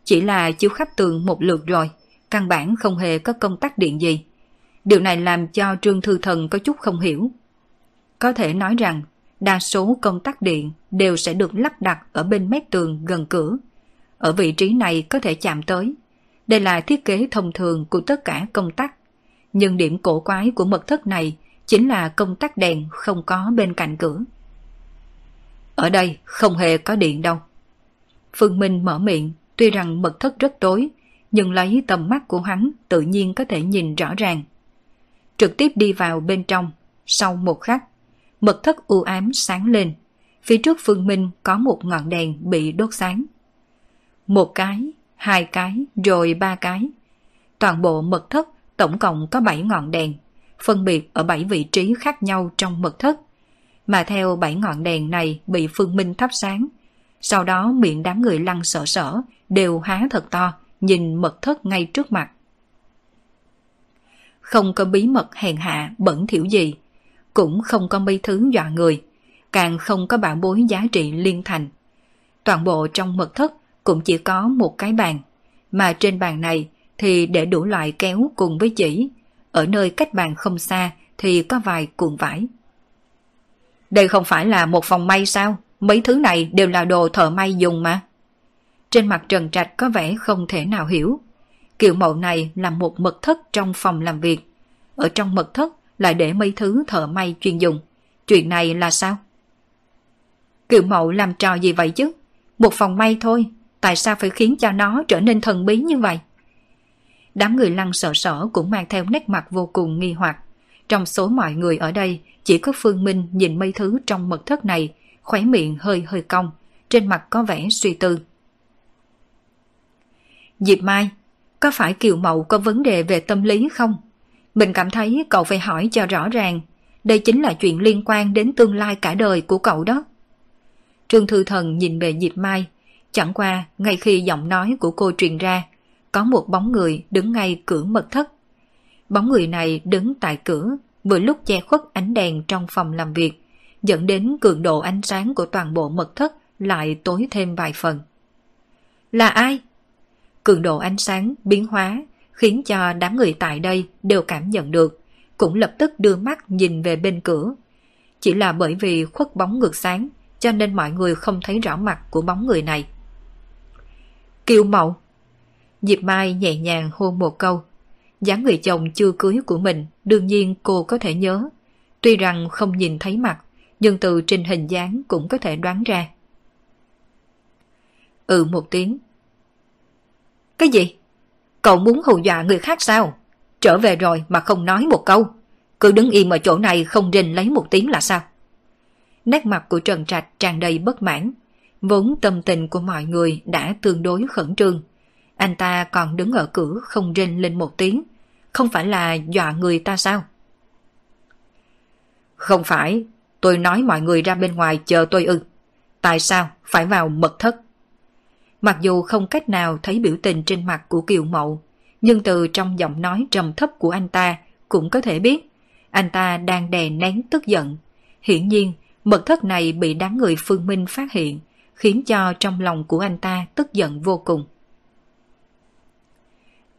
Chỉ là chiếu khắp tường một lượt rồi, căn bản không hề có công tắc điện gì. Điều này làm cho Trương Thư Thần có chút không hiểu. Có thể nói rằng, đa số công tắc điện đều sẽ được lắp đặt ở bên mép tường gần cửa. Ở vị trí này có thể chạm tới. Đây là thiết kế thông thường của tất cả công tắc. Nhưng điểm cổ quái của mật thất này chính là công tắc đèn không có bên cạnh cửa. Ở đây không hề có điện đâu. Phương Minh mở miệng, tuy rằng mật thất rất tối, nhưng lấy tầm mắt của hắn tự nhiên có thể nhìn rõ ràng. Trực tiếp đi vào bên trong, sau một khắc, mật thất u ám sáng lên. Phía trước Phương Minh có một ngọn đèn bị đốt sáng. Một cái, hai cái, rồi ba cái. Toàn bộ mật thất tổng cộng có 7 ngọn đèn, phân biệt ở 7 vị trí khác nhau trong mật thất. Mà theo 7 ngọn đèn này bị Phương Minh thắp sáng, sau đó miệng đám người lăn sợ sở đều há thật to, nhìn mật thất ngay trước mặt. Không có bí mật hèn hạ bẩn thiểu gì, cũng không có mấy thứ dọa người, càng không có bảo bối giá trị liên thành. Toàn bộ trong mật thất cũng chỉ có một cái bàn, mà trên bàn này thì để đủ loại kéo cùng với chỉ, ở nơi cách bàn không xa thì có vài cuộn vải. Đây không phải là một phòng may sao? Mấy thứ này đều là đồ thợ may dùng mà. Trên mặt Trần Trạch có vẻ không thể nào hiểu. Kiểu mẫu này là một mật thất trong phòng làm việc. Ở trong mật thất lại để mấy thứ thợ may chuyên dùng. Chuyện này là sao? kiểu mậu làm trò gì vậy chứ? Một phòng may thôi, tại sao phải khiến cho nó trở nên thần bí như vậy? Đám người lăng sợ sở cũng mang theo nét mặt vô cùng nghi hoặc. Trong số mọi người ở đây, chỉ có Phương Minh nhìn mấy thứ trong mật thất này, khóe miệng hơi hơi cong, trên mặt có vẻ suy tư. Diệp Mai, có phải Kiều Mậu có vấn đề về tâm lý không? Mình cảm thấy cậu phải hỏi cho rõ ràng. Đây chính là chuyện liên quan đến tương lai cả đời của cậu đó. Trương Thư Thần nhìn về Diệp Mai. Chẳng qua, ngay khi giọng nói của cô truyền ra, có một bóng người đứng ngay cửa mật thất. Bóng người này đứng tại cửa, vừa lúc che khuất ánh đèn trong phòng làm việc, dẫn đến cường độ ánh sáng của toàn bộ mật thất lại tối thêm vài phần. Là ai? Cường độ ánh sáng biến hóa khiến cho đám người tại đây đều cảm nhận được, cũng lập tức đưa mắt nhìn về bên cửa. Chỉ là bởi vì khuất bóng ngược sáng, cho nên mọi người không thấy rõ mặt của bóng người này. Kiều Mậu Diệp Mai nhẹ nhàng hôn một câu. dáng người chồng chưa cưới của mình, đương nhiên cô có thể nhớ. Tuy rằng không nhìn thấy mặt, nhưng từ trên hình dáng cũng có thể đoán ra. Ừ một tiếng. Cái gì? Cậu muốn hù dọa người khác sao? Trở về rồi mà không nói một câu. Cứ đứng im ở chỗ này không rình lấy một tiếng là sao? Nét mặt của Trần Trạch tràn đầy bất mãn. Vốn tâm tình của mọi người đã tương đối khẩn trương. Anh ta còn đứng ở cửa không rên lên một tiếng. Không phải là dọa người ta sao? Không phải, tôi nói mọi người ra bên ngoài chờ tôi ư. Tại sao phải vào mật thất? Mặc dù không cách nào thấy biểu tình trên mặt của Kiều Mậu, nhưng từ trong giọng nói trầm thấp của anh ta cũng có thể biết anh ta đang đè nén tức giận. Hiển nhiên, mật thất này bị đám người phương minh phát hiện, khiến cho trong lòng của anh ta tức giận vô cùng.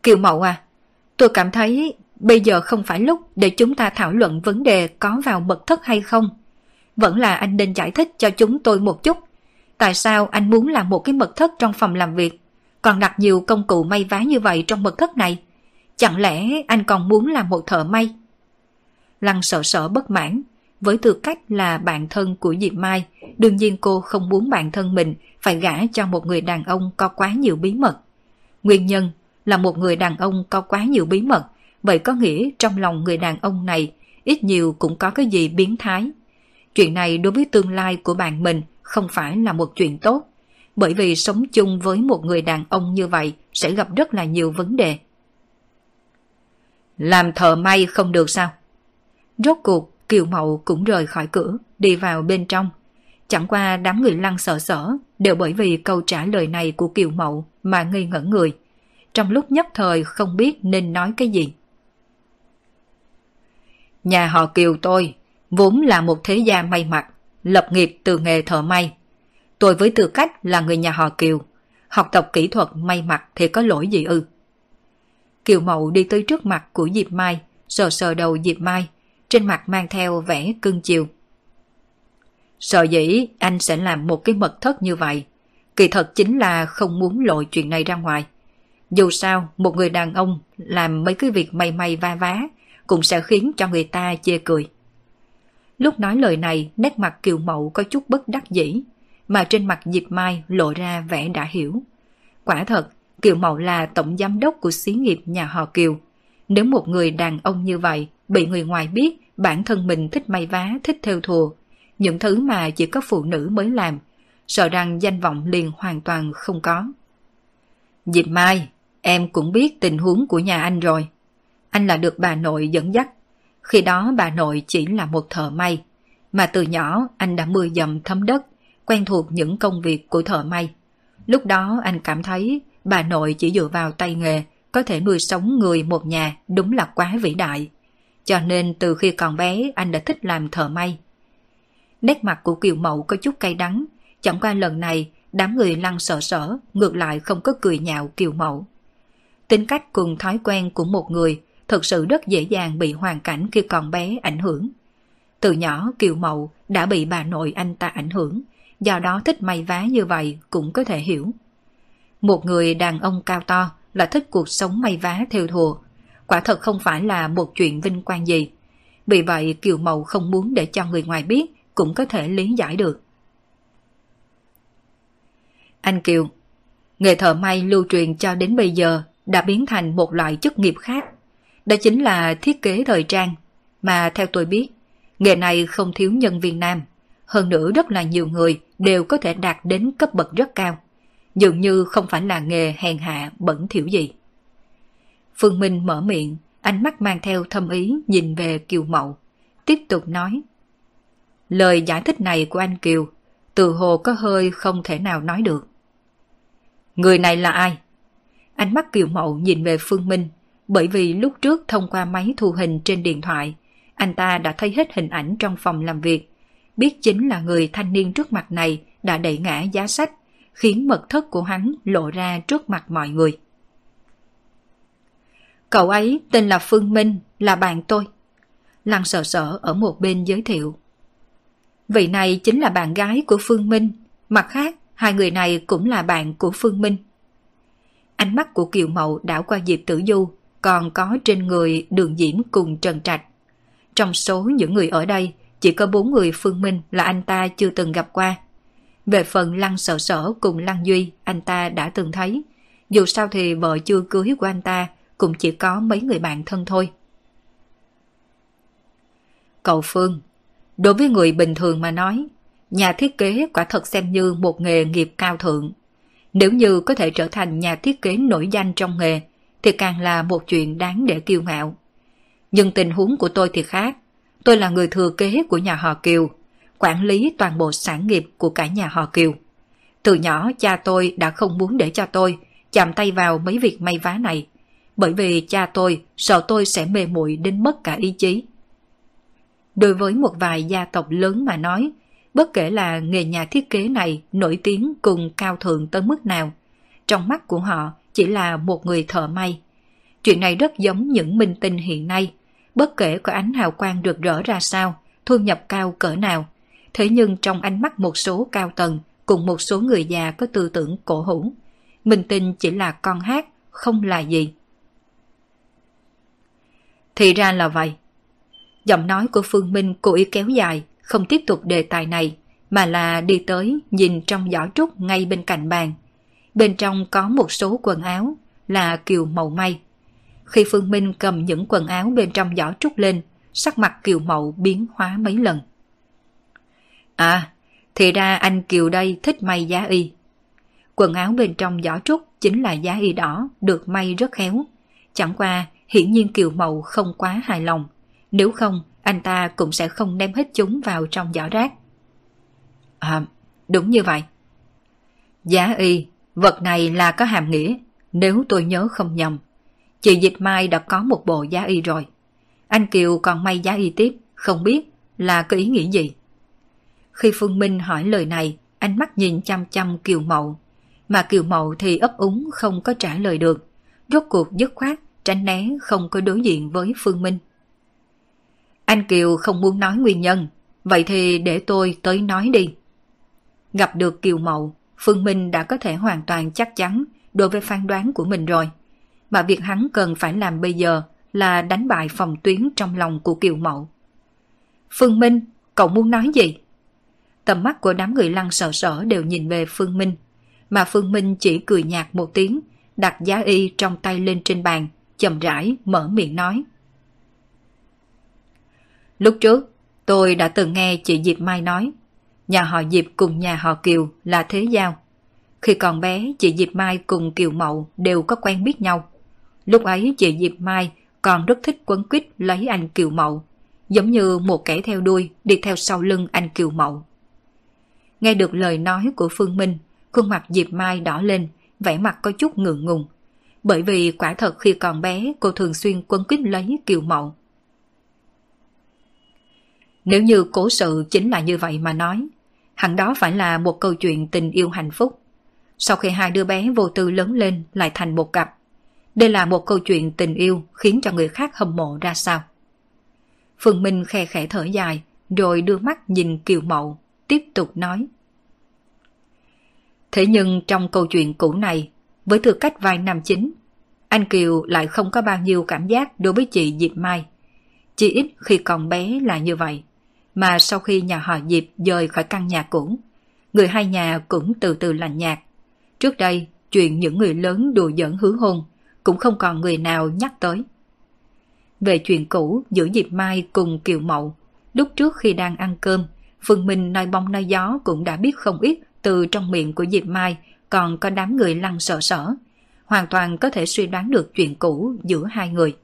Kiều Mậu à, tôi cảm thấy bây giờ không phải lúc để chúng ta thảo luận vấn đề có vào mật thất hay không. Vẫn là anh nên giải thích cho chúng tôi một chút Tại sao anh muốn làm một cái mật thất trong phòng làm việc, còn đặt nhiều công cụ may vá như vậy trong mật thất này? Chẳng lẽ anh còn muốn làm một thợ may? Lăng sợ sợ bất mãn, với tư cách là bạn thân của Diệp Mai, đương nhiên cô không muốn bạn thân mình phải gả cho một người đàn ông có quá nhiều bí mật. Nguyên nhân là một người đàn ông có quá nhiều bí mật, vậy có nghĩa trong lòng người đàn ông này ít nhiều cũng có cái gì biến thái. Chuyện này đối với tương lai của bạn mình không phải là một chuyện tốt, bởi vì sống chung với một người đàn ông như vậy sẽ gặp rất là nhiều vấn đề. Làm thợ may không được sao? Rốt cuộc, Kiều Mậu cũng rời khỏi cửa, đi vào bên trong. Chẳng qua đám người lăng sợ sở đều bởi vì câu trả lời này của Kiều Mậu mà ngây ngẩn người. Trong lúc nhất thời không biết nên nói cái gì. Nhà họ Kiều tôi vốn là một thế gia may mặc, lập nghiệp từ nghề thợ may. Tôi với tư cách là người nhà họ Kiều, học tập kỹ thuật may mặc thì có lỗi gì ư? Kiều Mậu đi tới trước mặt của Diệp Mai, sờ sờ đầu Diệp Mai, trên mặt mang theo vẻ cưng chiều. Sợ dĩ anh sẽ làm một cái mật thất như vậy, kỳ thật chính là không muốn lội chuyện này ra ngoài. Dù sao, một người đàn ông làm mấy cái việc may may va vá cũng sẽ khiến cho người ta chê cười. Lúc nói lời này, nét mặt kiều mậu có chút bất đắc dĩ, mà trên mặt Diệp Mai lộ ra vẻ đã hiểu. Quả thật, Kiều Mậu là tổng giám đốc của xí nghiệp nhà họ Kiều. Nếu một người đàn ông như vậy bị người ngoài biết bản thân mình thích may vá, thích theo thùa, những thứ mà chỉ có phụ nữ mới làm, sợ rằng danh vọng liền hoàn toàn không có. Diệp Mai, em cũng biết tình huống của nhà anh rồi. Anh là được bà nội dẫn dắt. Khi đó bà nội chỉ là một thợ may, mà từ nhỏ anh đã mưa dầm thấm đất, quen thuộc những công việc của thợ may. Lúc đó anh cảm thấy bà nội chỉ dựa vào tay nghề có thể nuôi sống người một nhà đúng là quá vĩ đại. Cho nên từ khi còn bé anh đã thích làm thợ may. Nét mặt của Kiều Mậu có chút cay đắng, chẳng qua lần này đám người lăng sợ sở ngược lại không có cười nhạo Kiều Mậu. Tính cách cùng thói quen của một người thực sự rất dễ dàng bị hoàn cảnh khi còn bé ảnh hưởng. Từ nhỏ Kiều Mậu đã bị bà nội anh ta ảnh hưởng, do đó thích may vá như vậy cũng có thể hiểu. Một người đàn ông cao to là thích cuộc sống may vá theo thùa, quả thật không phải là một chuyện vinh quang gì. Vì vậy Kiều Mậu không muốn để cho người ngoài biết cũng có thể lý giải được. Anh Kiều, nghề thợ may lưu truyền cho đến bây giờ đã biến thành một loại chức nghiệp khác. Đó chính là thiết kế thời trang, mà theo tôi biết, nghề này không thiếu nhân viên nam. Hơn nữa rất là nhiều người đều có thể đạt đến cấp bậc rất cao. Dường như không phải là nghề hèn hạ bẩn thiểu gì. Phương Minh mở miệng, ánh mắt mang theo thâm ý nhìn về Kiều Mậu. Tiếp tục nói. Lời giải thích này của anh Kiều, từ hồ có hơi không thể nào nói được. Người này là ai? Ánh mắt Kiều Mậu nhìn về Phương Minh, bởi vì lúc trước thông qua máy thu hình trên điện thoại, anh ta đã thấy hết hình ảnh trong phòng làm việc, biết chính là người thanh niên trước mặt này đã đẩy ngã giá sách, khiến mật thất của hắn lộ ra trước mặt mọi người. Cậu ấy tên là Phương Minh, là bạn tôi. Lăng sợ sợ ở một bên giới thiệu. Vị này chính là bạn gái của Phương Minh, mặt khác hai người này cũng là bạn của Phương Minh. Ánh mắt của Kiều Mậu đảo qua Diệp Tử Du, còn có trên người đường diễm cùng Trần Trạch. Trong số những người ở đây, chỉ có bốn người Phương Minh là anh ta chưa từng gặp qua. Về phần Lăng Sở Sở cùng Lăng Duy, anh ta đã từng thấy. Dù sao thì vợ chưa cưới của anh ta cũng chỉ có mấy người bạn thân thôi. Cậu Phương, đối với người bình thường mà nói, nhà thiết kế quả thật xem như một nghề nghiệp cao thượng. Nếu như có thể trở thành nhà thiết kế nổi danh trong nghề, thì càng là một chuyện đáng để kiêu ngạo. Nhưng tình huống của tôi thì khác. Tôi là người thừa kế của nhà họ Kiều, quản lý toàn bộ sản nghiệp của cả nhà họ Kiều. Từ nhỏ cha tôi đã không muốn để cho tôi chạm tay vào mấy việc may vá này, bởi vì cha tôi sợ tôi sẽ mê muội đến mất cả ý chí. Đối với một vài gia tộc lớn mà nói, bất kể là nghề nhà thiết kế này nổi tiếng cùng cao thượng tới mức nào, trong mắt của họ chỉ là một người thợ may. Chuyện này rất giống những minh tinh hiện nay, bất kể có ánh hào quang rực rỡ ra sao, thu nhập cao cỡ nào. Thế nhưng trong ánh mắt một số cao tầng cùng một số người già có tư tưởng cổ hủ, minh tinh chỉ là con hát, không là gì. Thì ra là vậy. Giọng nói của Phương Minh cố ý kéo dài, không tiếp tục đề tài này, mà là đi tới nhìn trong giỏ trúc ngay bên cạnh bàn. Bên trong có một số quần áo là kiều màu may. Khi Phương Minh cầm những quần áo bên trong giỏ trúc lên, sắc mặt kiều mậu biến hóa mấy lần. À, thì ra anh Kiều đây thích may giá y. Quần áo bên trong giỏ trúc chính là giá y đỏ, được may rất khéo. Chẳng qua, hiển nhiên Kiều Mậu không quá hài lòng. Nếu không, anh ta cũng sẽ không đem hết chúng vào trong giỏ rác. À, đúng như vậy. Giá y, vật này là có hàm nghĩa, nếu tôi nhớ không nhầm. Chị Dịch Mai đã có một bộ giá y rồi. Anh Kiều còn may giá y tiếp, không biết là có ý nghĩa gì. Khi Phương Minh hỏi lời này, ánh mắt nhìn chăm chăm Kiều Mậu. Mà Kiều Mậu thì ấp úng không có trả lời được. Rốt cuộc dứt khoát, tránh né không có đối diện với Phương Minh. Anh Kiều không muốn nói nguyên nhân, vậy thì để tôi tới nói đi. Gặp được Kiều Mậu, Phương Minh đã có thể hoàn toàn chắc chắn đối với phán đoán của mình rồi. Mà việc hắn cần phải làm bây giờ là đánh bại phòng tuyến trong lòng của Kiều Mậu. Phương Minh, cậu muốn nói gì? Tầm mắt của đám người lăng sợ sở đều nhìn về Phương Minh. Mà Phương Minh chỉ cười nhạt một tiếng, đặt giá y trong tay lên trên bàn, chậm rãi mở miệng nói. Lúc trước, tôi đã từng nghe chị Diệp Mai nói, nhà họ Diệp cùng nhà họ Kiều là thế giao. Khi còn bé, chị Diệp Mai cùng Kiều Mậu đều có quen biết nhau. Lúc ấy chị Diệp Mai còn rất thích quấn quýt lấy anh Kiều Mậu, giống như một kẻ theo đuôi đi theo sau lưng anh Kiều Mậu. Nghe được lời nói của Phương Minh, khuôn mặt Diệp Mai đỏ lên, vẻ mặt có chút ngượng ngùng. Bởi vì quả thật khi còn bé cô thường xuyên quấn quýt lấy Kiều Mậu. Nếu như cố sự chính là như vậy mà nói, hẳn đó phải là một câu chuyện tình yêu hạnh phúc. Sau khi hai đứa bé vô tư lớn lên lại thành một cặp, đây là một câu chuyện tình yêu khiến cho người khác hâm mộ ra sao. Phương Minh khe khẽ thở dài, rồi đưa mắt nhìn Kiều Mậu, tiếp tục nói. Thế nhưng trong câu chuyện cũ này, với tư cách vai nam chính, anh Kiều lại không có bao nhiêu cảm giác đối với chị Diệp Mai. Chỉ ít khi còn bé là như vậy, mà sau khi nhà họ Diệp rời khỏi căn nhà cũ, người hai nhà cũng từ từ lành nhạt. Trước đây, chuyện những người lớn đùa giỡn hứa hôn cũng không còn người nào nhắc tới. Về chuyện cũ giữa Diệp Mai cùng Kiều Mậu, lúc trước khi đang ăn cơm, Phương Minh nói bông nói gió cũng đã biết không ít từ trong miệng của Diệp Mai còn có đám người lăng sợ sở, hoàn toàn có thể suy đoán được chuyện cũ giữa hai người.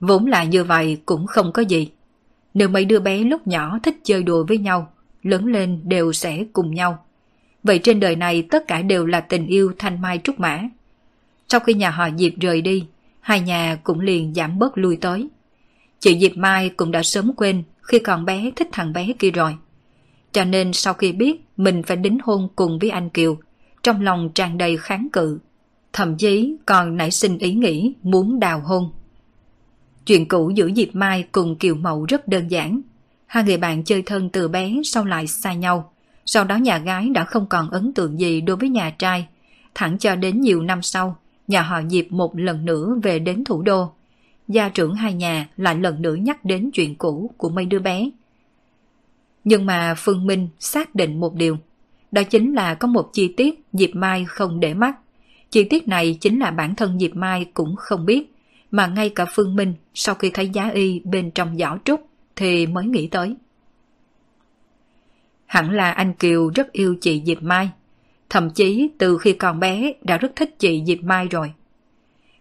Vốn là như vậy cũng không có gì. Nếu mấy đứa bé lúc nhỏ thích chơi đùa với nhau, lớn lên đều sẽ cùng nhau. Vậy trên đời này tất cả đều là tình yêu thanh mai trúc mã. Sau khi nhà họ Diệp rời đi, hai nhà cũng liền giảm bớt lui tới. Chị Diệp Mai cũng đã sớm quên khi còn bé thích thằng bé kia rồi. Cho nên sau khi biết mình phải đính hôn cùng với anh Kiều, trong lòng tràn đầy kháng cự. Thậm chí còn nảy sinh ý nghĩ muốn đào hôn. Chuyện cũ giữa Diệp Mai cùng Kiều Mậu rất đơn giản. Hai người bạn chơi thân từ bé sau lại xa nhau. Sau đó nhà gái đã không còn ấn tượng gì đối với nhà trai. Thẳng cho đến nhiều năm sau, nhà họ Diệp một lần nữa về đến thủ đô. Gia trưởng hai nhà lại lần nữa nhắc đến chuyện cũ của mấy đứa bé. Nhưng mà Phương Minh xác định một điều. Đó chính là có một chi tiết Diệp Mai không để mắt. Chi tiết này chính là bản thân Diệp Mai cũng không biết. Mà ngay cả Phương Minh sau khi thấy giá y bên trong giỏ trúc thì mới nghĩ tới. Hẳn là anh Kiều rất yêu chị Diệp Mai. Thậm chí từ khi còn bé đã rất thích chị Diệp Mai rồi.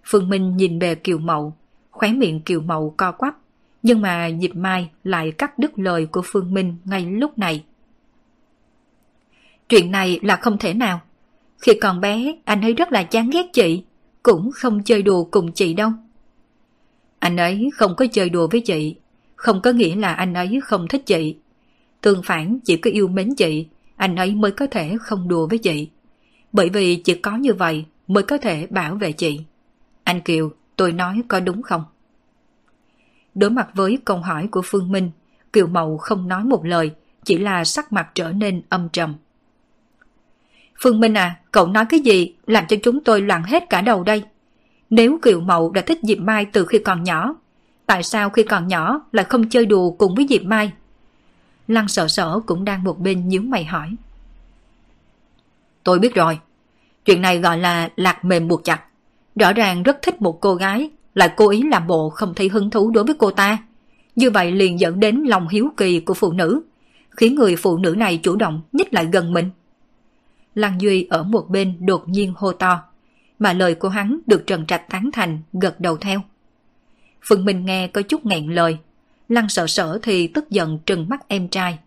Phương Minh nhìn về Kiều Mậu, khóe miệng Kiều Mậu co quắp nhưng mà Diệp Mai lại cắt đứt lời của Phương Minh ngay lúc này. Chuyện này là không thể nào. Khi còn bé, anh ấy rất là chán ghét chị, cũng không chơi đùa cùng chị đâu. Anh ấy không có chơi đùa với chị, không có nghĩa là anh ấy không thích chị. Tương phản chỉ có yêu mến chị, anh ấy mới có thể không đùa với chị. Bởi vì chỉ có như vậy mới có thể bảo vệ chị. Anh Kiều, tôi nói có đúng không? Đối mặt với câu hỏi của Phương Minh, Kiều Mậu không nói một lời, chỉ là sắc mặt trở nên âm trầm. Phương Minh à, cậu nói cái gì làm cho chúng tôi loạn hết cả đầu đây? Nếu Kiều Mậu đã thích Diệp Mai từ khi còn nhỏ, tại sao khi còn nhỏ lại không chơi đùa cùng với Diệp Mai? Lăng sợ sở cũng đang một bên nhíu mày hỏi. Tôi biết rồi. Chuyện này gọi là lạc mềm buộc chặt. Rõ ràng rất thích một cô gái, lại cố ý làm bộ không thấy hứng thú đối với cô ta. Như vậy liền dẫn đến lòng hiếu kỳ của phụ nữ, khiến người phụ nữ này chủ động nhích lại gần mình. Lăng Duy ở một bên đột nhiên hô to, mà lời của hắn được Trần Trạch tán thành gật đầu theo. Phương Minh nghe có chút nghẹn lời, Lăng sợ sở thì tức giận trừng mắt em trai.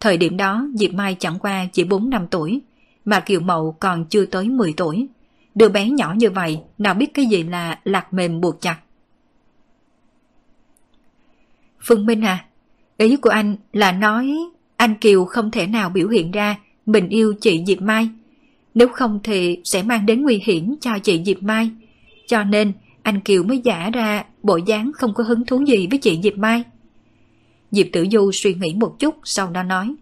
Thời điểm đó Diệp Mai chẳng qua chỉ 4 năm tuổi, mà Kiều Mậu còn chưa tới 10 tuổi. Đứa bé nhỏ như vậy nào biết cái gì là lạc mềm buộc chặt. Phương Minh à, ý của anh là nói anh Kiều không thể nào biểu hiện ra mình yêu chị Diệp Mai. Nếu không thì sẽ mang đến nguy hiểm cho chị Diệp Mai. Cho nên anh Kiều mới giả ra bộ dáng không có hứng thú gì với chị Diệp Mai. Diệp Tử Du suy nghĩ một chút sau đó nói.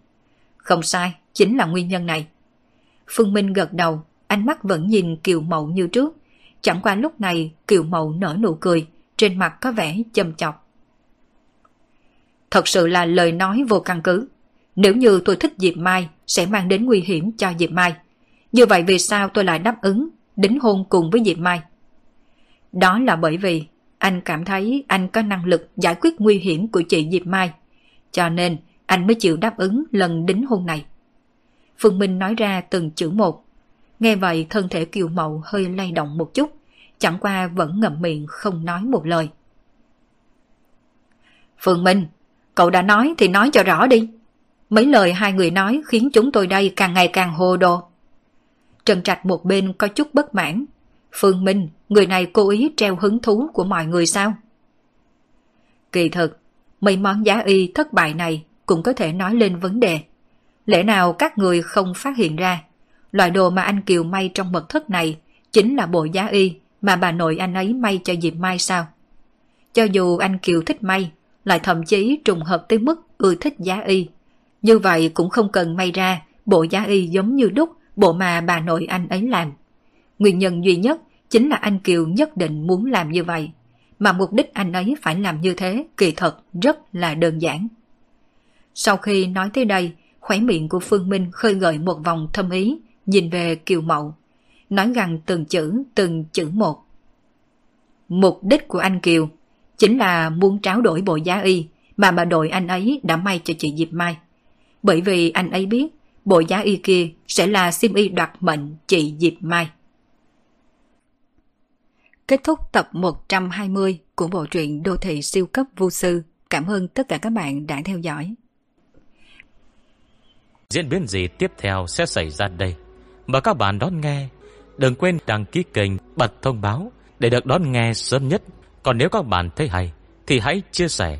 Không sai, chính là nguyên nhân này. Phương Minh gật đầu, ánh mắt vẫn nhìn Kiều Mậu như trước. Chẳng qua lúc này Kiều Mậu nở nụ cười, trên mặt có vẻ châm chọc. Thật sự là lời nói vô căn cứ. Nếu như tôi thích Diệp Mai sẽ mang đến nguy hiểm cho Diệp Mai. Như vậy vì sao tôi lại đáp ứng đính hôn cùng với Diệp Mai? Đó là bởi vì anh cảm thấy anh có năng lực giải quyết nguy hiểm của chị Diệp Mai. Cho nên anh mới chịu đáp ứng lần đính hôn này. Phương Minh nói ra từng chữ một. Nghe vậy thân thể kiều mậu hơi lay động một chút, chẳng qua vẫn ngậm miệng không nói một lời. Phương Minh, cậu đã nói thì nói cho rõ đi. Mấy lời hai người nói khiến chúng tôi đây càng ngày càng hồ đồ. Trần Trạch một bên có chút bất mãn. Phương Minh, người này cố ý treo hứng thú của mọi người sao? Kỳ thực, mấy món giá y thất bại này cũng có thể nói lên vấn đề. Lẽ nào các người không phát hiện ra, loại đồ mà anh Kiều may trong mật thất này chính là bộ giá y mà bà nội anh ấy may cho Diệp Mai sao? Cho dù anh Kiều thích may, lại thậm chí trùng hợp tới mức ưa thích giá y. Như vậy cũng không cần may ra bộ giá y giống như đúc bộ mà bà nội anh ấy làm. Nguyên nhân duy nhất chính là anh Kiều nhất định muốn làm như vậy. Mà mục đích anh ấy phải làm như thế kỳ thật rất là đơn giản. Sau khi nói tới đây, khóe miệng của Phương Minh khơi gợi một vòng thâm ý, nhìn về Kiều Mậu, nói gần từng chữ, từng chữ một. Mục đích của anh Kiều chính là muốn tráo đổi bộ giá y mà bà đội anh ấy đã may cho chị Diệp Mai. Bởi vì anh ấy biết bộ giá y kia sẽ là sim y đoạt mệnh chị Diệp Mai. Kết thúc tập 120 của bộ truyện Đô thị siêu cấp vô sư. Cảm ơn tất cả các bạn đã theo dõi. Diễn biến gì tiếp theo sẽ xảy ra đây? Mời các bạn đón nghe. Đừng quên đăng ký kênh, bật thông báo để được đón nghe sớm nhất. Còn nếu các bạn thấy hay, thì hãy chia sẻ